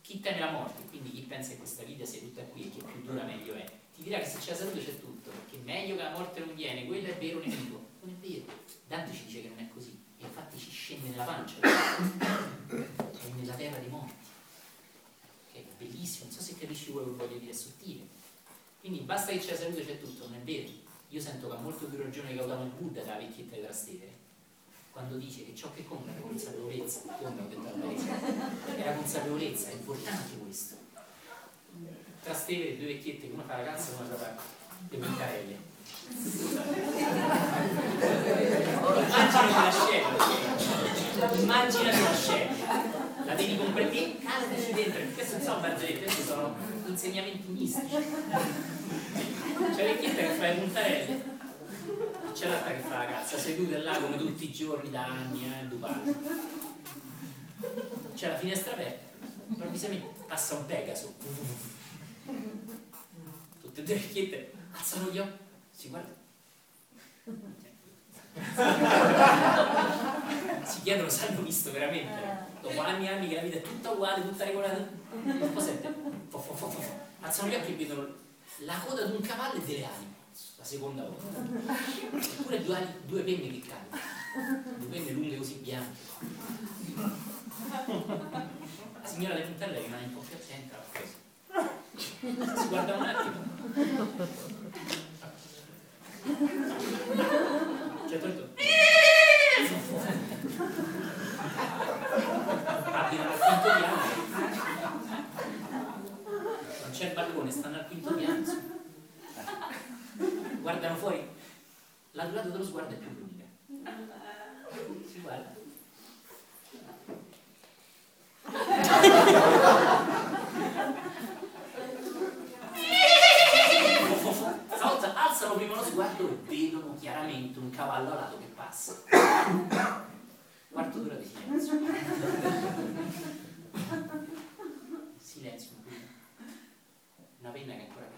Speaker 1: Chi teme la morte, quindi chi pensa che questa vita sia tutta qui e che più dura meglio è, ti dirà che se c'è la salute c'è tutto, che meglio che la morte non viene, quello è vero nemico. Non è vero. Dante ci dice che non è così. Infatti ci scende nella pancia. È nella terra dei morti che è bellissimo, non so se capisci quello che voglio dire, è sottile. Quindi basta che c'è la salute c'è tutto, non è vero. Io sento che ha molto più ragione Gautama il Buddha dalla vecchietta di Trastevere, quando dice che ciò che conta è la consapevolezza, è la consapevolezza, è importante questo. Trastevere, due vecchiette, una fa la cazzo e una fa le puntarelle. Immaginati la scena, immaginati la scena la devi comprendere, caldaci dentro, perché questi non sono barzellette, questi sono insegnamenti mistici. C'è vecchietta che fa le puntarelle, c'è l'altra che fa la cazza, seduta là come tutti i giorni da anni, eh, Dubai. C'è la finestra aperta, improvvisamente passa un Pegaso. Tutte e due vecchiette alzano gli occhi, si guardano. si chiedono se hanno visto veramente dopo anni e anni che la vita è tutta uguale, tutta regolata, un po' sente, fo, fo, fo, fo. alzano gli occhi e vedono la coda di un cavallo e delle ali, la seconda volta. Eppure due, ali, due penne che cadono, due penne lunghe così bianche. La signora delle puntelle rimane un po' più attenta. Si guarda un attimo. Cioè, detto, abitano al quinto piano. Non c'è il balcone stanno al quinto piano. Guardano fuori. La durata dello sguardo è più lunga. Si guarda stavolta alzano prima lo sguardo e vedono chiaramente un cavallo alato che passa quarto d'ora di silenzio. silenzio, una penna che ancora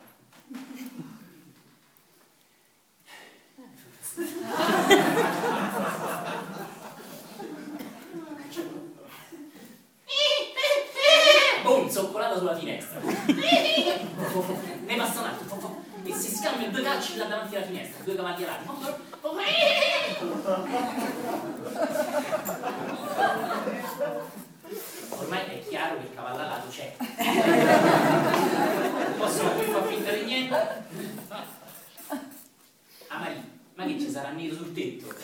Speaker 1: Boom, zoccolata sulla finestra. ne passa un altro. E si scambiano due calci là davanti alla finestra, due cavalli alati. Ormai è chiaro che il cavallo alato c'è. Possono più far finta di niente. Ah, Maria, ma che ci sarà nero sul tetto?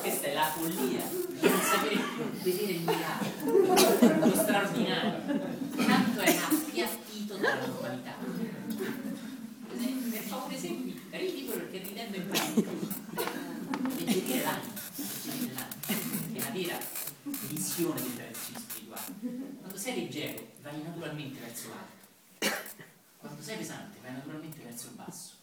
Speaker 1: Questa è la follia non sapere vedere il miracolo, lo straordinario. Tanto è appiattito dalla normalità. Facciamo un esempio ridicolo perché ridendo in pubblico. Alleggerire l'anima, è la vera missione delle tradizioni spirituali. Quando sei leggero vai naturalmente verso l'alto. Quando sei pesante vai naturalmente verso il basso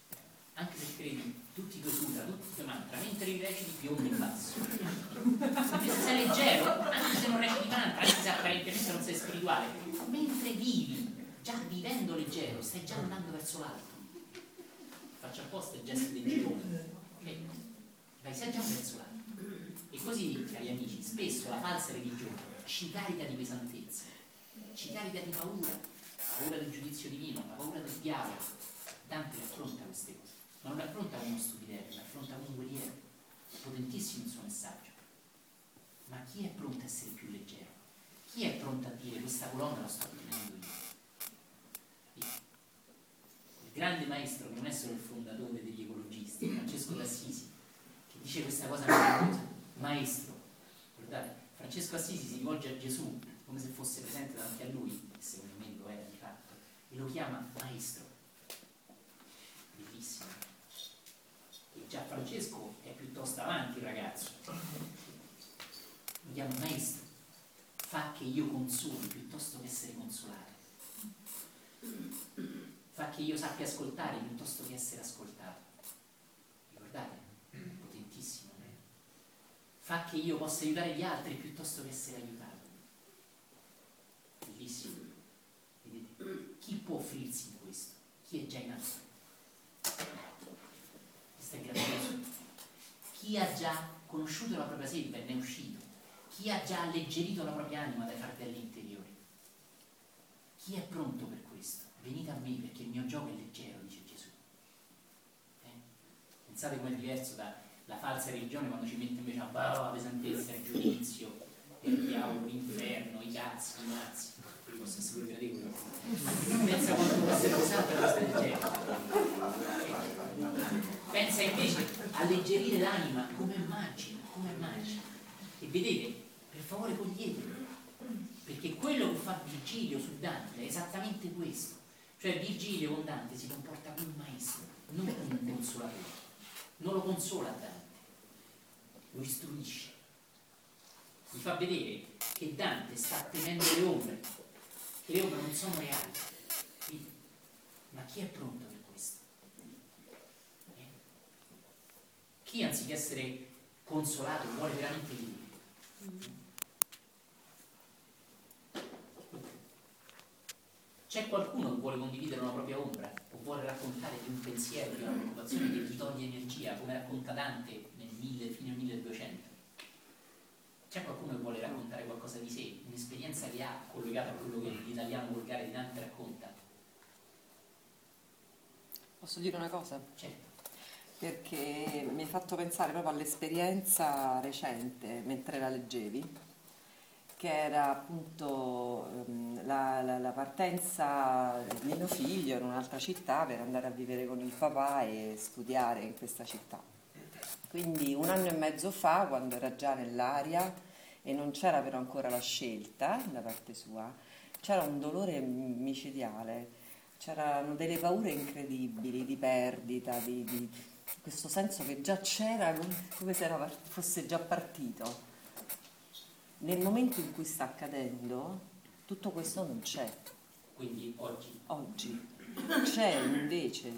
Speaker 1: anche se credi tutti sutra, tutti mantra, mentre li reciti piombi in basso. Se sei leggero, anche se non reciti mantra, anche se apparentemente non sei spirituale, mentre vivi, già vivendo leggero, stai già andando verso l'alto. Faccio apposta il gesto del girone. Okay? Vai già verso l'alto. E così, cari amici, spesso la falsa religione ci carica di pesantezza, ci carica di paura, paura del giudizio divino, paura del diavolo. Dante affronta queste cose non lo affronta uno stupidello, lo affronta un guerriero. potentissimo il suo messaggio. Ma chi è pronto a essere più leggero? Chi è pronto a dire questa colonna la sto ottenendo io? Il grande maestro, che non è solo il fondatore degli ecologisti, Francesco d'Assisi, che dice questa cosa meravigliosa, maestro, guardate, Francesco Assisi si rivolge a Gesù come se fosse presente davanti a lui, secondo me lo era di fatto, e lo chiama maestro. Bellissimo. E già Francesco è piuttosto avanti, ragazzo. Lo chiama maestro. Fa che io consoli piuttosto che essere consolato. Fa che io sappia ascoltare piuttosto che essere ascoltato. Ricordate? Potentissimo. Eh? Fa che io possa aiutare gli altri piuttosto che essere aiutato. Bellissimo. Vedete? Chi può offrirsi in questo? Chi è già in alto? Chi ha già conosciuto la propria sede e ne è uscito? Chi ha già alleggerito la propria anima dai fardelli interiori? Chi è pronto per questo? Venite a me perché il mio gioco è leggero, dice Gesù. Eh? Pensate come è diverso dalla falsa religione quando ci mette invece a la pesantezza, il giudizio, il diavolo, l'inferno, i cazzi, i mazzi. Essere pure gradevole. Pensa quanto essere pesante del genere. Pensa invece alleggerire l'anima come magia, come magia. E vedete, per favore coglietelo, perché quello che fa Virgilio su Dante è esattamente questo. Cioè Virgilio con Dante si comporta come un maestro, non come un consolatore. Non lo consola Dante, lo istruisce. Gli fa vedere che Dante sta tenendo le ombre, le ombre non sono reali. Ma chi è pronto per questo? Eh? Chi anziché essere consolato vuole veramente vivere? C'è qualcuno che vuole condividere una propria ombra o vuole raccontare di un pensiero, di una preoccupazione che gli toglie energia, come racconta Dante nel mille, fine 1200? C'è qualcuno che vuole raccontare qualcosa di sé, un'esperienza che ha collegata a quello che l'italiano volgare di Dante racconta?
Speaker 4: Posso dire una cosa?
Speaker 1: Certo.
Speaker 4: Perché mi hai fatto pensare proprio all'esperienza recente mentre la leggevi, che era appunto ehm, la, la, la, partenza di mio figlio in un'altra città per andare a vivere con il papà e studiare in questa città. Quindi un anno e mezzo fa, quando era già nell'aria e non c'era però ancora la scelta da parte sua, c'era un dolore micidiale, c'erano delle paure incredibili di perdita, di, di questo senso che già c'era come se era, fosse già partito. Nel momento in cui sta accadendo, tutto questo non c'è.
Speaker 1: Quindi oggi?
Speaker 4: Oggi. C'è invece,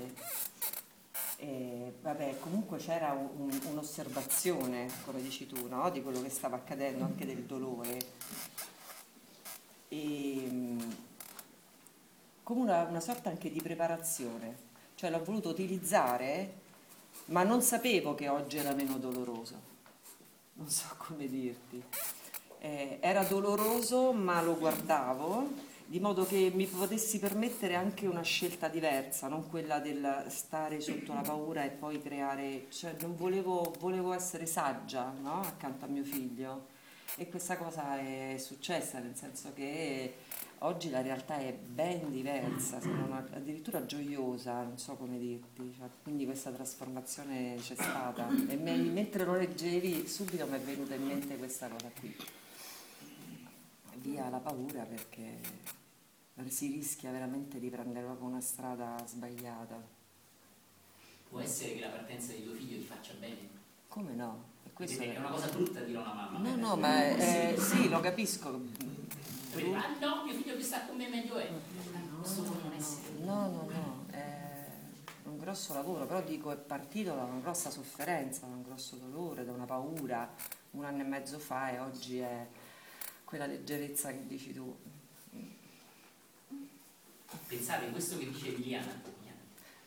Speaker 4: eh, vabbè, comunque c'era un, un'osservazione, come dici tu, no? di quello che stava accadendo, anche del dolore. E, come una, una sorta anche di preparazione. Cioè l'ho voluto utilizzare ma non sapevo che oggi era meno doloroso. Non so come dirti. Eh, era doloroso, ma lo guardavo di modo che mi potessi permettere anche una scelta diversa, non quella del stare sotto la paura e poi creare, cioè non volevo, volevo essere saggia no? accanto a mio figlio e questa cosa è successa, nel senso che oggi la realtà è ben diversa, se non addirittura gioiosa, non so come dirti, cioè, quindi questa trasformazione c'è stata e me, mentre lo leggevi subito mi è venuta in mente questa cosa qui. Via la paura perché si rischia veramente di prendere proprio una strada sbagliata.
Speaker 1: Può essere che la partenza di tuo figlio ti faccia bene?
Speaker 4: Come no?
Speaker 1: È una cosa brutta dire a una mamma.
Speaker 4: No, no, ma è, eh, sì, lo capisco.
Speaker 1: Ah no, mio figlio che sta con me meglio è. Questo può non essere.
Speaker 4: No, no, no, è un grosso lavoro, però dico è partito da una grossa sofferenza, da un grosso dolore, da una paura un anno e mezzo fa e oggi è quella leggerezza che dici tu.
Speaker 1: Pensate, questo che dice Emiliana,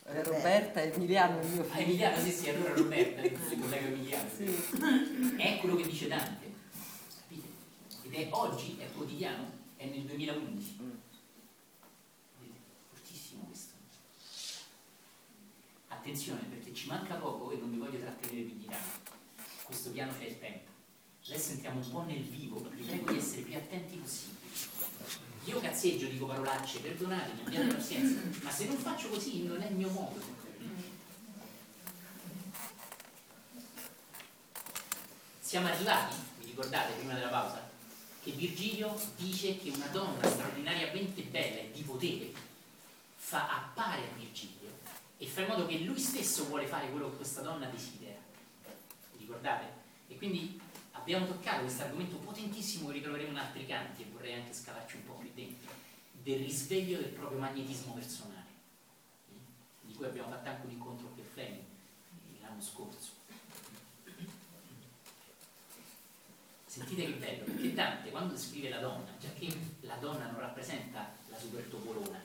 Speaker 4: eh, Roberta e Emiliano il mio
Speaker 1: figlio. Ah, Emiliano, sì, sì, allora Roberta, il collega Emiliano. Sì. È quello che dice Dante, capite? Ed è oggi, è quotidiano, è nel 2011. Mm. Fortissimo questo. Attenzione, perché ci manca poco e non vi voglio trattenere più di tanto. questo piano c'è il tempo. Adesso entriamo un po' nel vivo, vi prego di essere più attenti possibile. Io cazzeggio, dico parolacce, perdonatemi, abbiate pazienza, ma se non faccio così non è il mio modo. Siamo arrivati, vi ricordate prima della pausa, che Virgilio dice che una donna straordinariamente bella e di potere fa appare a Virgilio e fa in modo che lui stesso vuole fare quello che questa donna desidera. Vi ricordate? E quindi abbiamo toccato questo argomento potentissimo che ritroveremo in altri canti vorrei anche scalarci un po' qui dentro, del risveglio del proprio magnetismo personale, di cui abbiamo fatto anche un incontro a Fleming l'anno scorso. Sentite che bello, perché Dante quando descrive la donna, già che la donna non rappresenta la super topolona,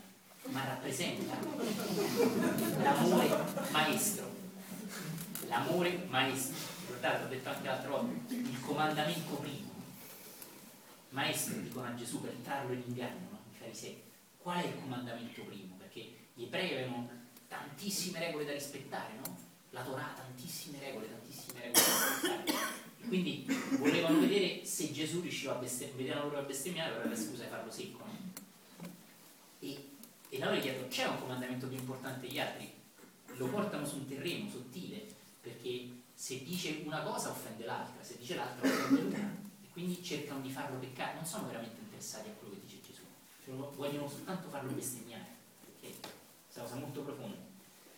Speaker 1: ma rappresenta l'amore maestro, l'amore maestro ricordate, l'ho detto anche l'altra volta, il comandamento primo. Maestro, dicono a Gesù per trarlo in inganno, no? i farisei. Qual è il comandamento primo? Perché gli ebrei avevano tantissime regole da rispettare, no? La Torah, tantissime regole, tantissime regole da rispettare. E quindi volevano vedere se Gesù riusciva a bestemmiare, vedevano loro a bestemmiare, aveva la scusa di farlo secco, no? E, e allora gli chiedono, c'è un comandamento più importante degli altri? Lo portano su un terreno sottile, perché se dice una cosa offende l'altra, se dice l'altra offende l'una quindi cercano di farlo peccare, non sono veramente interessati a quello che dice Gesù, cioè, vogliono soltanto farlo bestemmiare, perché è una cosa molto profonda.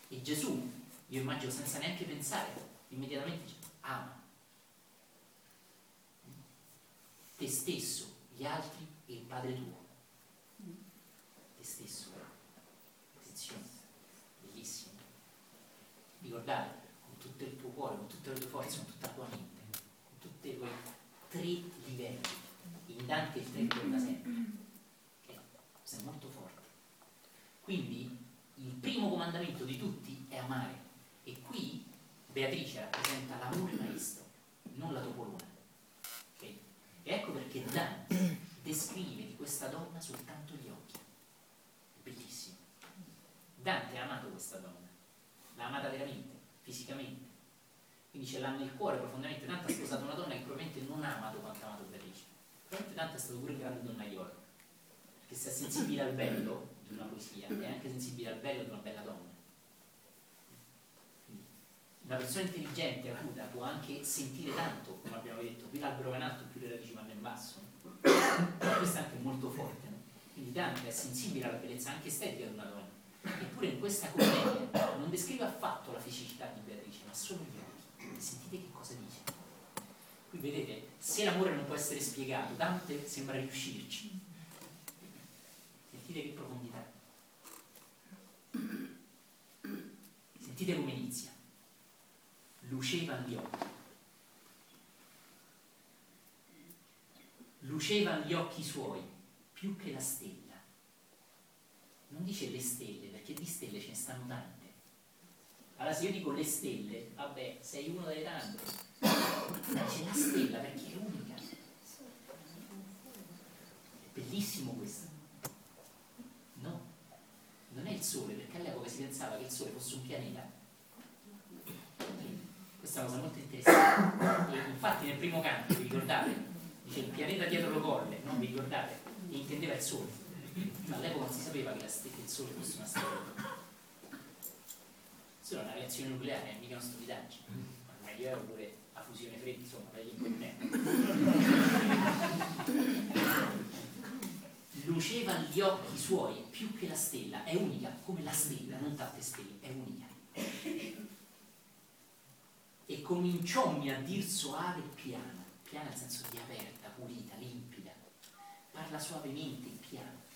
Speaker 1: E Gesù, io immagino senza neanche pensare, immediatamente dice ama te stesso, gli altri e il Padre tuo. Te stesso. Attenzione, bellissimo. Ricordate, tutto il tuo cuore, con tutte le tue forze, con tutta la tua mente, con tutti quei tre livelli. In Dante il tre torna sempre. Okay? Questo è molto forte. Quindi il primo comandamento di tutti è amare. E qui Beatrice rappresenta l'amore maestro, non la topolona. Okay? E ecco perché Dante descrive di questa donna soltanto gli occhi. Bellissimo. Dante ha amato questa donna, l'ha amata veramente, fisicamente quindi ce l'ha nel cuore profondamente. Dante ha sposato una donna che probabilmente non ha amato quanto ha amato Beatrice. Probabilmente Dante è stato pure un grande donnaiolo, perché se è sensibile al bello di una poesia, è anche sensibile al bello di una bella donna. Quindi, una persona intelligente, acuta, può anche sentire tanto, come abbiamo detto, più l'albero va in alto, più le radici vanno in basso. Ma questo è anche molto forte. Quindi Dante è sensibile alla bellezza anche estetica di una donna. Eppure in questa commedia non descrive affatto la fisicità di Beatrice, ma solo gli occhi sentite che cosa dice. Qui vedete, se l'amore non può essere spiegato, Dante sembra riuscirci. Sentite che profondità. Sentite come inizia. Luceva gli occhi. Luceva gli occhi suoi più che la stella. Non dice le stelle, perché di stelle ce ne stanno tante allora se io dico le stelle, vabbè, sei uno delle tante. Ma c'è la stella perché è unica. È bellissimo questo. No, non è il sole, perché all'epoca si pensava che il sole fosse un pianeta. Questa è cosa molto interessante. E infatti nel primo canto, vi ricordate? Dice il pianeta dietro lo colle, non vi ricordate? E intendeva il sole. Ma all'epoca non si sapeva che, che il sole fosse una stella solo una reazione nucleare, mica una stupidaggine. Ma io ero pure a fusione fredda, insomma, per l'importante. Luceva gli occhi suoi più che la stella, è unica, come la stella, non tante stelle, è unica. E cominciò-mi a dir soave e piano, piana nel senso di aperta, pulita, limpida. Parla suavemente, piano.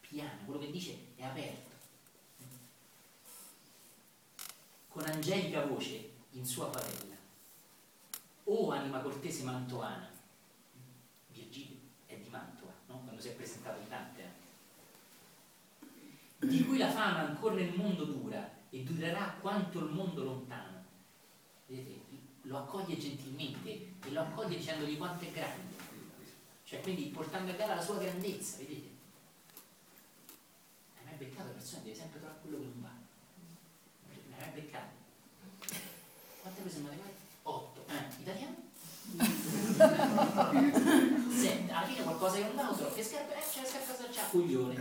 Speaker 1: Piano, quello che dice è aperto con angelica voce in sua favella. O anima cortese mantoana, Virgilio è di Mantua, no? quando si è presentato in Dante, eh? di cui la fama ancora nel mondo dura e durerà quanto il mondo lontano. Vedete, lo accoglie gentilmente e lo accoglie dicendogli quanto è grande, cioè quindi portando a gara la sua grandezza, vedete? Hai mai beccato persone deve sempre trovare quello che non beccato? Quante prese matematica? 8. italiano? Senti, alla fine qualcosa che non va, lo so, che scarpa, eh, c'è la scarpa c'ha coglione.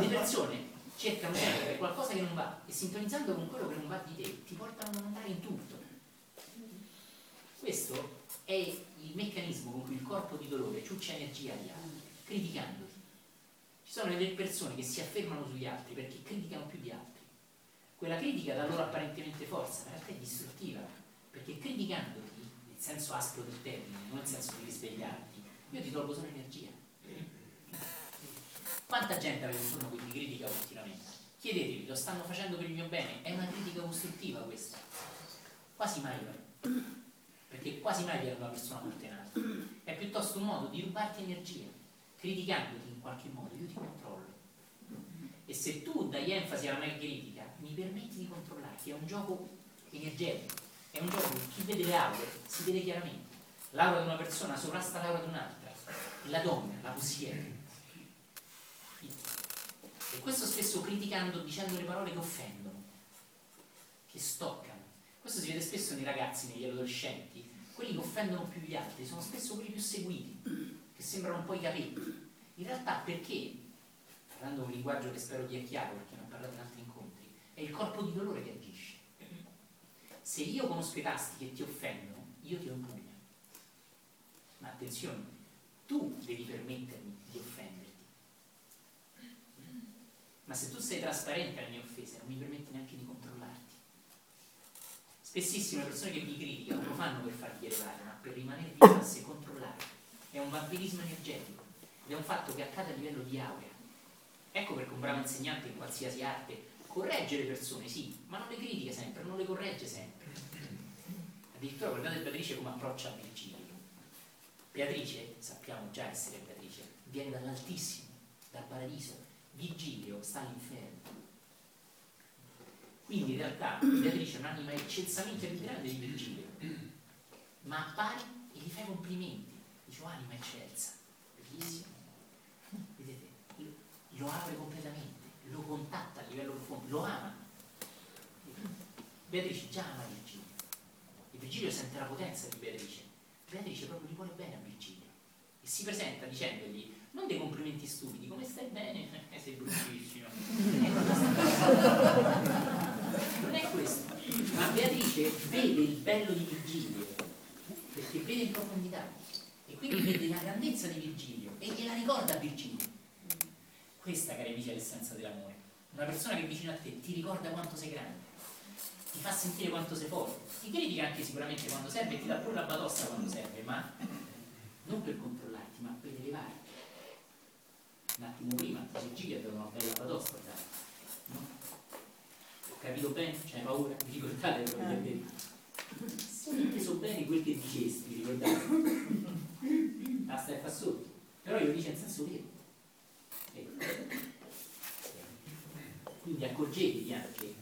Speaker 1: Le persone cercano sempre qualcosa che non va e sintonizzando con quello che non va di te ti portano ad andare in tutto. Questo è il meccanismo con cui il corpo di dolore ciuccia energia agli altri, criticandoti. Ci sono delle persone che si affermano sugli altri perché criticano più di altri. Quella critica dà loro apparentemente forza, in realtà è distruttiva, perché criticandoti, nel senso aspro del termine, non nel senso di risvegliarti, io ti tolgo solo energia. Quanta gente avete intorno che ti critica continuamente? Chiedetevi, lo stanno facendo per il mio bene? È una critica costruttiva questa? Quasi mai, perché quasi mai viene una persona contenata. È piuttosto un modo di rubarti energia, criticandoti in qualche modo, io ti controllo. E se tu dai enfasi alla mia critica, mi permetti di controllarti, è un gioco energetico, è un gioco che chi vede le aure si vede chiaramente. L'aura di una persona sovrasta l'aura di un'altra, la donna la possiede e questo spesso criticando, dicendo le parole che offendono, che stoccano. Questo si vede spesso nei ragazzi, negli adolescenti. Quelli che offendono più gli altri sono spesso quelli più seguiti, che sembrano un po' i capelli. In realtà perché, parlando un linguaggio che spero dia chiaro perché ne ho parlato in altri è il corpo di dolore che agisce. Se io conosco i tasti che ti offendono, io ti ho in pugno. Ma attenzione, tu devi permettermi di offendere ma se tu sei trasparente alle mie offese, non mi permetti neanche di controllarti. Spessissimo le persone che mi criticano lo fanno per farti elevare, ma per rimanere classe e controllare. È un vampirismo energetico ed è un fatto che accade a livello di aurea. Ecco perché un bravo insegnante in qualsiasi arte corregge le persone, sì, ma non le critica sempre, non le corregge sempre. Addirittura guardate Beatrice come approccia a Virgilio. Beatrice, sappiamo già essere Beatrice, viene dall'Altissimo, dal Paradiso, Vigilio sta all'inferno. Quindi in realtà Beatrice è un'anima eccelsamente più grande di Virgilio, ma appare e gli fai complimenti. Dice, oh, anima eccelsa, bellissimo. Vedete, lo apre completamente, lo contatta a livello profondo, lo ama. Beatrice già ama Virgilio. E Virgilio sente la potenza di Beatrice. Beatrice proprio gli vuole bene a Virgilio. E si presenta dicendogli, non dei complimenti stupidi, come stai bene? Eh, sei bruttissimo. non è questo. Ma Beatrice vede il bello di Virgilio, perché vede in profondità, e quindi vede la grandezza di Virgilio e gliela ricorda a Virgilio. Questa, cari amici, è l'essenza dell'amore. Una persona che è vicino a te ti ricorda quanto sei grande, ti fa sentire quanto sei forte, ti critica anche sicuramente quando serve e ti dà pure la batosta quando serve, ma non per controllarti, ma per elevarti un attimo prima, Virgilio aveva una bella batosta, no? Ho capito bene? C'hai paura? Vi ricordate quello che detto? Se ho inteso bene quel che dicesti, vi ricordate? Basta e fa sotto. Però io lo dice in senso vero. Quindi accorgetevi anche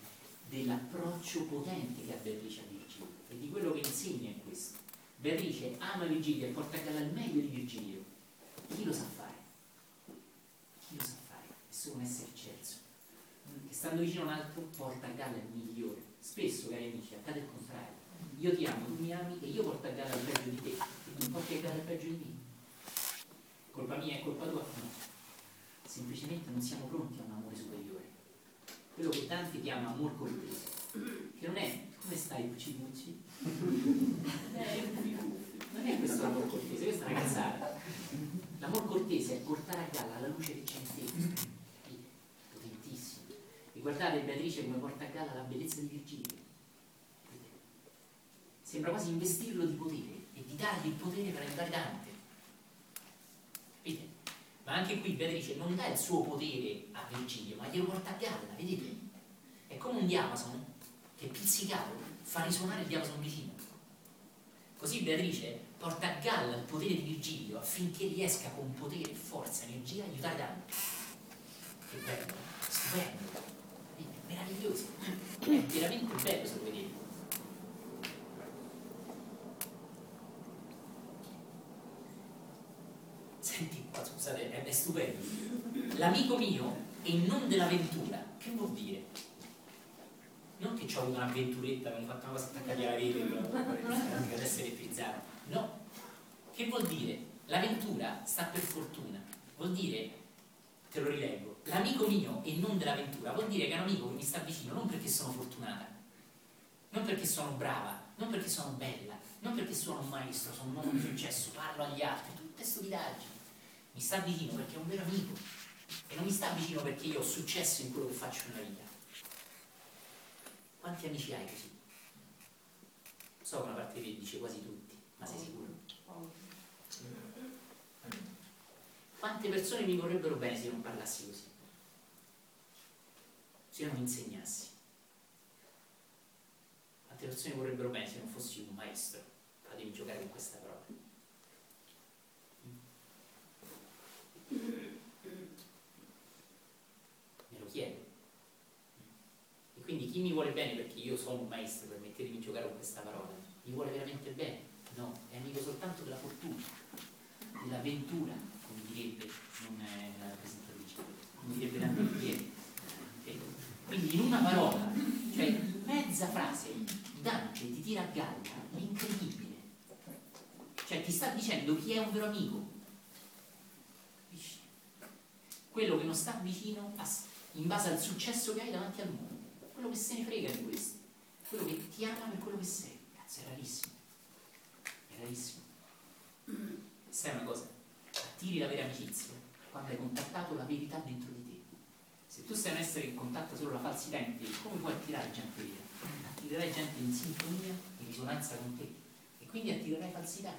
Speaker 1: dell'approccio potente che ha Beatrice a Virgilio e di quello che insegna in questo. Beatrice ama Virgilio e porta a galla il meglio di Virgilio. Chi lo sa fare? essere un essere eccelso. E stando vicino a un altro porta a galla il migliore. Spesso, cari amici, accade il contrario. Io ti amo, tu mi ami e io porto a galla il peggio di te e tu porti a galla il peggio di me. Colpa mia è colpa tua? No. Semplicemente non siamo pronti a un amore superiore. Quello che tanti chiamano amor cortese, che non è come stai Pucci non è questo l'amor cortese, questa è una cazzata. L'amor cortese è portare a galla la luce che c'è in te e guardate Beatrice come porta a galla la bellezza di Virgilio. Sembra quasi investirlo di potere e di dargli il potere per aiutare Dante. Ma anche qui Beatrice non dà il suo potere a Virgilio, ma glielo porta a galla, vedete? È come un diapason che pizzicato fa risuonare il diapason vicino. Così Beatrice porta a galla il potere di Virgilio affinché riesca con potere, forza, energia a aiutare Dante. Che bello, stupendo meravigliosi. È veramente bello se lo vedete. Senti, scusate, è, è stupendo. L'amico mio e non dell'avventura, che vuol dire? non che ho avuto un'avventuretta, avevo fatto una cosa attaccata alla rete, che adesso è elettrizzato. No. Che vuol dire? L'avventura sta per fortuna. Vuol dire, te lo rileggo, l'amico mio e non dell'avventura, vuol dire che è un amico che mi sta vicino non perché sono fortunata, non perché sono brava, non perché sono bella, non perché sono un maestro, sono un uomo di successo, parlo agli altri, tutte stupidaggini. Mi sta vicino perché è un vero amico e non mi sta vicino perché io ho successo in quello che faccio nella vita. Quanti amici hai così? So che una parte di te dice quasi tutti, ma sei sicuro? Quante persone mi vorrebbero bene se non parlassi così? Se non insegnassi? Quante persone mi vorrebbero bene se non fossi un maestro? Fatemi giocare con questa parola. Me lo chiedo. E quindi chi mi vuole bene perché io sono un maestro, permettetemi di giocare con questa parola, mi vuole veramente bene? No, è amico soltanto della fortuna, dell'avventura, come direbbe non è la presentatrice, come direbbe Alighieri. Ok? Quindi in una parola, cioè mezza frase, Dante ti tira a galla l'incredibile. Cioè ti sta dicendo chi è un vero amico. Quello che non sta vicino in base al successo che hai davanti al mondo. Quello che se ne frega di questo. Quello che ti ama per quello che sei. Cazzo, è rarissimo. È rarissimo. Sai una cosa? Attiri la vera amicizia quando hai contattato la verità dentro di te. Se tu sei un essere che contatta solo la falsità in te, come puoi attirare gente vera? Attirerai gente in sintonia, in risonanza con te. E quindi attirerai falsità.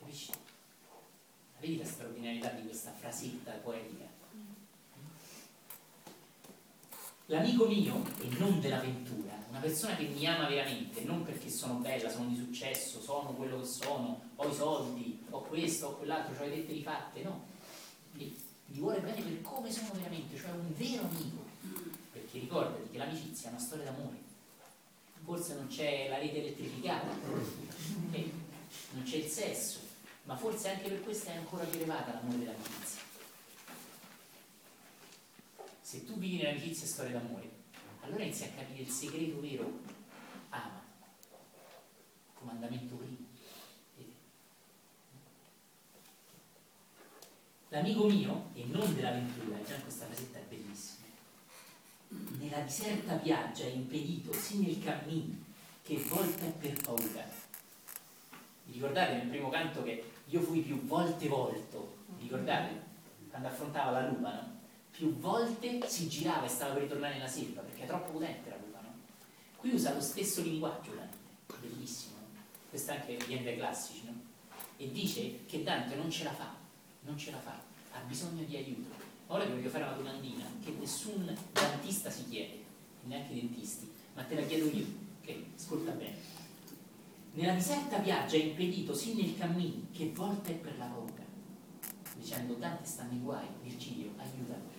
Speaker 1: Capisci? Vedi la straordinarietà di questa frasetta poetica? L'amico mio e non dell'avventura, una persona che mi ama veramente, non perché sono bella, sono di successo, sono quello che sono, ho i soldi, ho questo, ho quell'altro, ho le dette rifatte, no. Mi, mi vuole bene per come sono veramente, cioè un vero amico. Perché ricordati che l'amicizia è una storia d'amore. Forse non c'è la rete elettrificata, ok? non c'è il sesso, ma forse anche per questo è ancora più elevata l'amore dell'amicizia. Se tu vivi nell'amicizia e storia d'amore, allora inizi a capire il segreto vero. Ama. Comandamento primo. L'amico mio, e non dell'avventura, già questa frasetta è bellissima. Nella diserta piaggia impedito, sì nel cammino, che volta è per paura. Vi ricordate nel primo canto che io fui più volte volto? Vi ricordate? Quando affrontava la lupa, no? Più volte si girava e stava per ritornare nella selva, perché è troppo potente la lupa, no? Qui usa lo stesso linguaggio Dante, bellissimo, no? questo anche viene dai classici, no? E dice che Dante non ce la fa, non ce la fa, ha bisogno di aiuto. Ora ti voglio fare una domandina che nessun dantista si chiede, neanche i dentisti, ma te la chiedo io, ok? Ascolta bene. Nella diserta piaggia è impedito sì nel cammino, che volta è per la paura, dicendo Dante sta nei guai, Virgilio, aiutami.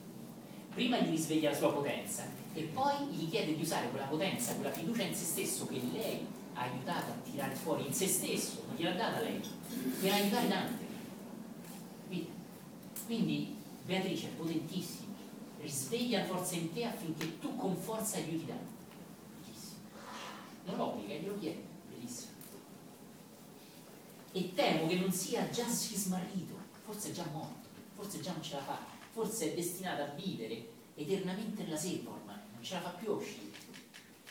Speaker 1: Prima gli risveglia la sua potenza e poi gli chiede di usare quella potenza, quella fiducia in se stesso che lei ha aiutato a tirare fuori in se stesso, non gliel'ha data lei, per aiutare Dante. Capite? Quindi Beatrice è potentissima, risveglia la forza in te affinché tu con forza aiuti Dante. Bellissimo. Non obbliga, glielo chiede, bellissimo. E temo che non sia già si smarrito, forse è già morto, forse già non ce la fa, forse è destinato a vivere eternamente nella selva ormai, non ce la fa più uscire.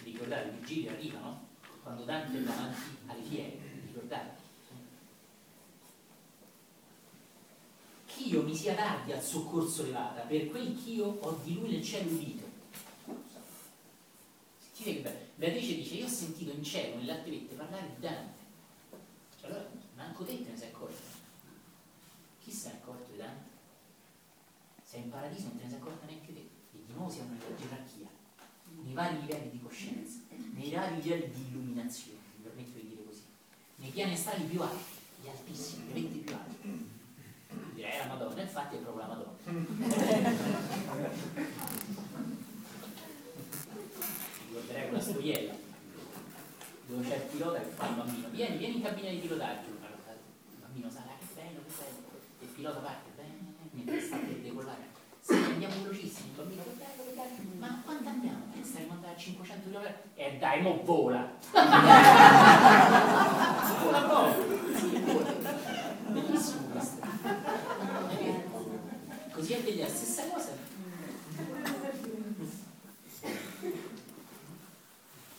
Speaker 1: Ricordate, Virgilio arriva, no? Quando Dante è davanti alle fiere, ricordate? Ch'io mi sia tardi al soccorso levata, per quel ch'io ho di lui nel cielo udito. Sentite che bello. Beatrice dice, io ho sentito in cielo, nelle parlare di Dante. Cioè, allora, manco te te ne sei accorto. Chi si è accorto di Dante? Sei in paradiso, non te ne sei accorta neanche te. E di nuovo siamo nella gerarchia, nei vari livelli di coscienza, nei vari livelli di illuminazione, mi permetto di dire così, nei piani astrali più alti, gli altissimi, i venti più alti. Direi la Madonna, infatti è proprio la Madonna. Ricorderei quella storiella dove c'è il pilota che fa il bambino, vieni, vieni in cabina di pilotaggio. Il bambino sa, "Ah, che bello, che bello. E il pilota parte, bene, mentre sta 500 mila ma quanto andiamo? Pensa di mandare 500 mila per... E eh dai, mo vola! vola poco! Così anche la stessa cosa.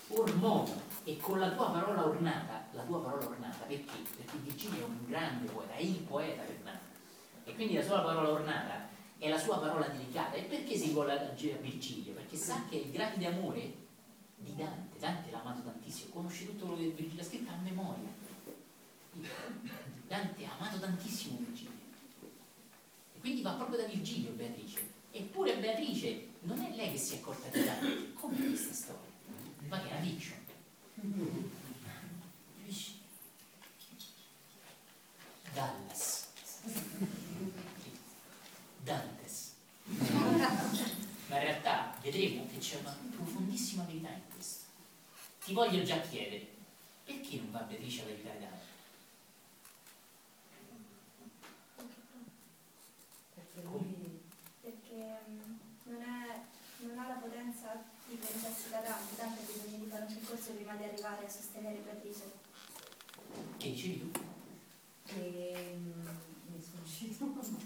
Speaker 1: Ormo, e con la tua parola ornata, la tua parola ornata perché? Perché Virgilio è un grande poeta, è il poeta Bernardo. E quindi la sua parola ornata è la sua parola delicata. E perché si vuole a Virgilio? Perché sa che il grande amore di Dante. Dante l'ha amato tantissimo, conosce tutto quello che Virgilio ha scritto a memoria. Dante ha amato tantissimo Virgilio. E quindi va proprio da Virgilio Beatrice. Eppure Beatrice non è lei che si è accorta di Dante. Come questa storia? Ma che una fiction. Dallas. Dantes. Ma in realtà vedremo che c'è una profondissima verità in questo. Ti voglio già chiedere, perché non va Beatrice ad aiutare Dante?
Speaker 5: Perché mm, non, è, non ha la potenza di prendersi da Dante, Dante ha bisogno di fare un percorso prima di arrivare a sostenere Beatrice.
Speaker 1: Che dicevi tu?
Speaker 2: Che mm, mi è sfuggito.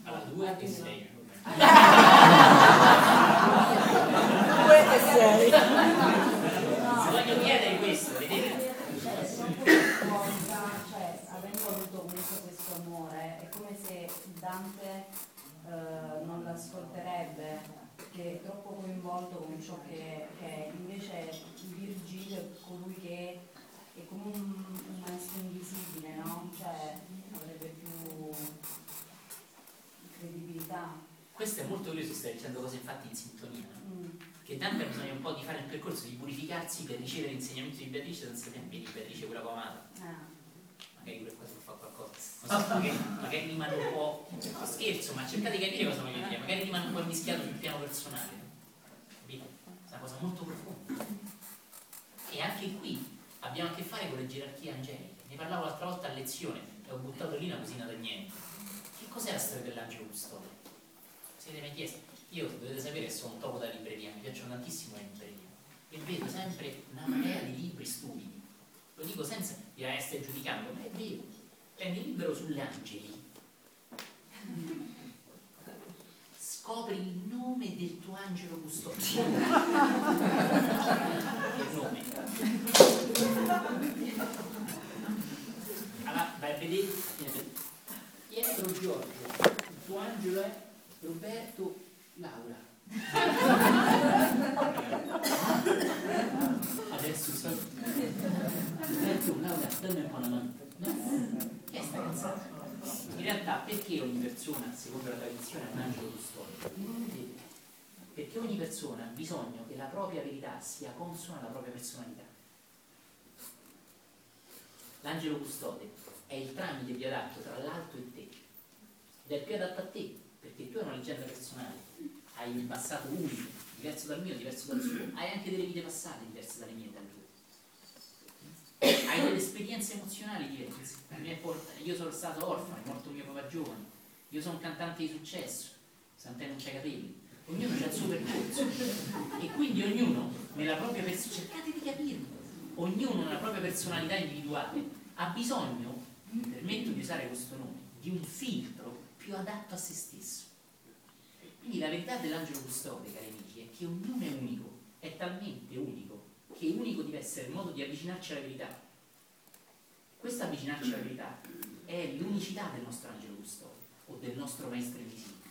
Speaker 1: Allora, due e sei.
Speaker 4: Due e sei.
Speaker 1: Vi voglio chiedere questo, vedete?
Speaker 2: Cosa, cioè, avendo avuto comunque questo amore, è come se Dante eh, non l'ascolterebbe, che è troppo coinvolto con ciò che, che è. Invece Virgilio è colui che è come un, un maestro invisibile, no? Cioè, avrebbe più credibilità.
Speaker 1: Questo è molto curioso, stai dicendo cose infatti in sintonia. no?
Speaker 2: Mm.
Speaker 1: Che Dante ha bisogno un po' di fare il percorso, di purificarsi per ricevere l'insegnamento di Beatrice senza tempi di Beatrice, quella amato.
Speaker 2: Ah.
Speaker 1: Magari pure qua si fa qualcosa. Non so, magari, magari rimane un po'. Scherzo, ma cercate di capire cosa voglio dire. Magari rimane un po' mischiato sul piano personale. Capito? È una cosa molto profonda. E anche qui abbiamo a che fare con le gerarchie angeliche. Ne parlavo l'altra volta a lezione e ho buttato lì una cosina da niente. Che cos'è la storia dell'angelo custode? Siete mai chiesti? Io dovete sapere sono un topo da libreria, mi piacciono tantissimo le librerie. E vedo sempre una marea di libri stupidi. Lo dico senza dire eh, stai giudicando, ma è vero. Prendi il libro sugli angeli. Scopri il nome del tuo angelo custode. il nome. Allora, vai a vedere. Pietro Giorgio, il tuo angelo è Roberto Laura. Adesso sì. Roberto Laura, dammi un po' la mano. No? Che è sta canzone? In realtà perché ogni persona, secondo la tradizione, ha un angelo custode? Perché ogni persona ha bisogno che la propria verità sia consona alla propria personalità. L'angelo custode è il tramite più adatto tra l'alto e te. Ed è il più adatto a te, perché tu hai una leggenda personale, hai un passato unico, diverso dal mio, diverso dal suo, hai anche delle vite passate diverse dalle mie e dalle tue. Hai delle esperienze emozionali diverse. Io sono stato orfano, è morto mio papà giovane, io sono un cantante di successo, Sant'è non c'ha capelli. Ognuno ha il suo percorso. E quindi ognuno nella propria personalità, cercate di capirlo, ognuno nella propria personalità individuale ha bisogno, mi permetto di usare questo nome, di un filtro più adatto a se stesso. Quindi la verità dell'angelo custode, cari amici, è che ognuno è unico, è talmente unico che unico deve essere il modo di avvicinarci alla verità. Questa avvicinarci alla verità è l'unicità del nostro angelo custode o del nostro maestro invisibile.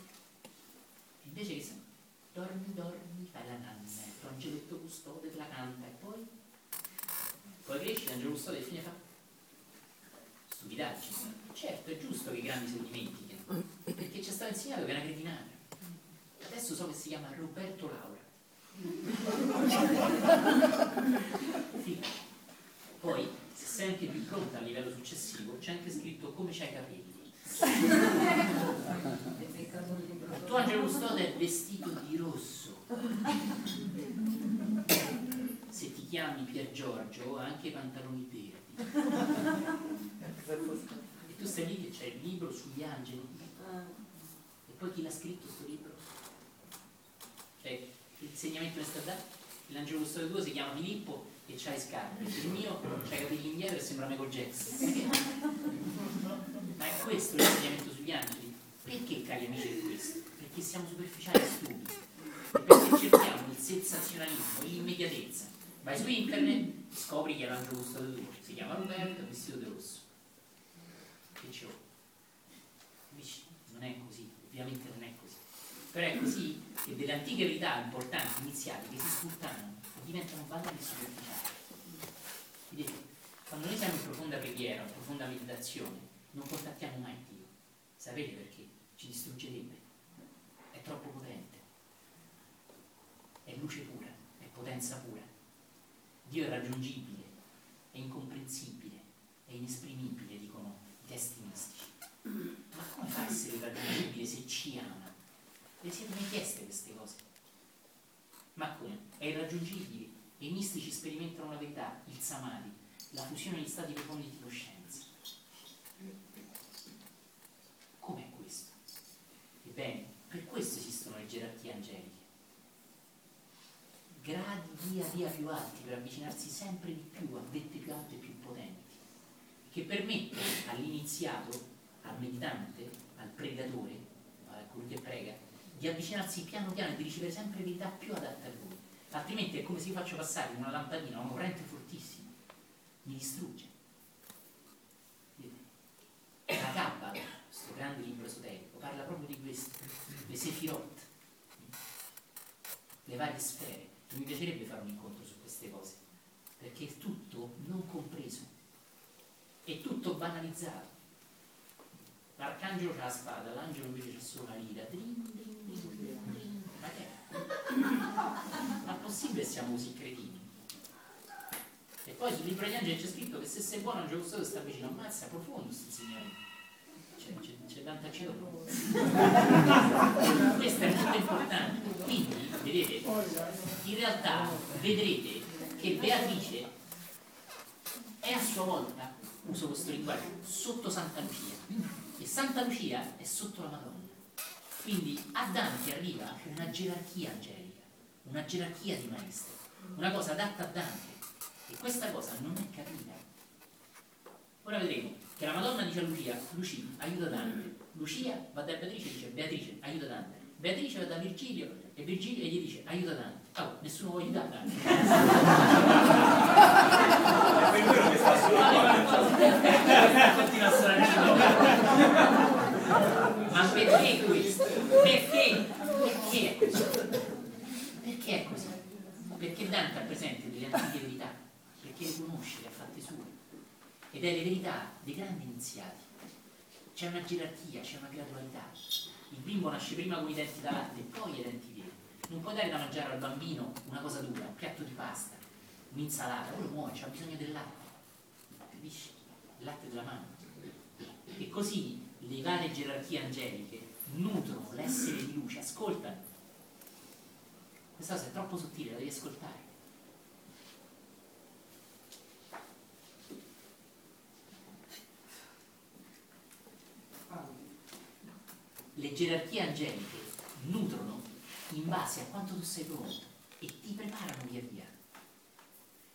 Speaker 1: Invece che se- dormi, dormi, fai la nanna, il tuo angeletto custode te la canta e poi poi cresci, l'angelo custode fine fa stupidaggine. Certo, è giusto che i grandi se lo dimentichino, perché ci è stato insegnato che una cretinata. Adesso so che si chiama Roberto Laura. Figa. Poi, se sei anche più pronta a livello successivo, c'è anche scritto come c'hai i capelli. Il tuo angelo custode è vestito di rosso. Se ti chiami Pier Giorgio, ha anche i pantaloni verdi. E tu stai lì che c'è il libro sugli angeli. Poi chi l'ha scritto questo libro? insegnamento che sta dando? L'angelo custode tuo si chiama Filippo e c'ha le scarpe, il mio c'ha i capelli indietro e sembra Michael Jackson. Ma è questo l'insegnamento sugli angeli? Perché, cari amici, è questo? Perché siamo superficiali e stupidi. Perché cerchiamo il sensazionalismo, l'immediatezza. Vai su internet, scopri chi è l'angelo custode tuo. Si chiama Roberto, vestito di rosso. Che c'ho? Dici, non è così, ovviamente non è così. Però è così che delle antiche verità importanti, iniziali, che si sfruttano, diventano banali e superficiali. Vedete, quando noi siamo in profonda preghiera, in profonda meditazione, non contattiamo mai Dio. Sapete perché? Ci distruggerebbe. È troppo potente. È luce pura, è potenza pura. Dio è raggiungibile, è incomprensibile, è inesprimibile, dicono i testi mistici. Ma come fa a essere raggiungibile se ci ama? Le siete mai chieste queste cose? Ma come? È irraggiungibile. I mistici sperimentano la verità, il samadhi, la fusione di stati profondi di coscienza. Com'è questo? Ebbene, per questo esistono le gerarchie angeliche. Gradi via via più alti per avvicinarsi sempre di più a vette più alte e più potenti, che permette all'iniziato, al meditante, al pregatore, a colui che prega, di avvicinarsi piano piano e di ricevere sempre verità più adatte a lui. Altrimenti è come se io faccio passare una lampadina, una corrente fortissima, mi distrugge. La Kabbala, questo grande libro esoterico, parla proprio di questo, le sefirot, le varie sfere. Mi piacerebbe fare un incontro su queste cose, perché è tutto non compreso, è tutto banalizzato. L'arcangelo ha la spada, l'angelo invece c'ha solo una lira. Drin, drin. Ma che è? Ma possibile siamo così cretini? E poi sul libro degli angeli c'è scritto che se sei buono angelo custode sta vicino, ammazza, profondo questo insegnamento. C'è, c'è, c'è tanta cielo. Questo è molto importante. Quindi, vedete, in realtà vedrete che Beatrice è a sua volta, uso questo linguaggio, sotto Santa Lucia. E Santa Lucia è sotto la Madonna. Quindi a Dante arriva una gerarchia angelica, una gerarchia di maestri, una cosa adatta a Dante. E questa cosa non è capita. Ora vedremo che la Madonna dice a Lucia, Lucia, aiuta Dante. Lucia va da Beatrice e dice, Beatrice, aiuta Dante. Beatrice va da Virgilio e Virgilio gli dice, aiuta Dante. Oh, nessuno vuole aiutare Dante.
Speaker 6: Per quello che sta solo
Speaker 1: Continua a suonare Ma perché questo? Perché? Perché è? Perché è così? Perché Dante ha presente delle antiche verità, perché le conosce, le ha fatte sue. Ed è le verità dei grandi iniziati. C'è una gerarchia, c'è una gradualità. Il bimbo nasce prima con i denti da latte e poi i denti veri. Non puoi dare da mangiare al bambino una cosa dura, un piatto di pasta, un'insalata, quello muore, ha bisogno del latte. Capisci? Il latte della mamma. E così le varie gerarchie angeliche nutrono l'essere di luce, ascoltano. Questa cosa è troppo sottile, la devi ascoltare. Le gerarchie angeliche nutrono in base a quanto tu sei pronto e ti preparano via via.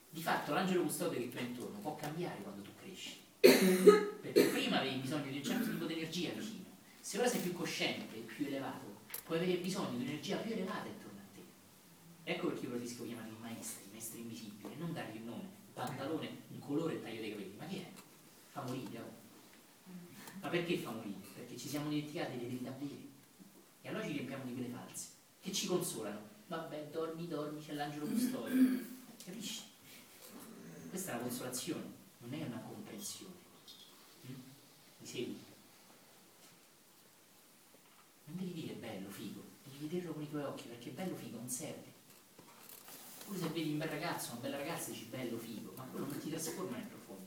Speaker 1: Di fatto l'angelo custode che tu hai intorno può cambiare quando tu cresci. Perché prima avevi bisogno di un certo tipo di energia vicino. Se ora sei più cosciente, più elevato, puoi avere bisogno di un'energia più elevata intorno a te. Ecco perché io preferisco chiamarli maestri, maestri invisibili, non dargli un nome, pantalone, un colore e taglio dei capelli. Ma che è? Fa morire, oh. Ma perché fa? Perché ci siamo dimenticati delle verità vere. E allora ci riempiamo di quelle false, che ci consolano. Vabbè, dormi, dormi, c'è l'angelo custode. Capisci? Questa è una consolazione, non è una comprensione. Mm? Mi segui? Non devi dire bello, figo, devi vederlo con i tuoi occhi, perché bello, figo non serve. Pure se vedi un bel ragazzo, una bella ragazza, dici bello, figo, ma quello non ti trasforma nel profondo.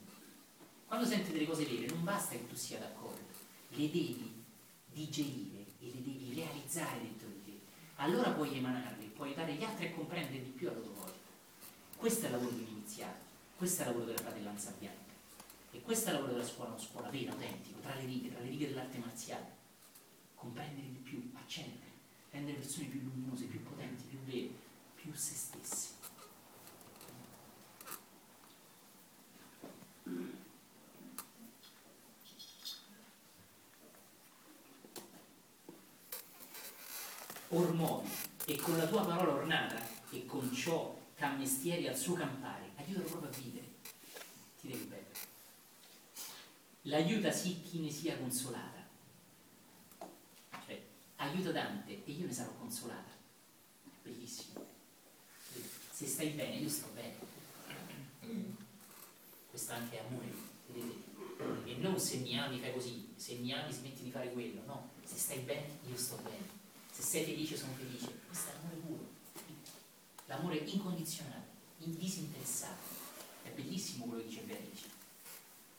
Speaker 1: Quando senti delle cose vere, non basta che tu sia d'accordo, le devi digerire e le devi realizzare dentro. Allora puoi emanarle, puoi aiutare gli altri a comprendere di più a loro volta. Questo è il lavoro di un iniziato, questo è il lavoro della fratellanza bianca. E questo è il lavoro della scuola, una scuola vera, autentico, tra le righe, tra le righe dell'arte marziale. Comprendere di più, accendere, rendere persone più luminose, più potenti, più vere. più se stessi. Ormoni, e con la tua parola ornata, e con ciò cammestieri al suo campare, aiutalo proprio a vivere. Ti devi bello. L'aiuta sì chi ne sia consolata. Cioè, aiuta Dante e io ne sarò consolata. Bellissimo. Se stai bene, io sto bene. Questo anche è amore, vedete? E non se mi ami fai così, se mi ami smetti di fare quello, no. Se stai bene, io sto bene. Se sei felice, sono felice. Questo è l'amore puro. L'amore incondizionato, disinteressato. È bellissimo quello che dice Beatrice.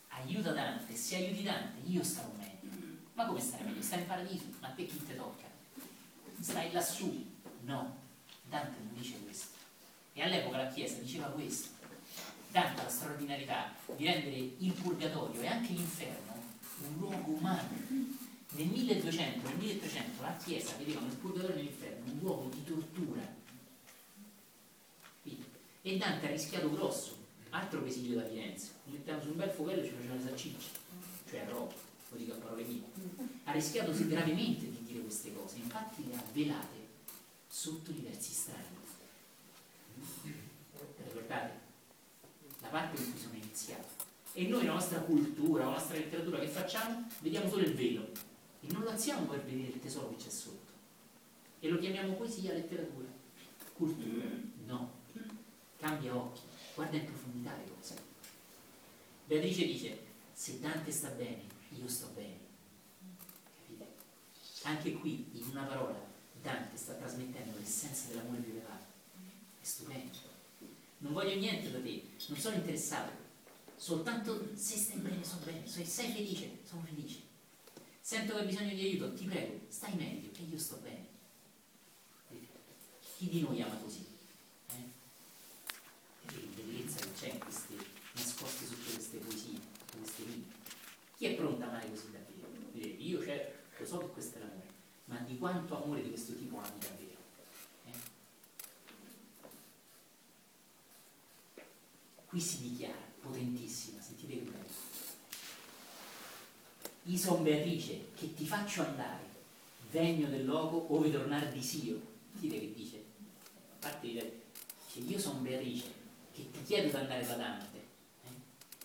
Speaker 1: Aiuta Dante, se aiuti Dante, io starò meglio. Ma come stare meglio? Stai in paradiso, ma a te chi ti tocca? Stai lassù? No, Dante non dice questo. E all'epoca la Chiesa diceva questo. Dante ha la straordinarietà di rendere il purgatorio e anche l'inferno un luogo umano. Nel 1200, nel 1300 la Chiesa vedeva nel purgatorio e nell'inferno un luogo di tortura. E Dante ha rischiato grosso, altro che esilio da Firenze. Mettiamo su un bel fovello e ci facevano le salsicce, cioè a roba, lo dico a parole mie. Ha rischiato gravemente di dire queste cose, infatti le ha velate sotto diversi strani. Ricordate? La parte in cui sono iniziato. E noi la nostra cultura, la nostra letteratura che facciamo, vediamo solo il velo e non lo alziamo per vedere il tesoro che c'è sotto. E lo chiamiamo poesia, letteratura. Cultura? No. Cambia occhi, guarda in profondità le cose. Beatrice dice, se Dante sta bene, io sto bene. Capite? Anche qui, in una parola, Dante sta trasmettendo l'essenza dell'amore più elevato. È stupendo. Non voglio niente da te, non sono interessato. Soltanto se stai bene, sto bene. Se sei felice, sono felice. Sento che hai bisogno di aiuto, ti prego, stai meglio, che io sto bene. Chi di noi ama così? Eh? Che bellezza che c'è in queste nascoste sotto queste poesie, queste rime. Chi è pronto a amare così davvero? Io cioè, lo so che questo è l'amore, ma di quanto amore di questo tipo ami davvero? Eh? Qui si dichiara, potentissima, sentite che. Ison Beatrice, che ti faccio andare, degno del loco ove tornar di Sio. Sentite che dice? A parte di dice, io sono Beatrice, che ti chiedo di andare da Dante, eh?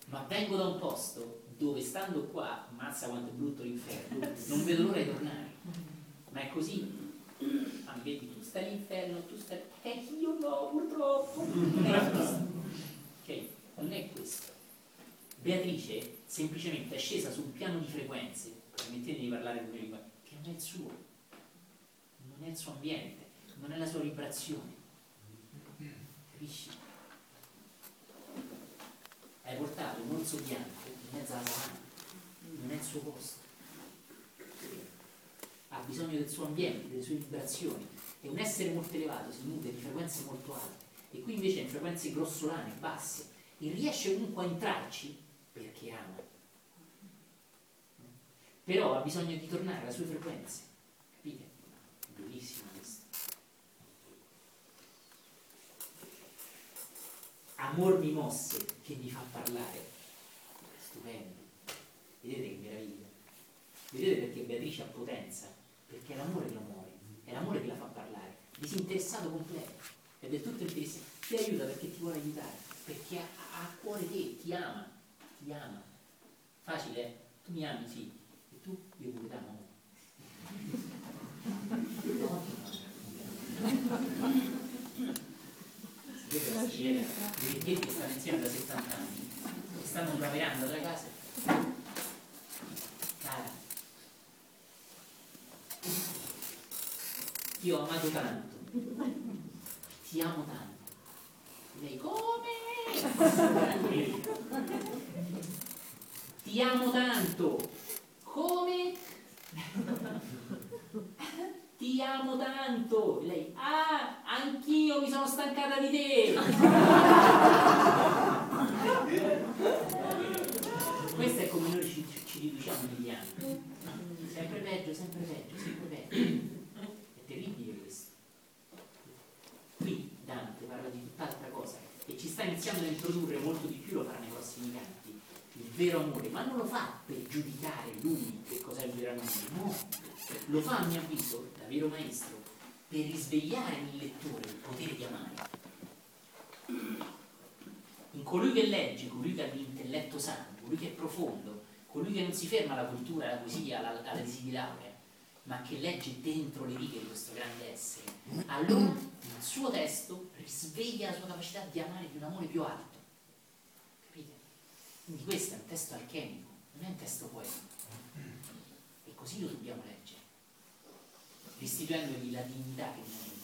Speaker 1: ma vengo da un posto dove stando qua, mazza quanto è brutto l'inferno, non vedo l'ora di tornare. Ma è così? Ah, mi vedi, tu stai all'inferno, tu stai... Eh, io no, purtroppo. Non è questo. Ok? Non è questo. Beatrice semplicemente è scesa su un piano di frequenze, permettete di parlare con lingua, che non è il suo, non è il suo ambiente, non è la sua vibrazione. Capisci? Hai portato un orso bianco in mezzo alla savana, non è il suo posto. Ha bisogno del suo ambiente, delle sue vibrazioni. E un essere molto elevato si nutre di frequenze molto alte. E qui invece in frequenze grossolane, basse. E riesce comunque a entrarci perché ama. Però ha bisogno di tornare alle sue frequenze. Capite? Bellissimo questo. Amor mi mosse che mi fa parlare. Stupendo. Vedete che meraviglia. Vedete perché Beatrice ha potenza? Perché è l'amore che lo muove, è l'amore che la fa parlare. Disinteressato completo. È del tutto interessato. Ti aiuta perché ti vuole aiutare, perché ha, ha a cuore te, ti ama, ti ama. Facile, eh? Tu mi ami, sì. E tu? Io pure t'amo. Vede la signora, i vecchietti che stanno insieme da 70 anni, che stanno lavorando dalla casa. Cara, ti ho amato tanto, ti amo tanto. Lei come? Ti amo tanto. Come? Ti amo tanto. Lei, ah, anch'io mi sono stancata di te. Questo è come noi ci, ci riduciamo negli anni. Sempre peggio, sempre peggio, sempre peggio. È terribile questo. Qui, Dante da introdurre molto di più lo farà nei prossimi canti, il vero amore, ma non lo fa per giudicare lui che cos'è il vero amore, no, lo fa a mio avviso, da vero maestro, per risvegliare nel lettore il potere di amare. In colui che legge, colui che ha l'intelletto sano, colui che è profondo, colui che non si ferma alla cultura, alla poesia, alla, alla tesi laurea, ma che legge dentro le righe di questo grande essere, allora il suo testo risveglia la sua capacità di amare di un amore più alto. Capite? Quindi questo è un testo alchemico, non è un testo poetico. E così lo dobbiamo leggere, restituendogli la dignità che merita.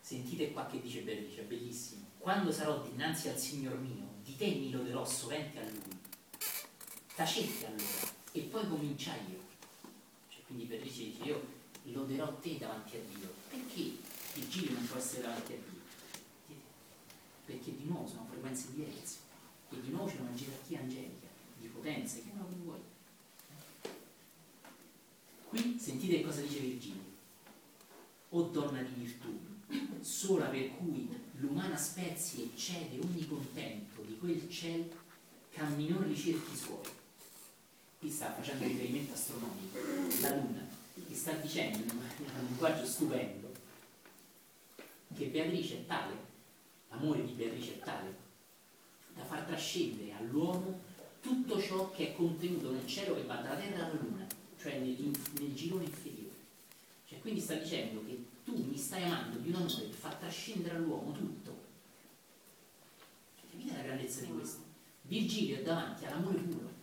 Speaker 1: Sentite qua che dice Bernice, bellissimo. Quando sarò dinanzi al Signor mio, di te mi loderò sovente a Lui. Tacette allora, e poi cominciai io. Cioè, quindi Bernice dice, io loderò te davanti a Dio. Perché Virgilio non può essere davanti a Dio? Perché di nuovo sono frequenze diverse. E di nuovo c'è una gerarchia angelica, di potenze, che non vuoi. Qui sentite cosa dice Virgilio. O donna di virtù, sola per cui l'umana spezie eccede ogni contento di quel ciel che a minor ricerchi suoi. Qui sta facendo riferimento astronomico, la Luna, che sta dicendo in un linguaggio stupendo che Beatrice è tale, l'amore di Beatrice è tale, da far trascendere all'uomo tutto ciò che è contenuto nel cielo che va dalla terra alla luna, cioè nel, nel girone inferiore. Cioè, quindi sta dicendo che tu mi stai amando di un amore che fa trascendere all'uomo tutto. Cioè, capite la grandezza di questo? Virgilio è davanti all'amore puro e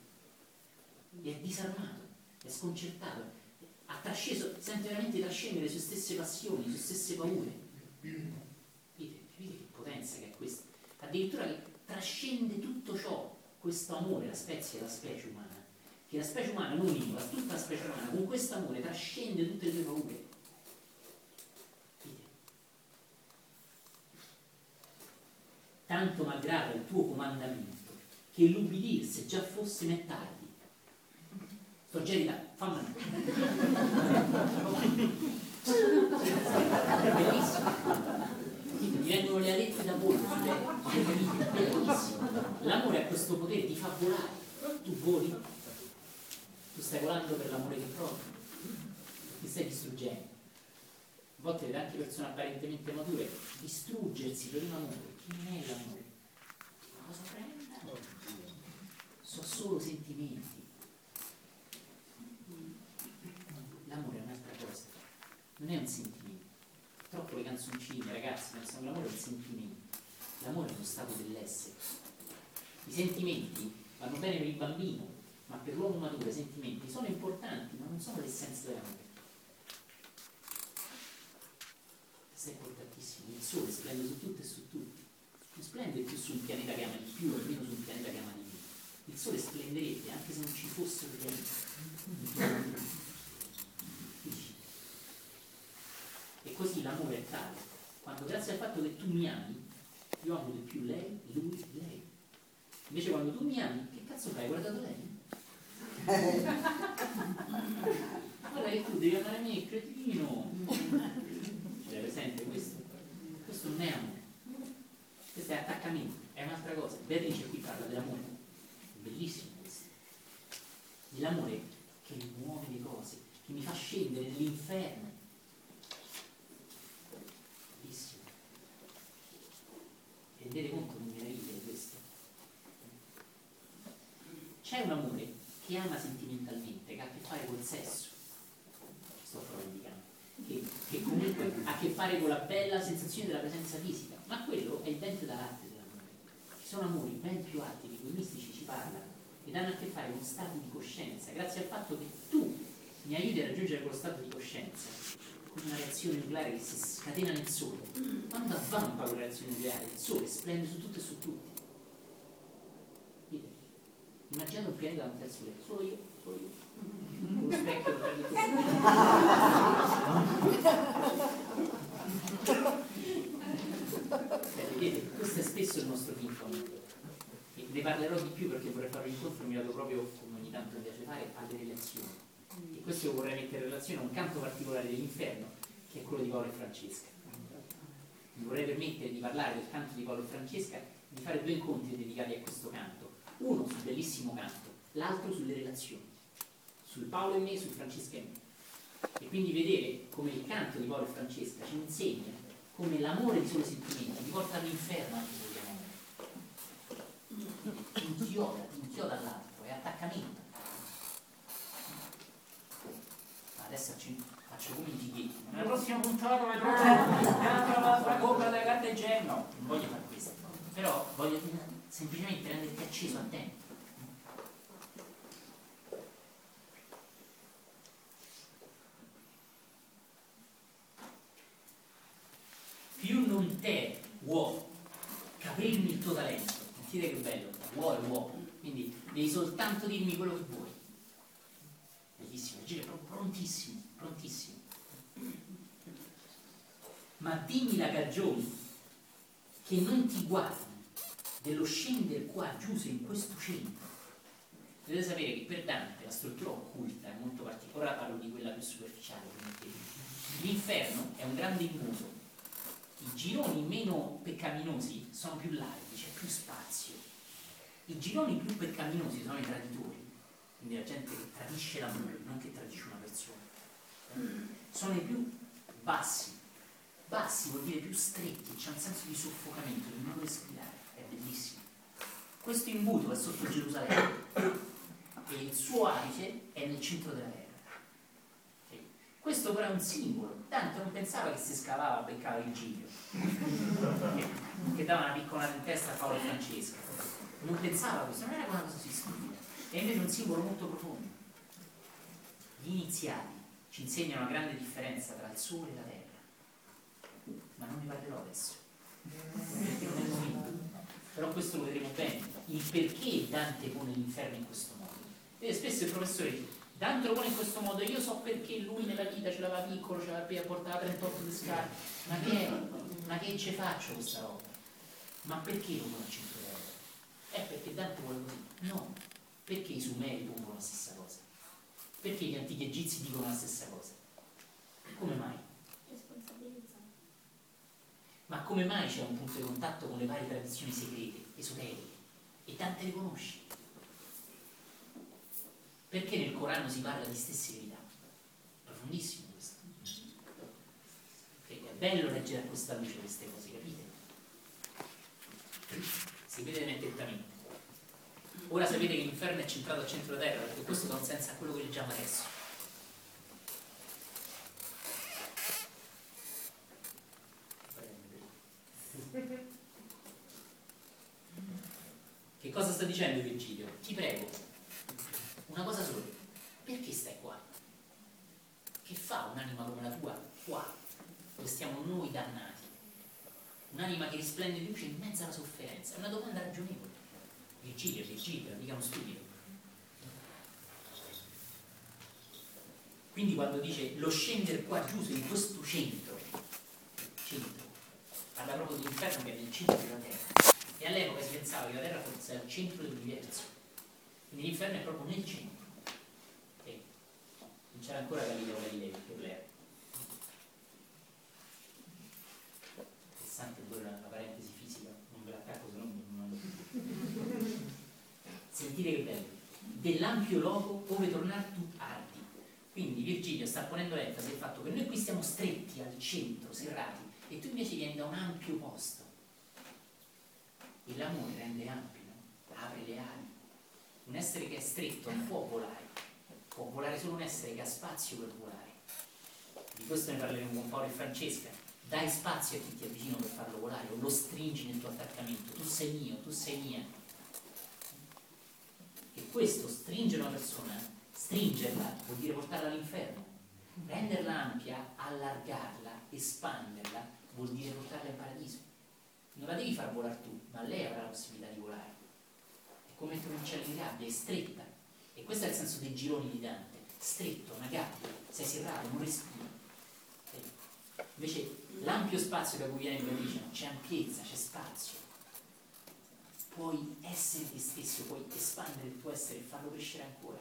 Speaker 1: è disarmato, è sconcertato, ha trasceso, sente veramente trascendere le sue stesse passioni, le sue stesse paure. Capite, capite che potenza che è questa? Addirittura che trascende tutto ciò, questo amore, la spezia e la specie umana, che la specie umana non unica, tutta la specie umana, con questo amore trascende tutte le sue paure. tanto malgrado il tuo comandamento, che l'ubbidir se già fosse me di fammi Bellissimo. Mi vengono le alette da volo sulle bellissimo. L'amore ha questo potere di far volare. Tu voli, tu stai volando per l'amore che provi, ti stai distruggendo. A volte vede anche persone apparentemente mature distruggersi per un amore che non è l'amore. Cosa prenda? Sono solo sentimenti. L'amore è un'altra cosa, non è un sentimento. Troppo le canzoncine, ragazzi, pensano che l'amore è un sentimento. L'amore è uno stato dell'essere. I sentimenti vanno bene per il bambino, ma per l'uomo maturo i sentimenti sono importanti, ma non sono l'essenza dell'amore. Questo è importantissimo. Il sole splende su tutto e su tutti. Non splende più su un pianeta che ama di più o meno su un pianeta che ama di meno. Il sole splenderebbe anche se non ci fossero pianeti. E così l'amore è tale. Quando grazie al fatto che tu mi ami, io amo di più lei, lui, lei. Invece quando tu mi ami, che cazzo fai? Guardato lei? Guarda che tu devi amare me, cretino. C'è presente questo? Questo non è amore. Questo è attaccamento, è un'altra cosa. Beatrice qui parla dell'amore. Bellissimo questo. Dell'amore che muove le cose, che mi fa scendere nell'inferno. Bellissimo. Rendete conto che meraviglia di questo? C'è un amore che ama sentimentalmente, che ha a che fare col sesso. Sto indicando. Che, che comunque ha a che fare con la bella sensazione della presenza fisica, ma quello è il vento dall'arte dell'amore. Ci sono amori ben più alti di cui i mistici ci parlano ed hanno a che fare con stati di coscienza, grazie al fatto che tu mi aiuti a raggiungere quello stato di coscienza, come una reazione nucleare che si scatena nel sole. Quando avvampa quella reazione nucleare, il sole splende su tutto e su tutti. Vedete? Immaginate un pianeta davanti al sole, solo io, solo io. Con lo specchio lo prendo Vedete, questo è spesso il nostro ping-pong. E ne parlerò di più perché vorrei fare un incontro mirato proprio, come ogni tanto mi piace fare, alle relazioni. Questo vorrei mettere in relazione a un canto particolare dell'inferno, che è quello di Paolo e Francesca. Mi vorrei permettere di parlare del canto di Paolo e Francesca, di fare due incontri dedicati a questo canto. Uno sul bellissimo canto, l'altro sulle relazioni, sul Paolo e me, sul Francesca e me. E quindi vedere come il canto di Paolo e Francesca ci insegna come l'amore di soli sentimenti ti porta all'inferno anche se vogliamo amore. Ti inchioda, ti inchioda all'altro, è attaccamento. Ma adesso faccio, faccio come i fighetti. Nella prossima puntata vedrò la copra della carta igienica. No, non voglio fare questo. Però voglio semplicemente renderti acceso a tempo. più non te vuoi capirmi il tuo talento, sentite che bello, vuoi, vuoi, quindi devi soltanto dirmi quello che vuoi. È proprio prontissimo, prontissimo. Ma dimmi la cagione che non ti guardi dello scendere qua giù in questo centro. Dovete sapere che per Dante la struttura occulta è molto particolare, ora parlo di quella più superficiale. L'inferno è un grande imbuto i gironi meno peccaminosi sono più larghi, c'è più spazio. I gironi più peccaminosi sono i traditori, quindi la gente che tradisce l'amore, non che tradisce una persona. Sono i più bassi. Bassi vuol dire più stretti, c'è un senso di soffocamento, di non respirare, è bellissimo. Questo imbuto è sotto Gerusalemme e il suo apice è nel centro della terra. Questo però è un simbolo. Dante non pensava che si scavava a beccare Virgilio, che, dava una piccola in testa a Paolo Francesca. Non pensava questo, non era una cosa così. È invece un simbolo molto profondo. Gli iniziati ci insegnano una grande differenza tra il sole e la terra. Ma non ne parlerò adesso. Perché non è il momento. Però questo lo vedremo bene. Il perché Dante pone l'inferno in questo modo. Vede spesso il professore Dante lo pone in questo modo, io so perché lui nella vita ce l'aveva piccolo, ce l'aveva portata 38 di scarpe, ma che, ma che ce faccio questa roba? Ma perché lo pone a 100 euro? È perché Dante vuole così? No, perché i sumeri pongono la stessa cosa? Perché gli antichi egizi dicono la stessa cosa? Come mai? Ma come mai c'è un punto di contatto con le varie tradizioni segrete, esoteriche? E Dante le conosce? Perché nel Corano si parla di stesse verità? Profondissimo questo. Perché è bello leggere a questa luce queste cose, capite? Seguitemi attentamente. Ora sapete che l'inferno è centrato al centro della terra, perché questo dà un senso a quello che leggiamo adesso. Che cosa sta dicendo Virgilio? Ti prego, una cosa sola, perché stai qua? Che fa un'anima come la tua qua, dove stiamo noi dannati? Un'anima che risplende di luce in mezzo alla sofferenza, è una domanda ragionevole. Virgilio, Virgilio, mica uno stupido. Quindi quando dice lo scendere qua giù in questo centro, centro, parla proprio di inferno che è nel centro della terra. E all'epoca si pensava che la terra fosse al centro dell'universo. Quindi l'inferno è proprio nel centro. E non c'era ancora Galileo Galilei, Keplero. Interessante pure una, una parentesi fisica, non ve l'attacco se no non più. Sentite che bello. Dell'ampio loco ove tornar tu ardi. Quindi Virgilio sta ponendo l'enfasi sul fatto che noi qui stiamo stretti al centro, serrati, e tu invece vieni da un ampio posto. E l'amore rende ampio, apre le ali un essere che è stretto non può volare, può volare solo un essere che ha spazio per volare. Di questo ne parleremo con Paolo e Francesca. Dai spazio a chi ti è vicino per farlo volare o lo stringi nel tuo attaccamento. Tu sei mio, tu sei mia. E questo stringere una persona, stringerla, vuol dire portarla all'inferno. Renderla ampia, allargarla, espanderla, vuol dire portarla in paradiso. Non la devi far volare tu, ma lei avrà la possibilità di volare come mettere un uccello in gabbia, è stretta. E questo è il senso dei gironi di Dante. Stretto, una gabbia, sei serrato, non respiri. Invece l'ampio spazio da cui viene il Vericino, c'è ampiezza, c'è spazio. Puoi essere te stesso, puoi espandere il tuo essere e farlo crescere ancora.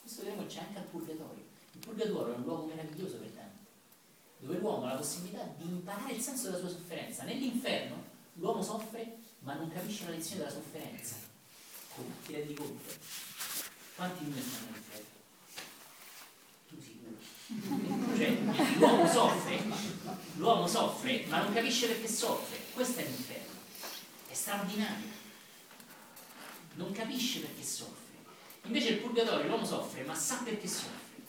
Speaker 1: Questo vedremo c'è anche al purgatorio. Il purgatorio è un luogo meraviglioso per Dante, dove l'uomo ha la possibilità di imparare il senso della sua sofferenza. Nell'inferno l'uomo soffre ma non capisce la lezione della sofferenza. Come? Ti rendi conto? Quanti di noi stanno all'inferno? Tu sicuro. Cioè, l'uomo soffre, l'uomo soffre, ma non capisce perché soffre. Questo è l'inferno. È straordinario. Non capisce perché soffre. Invece il purgatorio l'uomo soffre, ma sa perché soffre.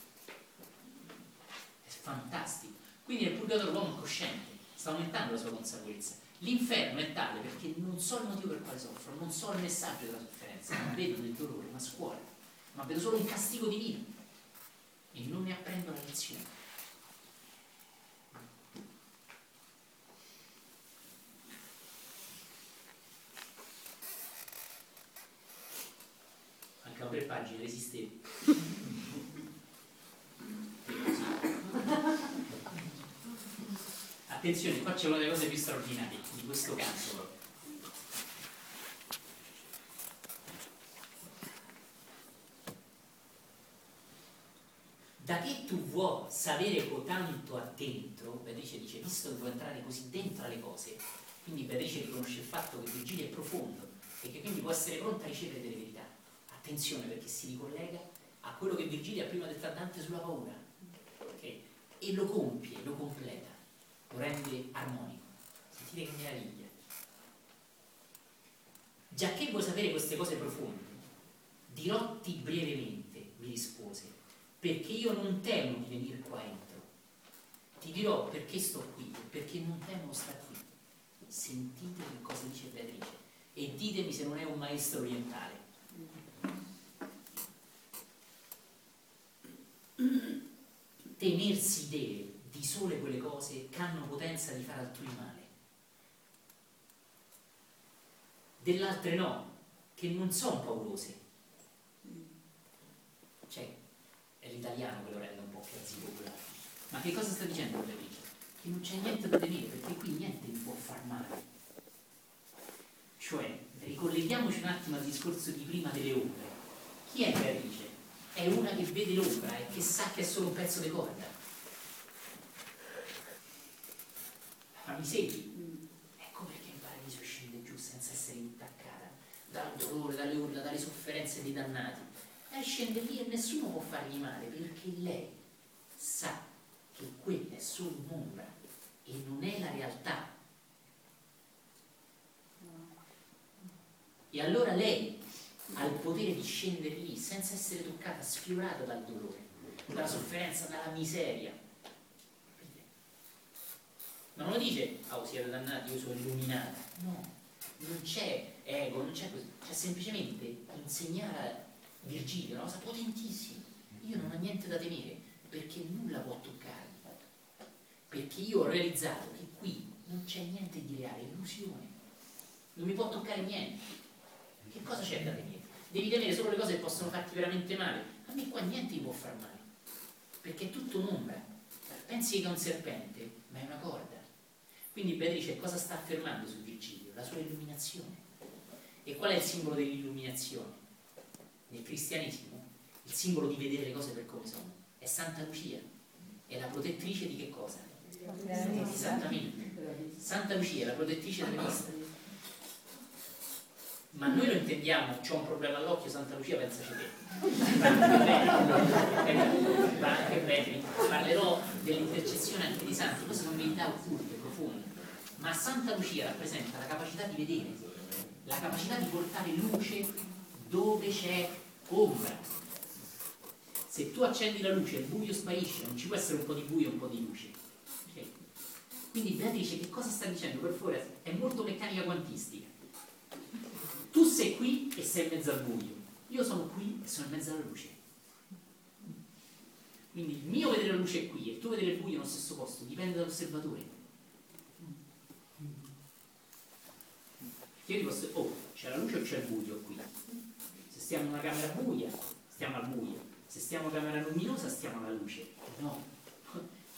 Speaker 1: È fantastico. Quindi nel purgatorio l'uomo è cosciente, sta aumentando la sua consapevolezza. L'inferno è tale perché non so il motivo per quale soffro, non so il messaggio della sofferenza, non vedo del dolore, ma scuola, ma vedo solo un castigo divino e non ne apprendo la lezione. Mancano tre pagine, resistevo. Attenzione, qua c'è una delle cose più straordinarie di questo canto. Da che tu vuoi sapere tanto addentro, Beatrice dice, visto che vuoi entrare così dentro alle cose, quindi Beatrice riconosce il fatto che Virgilio è profondo e che quindi può essere pronta a ricevere delle verità. Attenzione perché si ricollega a quello che Virgilio ha prima detto a Dante sulla paura. Okay? E lo compie, lo completa, lo rende armonico. Sentite che meraviglia. Già che vuoi sapere queste cose profonde, dirotti brevemente, mi rispose, perché io non temo di venire qua entro. Ti dirò perché sto qui perché non temo stare qui. Sentite che cosa dice Beatrice e ditemi se non è un maestro orientale. Temersi deve di sole quelle cose che hanno potenza di fare altrui male. Dell'altre no, che non sono paurose. Cioè, è l'italiano che lo rende un po' più arzipopolare. Ma che cosa sta dicendo Beatrice? Che non c'è niente da temere, perché qui niente mi può far male. Cioè, ricolleghiamoci un attimo al discorso di prima delle ombre. Chi è Beatrice? È una che vede l'ombra e che sa che è solo un pezzo di corda. Ma mi segui? Ecco perché il paradiso scende giù senza essere intaccata dal dolore, dalle urla, dalle sofferenze dei dannati. Lei scende lì e nessuno può fargli male perché lei sa che quella è solo un'ombra e non è la realtà. E allora lei ha il potere di scendere lì senza essere toccata, sfiorata dal dolore, dalla sofferenza, dalla miseria. Ma non lo dice, oh siete dannati, io sono illuminata. No, non c'è ego, non c'è così. C'è semplicemente insegnare a Virgilio, una cosa potentissima. Io non ho niente da temere, perché nulla può toccarmi. Perché io ho realizzato che qui non c'è niente di reale, illusione. Non mi può toccare niente. Che cosa c'è da temere? Devi temere solo le cose che possono farti veramente male. A me qua niente mi può far male. Perché è tutto un'ombra. Pensi che è un serpente, ma è una corda. Quindi Beatrice cosa sta affermando su Virgilio? La sua illuminazione. E qual è il simbolo dell'illuminazione? Nel cristianesimo, il simbolo di vedere le cose per come sono. È Santa Lucia. È la protettrice di che cosa? Esattamente. Santa Lucia è la protettrice delle viste. Ma noi lo intendiamo, c'ho un problema all'occhio, Santa Lucia pensaci te. Ma anche bene, parlerò dell'intercessione anche di santi, queste sono verità occulte, profonde. Ma Santa Lucia rappresenta la capacità di vedere, la capacità di portare luce dove c'è ombra. Se tu accendi la luce, il buio sparisce, non ci può essere un po' di buio e un po' di luce. Ok? Quindi Beatrice che cosa sta dicendo? Per favore, è molto meccanica quantistica. Tu sei qui e sei in mezzo al buio. Io sono qui e sono in mezzo alla luce. Quindi il mio vedere la luce è qui e tu vedere il buio nello stesso posto, dipende dall'osservatore. Io ti posso oh, c'è la luce o c'è il buio qui? Se stiamo in una camera buia, stiamo al buio. Se stiamo in una camera luminosa, stiamo alla luce. No.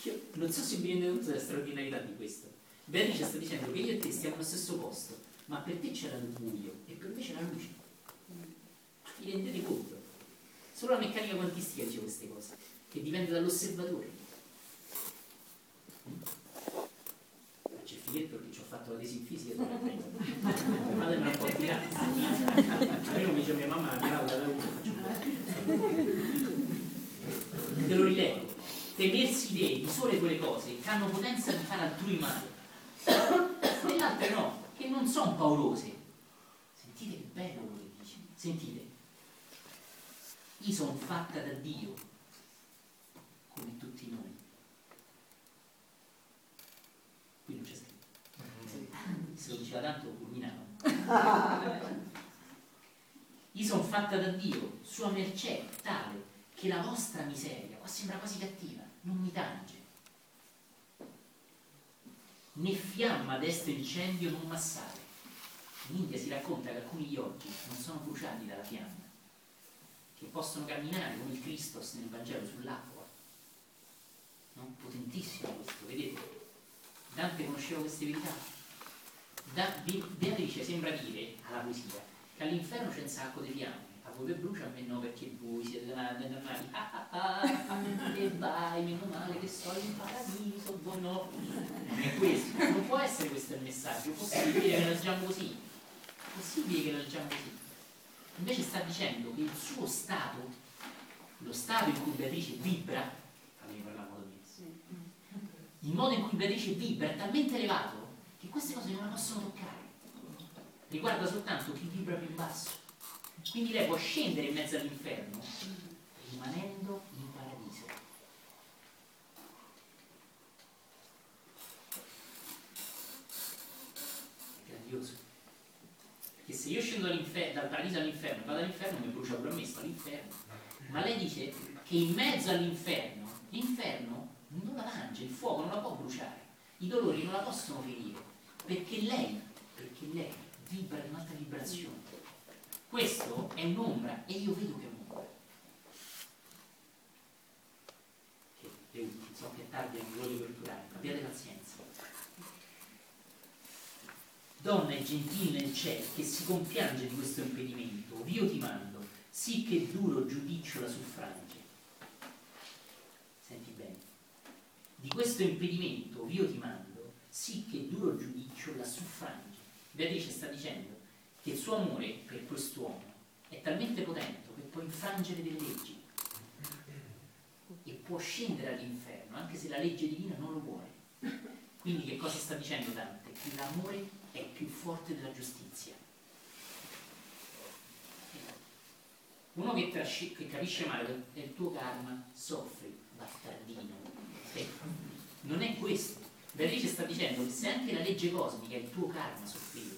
Speaker 1: Io non so se vi rendete conto della straordinarietà di questo. Beatrice sta dicendo che io e te stiamo allo stesso posto, ma per te c'era il buio e per me c'era la luce. Vi rendete conto? Solo la meccanica quantistica dice queste cose, che dipende dall'osservatore. C'è il filetto che ci ho fatto la tesi in fisica dove la prendo. Fatemela un po' tirare. Io mi dice mia mamma, tirava da uno, Te lo rileggo. Temersi dei di sole quelle cose che hanno potenza di fare altrui male. E le altre no, che non sono paurose. Sentite che bello quello che dice. Sentite. Io sono fatta da Dio, come tutti noi. Qui non c'è scritto. Se lo diceva tanto, fulminava. Io sono fatta da Dio, sua mercè, tale che la vostra miseria, qua sembra quasi cattiva, non mi tange. Né fiamma d'este incendio non massare. In India si racconta che alcuni yogi non sono bruciati dalla fiamma, che possono camminare come il Christos nel Vangelo sull'acqua. No? Potentissimo questo, vedete? Dante conosceva queste verità. Da, Beatrice sembra dire alla poesia che all'inferno c'è un sacco di fiamme, voi per brucia, a me no perché voi siete danati, danati, ah ah ah, e vai, meno male che sto in paradiso, voi no. Non è questo, non può essere questo il messaggio, è possibile che leggiamo così, è possibile che leggiamo così. Invece sta dicendo che il suo stato, lo stato in cui Beatrice vibra, fammi parlare il modo in cui Beatrice vibra è talmente elevato che queste cose non la possono toccare. Riguarda soltanto chi vibra più in basso. Quindi lei può scendere in mezzo all'inferno rimanendo in paradiso. È grandioso. Perché se io scendo dal paradiso all'inferno, vado all'inferno, mi brucia pure me, sto all'inferno. Ma lei dice che in mezzo all'inferno, l'inferno non la mangia, il fuoco non la può bruciare, i dolori non la possono ferire, perché lei, perché lei vibra in un'altra vibrazione. Questo è un'ombra e io vedo che è un'ombra. Che, so che è tardi, non voglio torturare, abbiate pazienza. Donna e gentile nel cielo, che si compiange di questo impedimento, io ti mando, sì che duro giudizio la suffrange. Senti bene. Di questo impedimento io ti mando, sì che duro giudizio la suffrange. Beatrice sta dicendo che il suo amore per quest'uomo è talmente potente che può infrangere delle leggi e può scendere all'inferno anche se la legge divina non lo vuole. Quindi che cosa sta dicendo Dante? Che l'amore è più forte della giustizia. Uno che, trasci- che capisce male è il tuo karma, soffri, bastardino. Non è questo. Beatrice sta dicendo che se anche la legge cosmica è il tuo karma soffrire,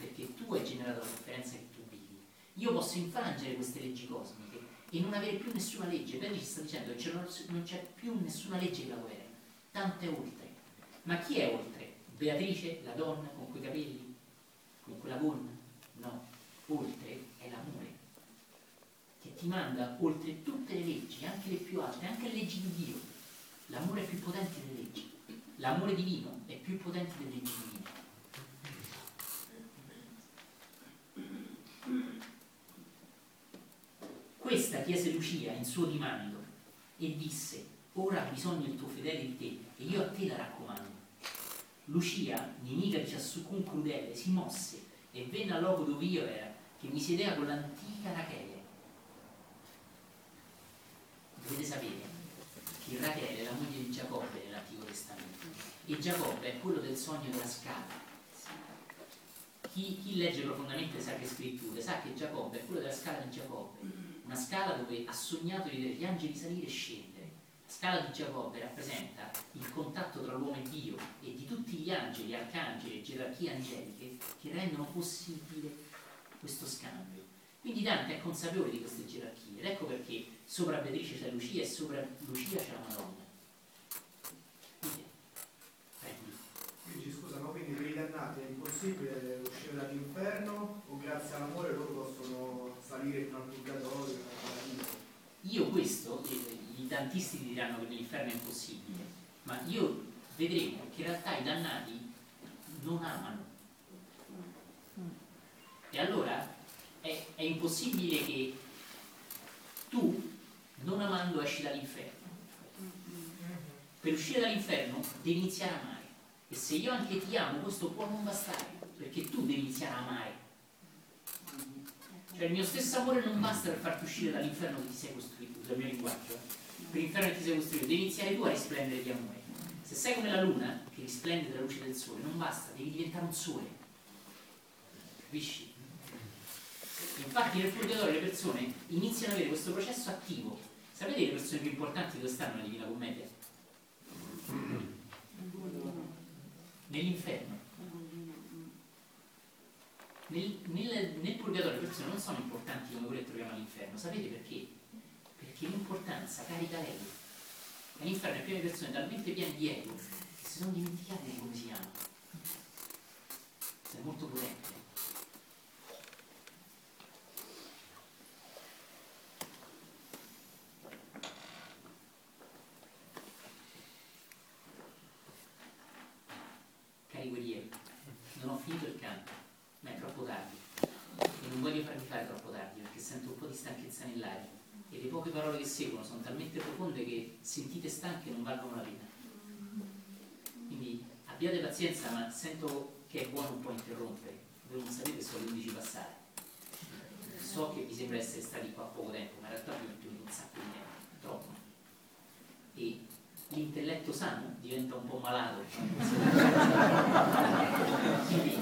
Speaker 1: perché tu hai generato la sofferenza che tu vivi, io posso infrangere queste leggi cosmiche e non avere più nessuna legge. Beatrice sta dicendo che non c'è più nessuna legge che la governa, tanto è oltre. Ma chi è oltre? Beatrice, la donna con quei capelli? Con quella gonna? No, oltre è l'amore che ti manda oltre tutte le leggi, anche le più alte, anche le leggi di Dio. L'amore è più potente delle leggi. L'amore divino è più potente delle leggi divine. Questa chiese Lucia in suo dimando e disse, ora ha bisogno il tuo fedele di te e io a te la raccomando. Lucia, nemica di ciascun crudele, si mosse e venne al luogo dove io era, che mi sedeva con l'antica Rachele. Dovete sapere che Rachele è la moglie di Giacobbe nell'Antico Testamento e Giacobbe è quello del sogno della scala. Chi, chi, legge profondamente le sacre scritture sa che Giacobbe è quello della scala di Giacobbe, una scala dove ha sognato di vedere gli angeli salire e scendere. La scala di Giacobbe rappresenta il contatto tra l'uomo e Dio e di tutti gli angeli, arcangeli e gerarchie angeliche che rendono possibile questo scambio. Quindi Dante è consapevole di queste gerarchie ed ecco perché sopra Beatrice c'è Lucia e sopra Lucia c'è la Madonna.
Speaker 7: Dici scusa, ma quindi per i impossibile uscire dall'inferno o grazie all'amore loro possono salire fino al purgatorio?
Speaker 1: Io questo, i dantisti diranno che l'inferno è impossibile, ma io vedremo che in realtà i dannati non amano. E allora è, è impossibile che Tu, non amando, esci dall'inferno. Per uscire dall'inferno devi iniziare a amare. E se io anche ti amo, questo può non bastare, perché tu devi iniziare a amare. Cioè il mio stesso amore non basta per farti uscire dall'inferno che ti sei costruito, usa il mio linguaggio, per l'inferno che ti sei costruito, devi iniziare tu a risplendere di amore. Se sei come la luna, che risplende dalla luce del sole, non basta, devi diventare un sole. Capisci? Infatti nel purgatorio le persone iniziano ad avere questo processo attivo. Sapete le persone più importanti dove stanno nella Divina Commedia? Nell'inferno. Nel, nel, nel purgatorio le persone non sono importanti come quelle che troviamo all'inferno. Sapete perché? Perché l'importanza carica l'ego. All'inferno le prime persone talmente piene di ego che si sono dimenticate di come si chiama. Sei molto potente. Cari guerrieri, non ho finito il canto, ma è troppo tardi. E non voglio farvi fare troppo tardi perché sento un po' di stanchezza nell'aria. E le poche parole che seguono sono talmente profonde che sentite stanche non valgono la pena. Quindi abbiate pazienza, ma sento che è buono un po' interrompere. Voi non sapete se ho 11 passare. So che vi sembra essere stati qua poco tempo, ma in realtà vi più un sacco di tempo, troppo. E l'intelletto sano diventa un po' malato. Quindi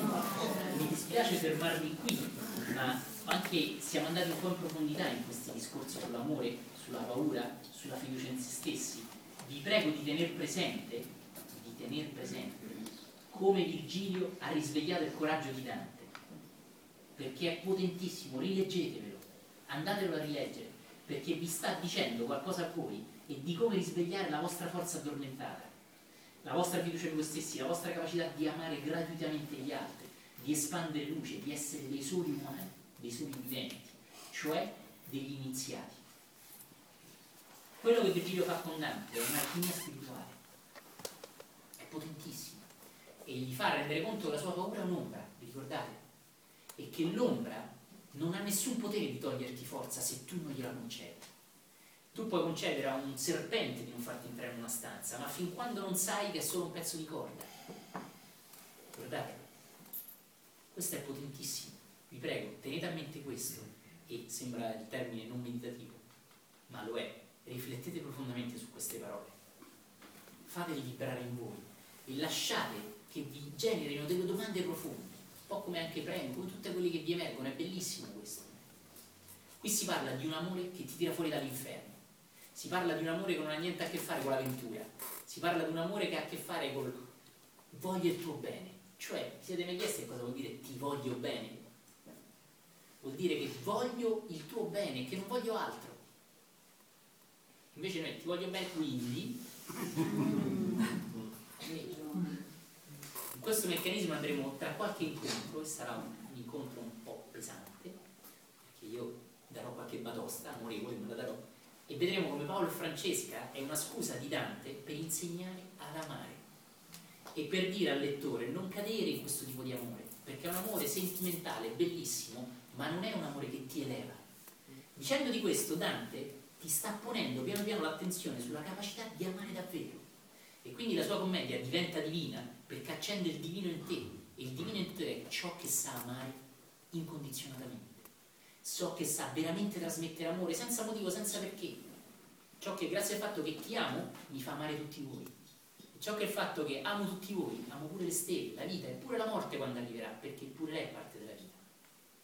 Speaker 1: mi dispiace fermarmi qui, ma anche siamo andati un po' in profondità in questi discorsi sull'amore, sulla paura, sulla fiducia in se stessi. Vi prego di tenere presente, di tenere presente come Virgilio ha risvegliato il coraggio di Dante, perché è potentissimo, rileggetevelo, andatelo a rileggere, perché vi sta dicendo qualcosa a voi e di come risvegliare la vostra forza addormentata, la vostra fiducia in voi stessi, la vostra capacità di amare gratuitamente gli altri, di espandere luce, di essere dei soli umani, dei soli viventi, cioè degli iniziati. Quello che Virgilio fa con Dante è un'alchimia spirituale, è potentissimo e gli fa rendere conto che la sua paura è un'ombra, vi ricordate? E che l'ombra non ha nessun potere di toglierti forza se tu non gliela concedi. Tu puoi concedere a un serpente di non farti entrare in una stanza, ma fin quando non sai che è solo un pezzo di corda. Guardate, questo è potentissimo. Vi prego, tenete a mente questo, e sembra il termine non meditativo, ma lo è. Riflettete profondamente su queste parole. Fateli vibrare in voi e lasciate che vi generino delle domande profonde, un po' come anche premi, come tutte quelle che vi emergono, è bellissimo questo. Qui si parla di un amore che ti tira fuori dall'inferno, si parla di un amore che non ha niente a che fare con l'avventura, si parla di un amore che ha a che fare con voglio il tuo bene, cioè siete mai chiesti cosa vuol dire ti voglio bene? Vuol dire che voglio il tuo bene, che non voglio altro. Invece noi ti voglio bene quindi in questo meccanismo andremo tra qualche incontro e sarà un, un incontro un po' pesante perché io darò qualche batosta amorevole me la darò e vedremo come Paolo e Francesca è una scusa di Dante per insegnare ad amare e per dire al lettore non cadere in questo tipo di amore perché è un amore sentimentale, bellissimo ma non è un amore che ti eleva. Dicendo di questo Dante ti sta ponendo piano piano l'attenzione sulla capacità di amare davvero. E quindi la sua commedia diventa divina perché accende il divino in te. E il divino in te è ciò che sa amare incondizionatamente. Ciò che sa veramente trasmettere amore senza motivo, senza perché. Ciò che grazie al fatto che ti amo mi fa amare tutti voi. Ciò che è il fatto che amo tutti voi amo pure le stelle, la vita e pure la morte quando arriverà perché pure lei parte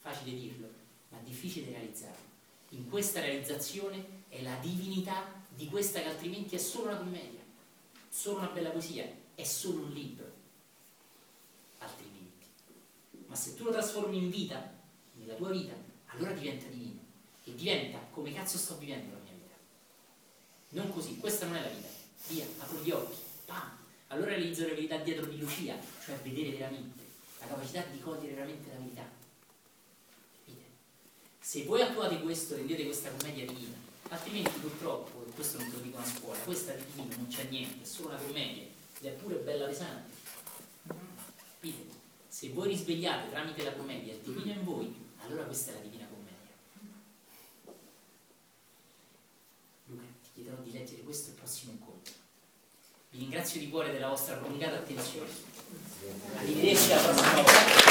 Speaker 1: facile dirlo ma difficile realizzarlo in questa realizzazione è la divinità di questa che altrimenti è solo una commedia solo una bella poesia, è solo un libro, altrimenti. Ma se tu lo trasformi in vita, nella tua vita, allora diventa divino e diventa come cazzo sto vivendo la mia vita. Non così, questa non è la vita. Via, apro gli occhi, pam. Allora realizzo la verità dietro di Lucia, cioè vedere veramente, la capacità di cogliere veramente la verità. Se voi attuate questo, rendete questa commedia divina, altrimenti purtroppo, e questo non te lo dico a scuola, questa divina non c'è niente, è solo una commedia, ed è pure bella pesante. Capite? Se voi risvegliate tramite la commedia il divino in voi, allora questa è la divina commedia. Luca, ti chiederò di leggere questo il prossimo incontro. Vi ringrazio di cuore della vostra prolungata attenzione. Arrivederci alla prossima volta.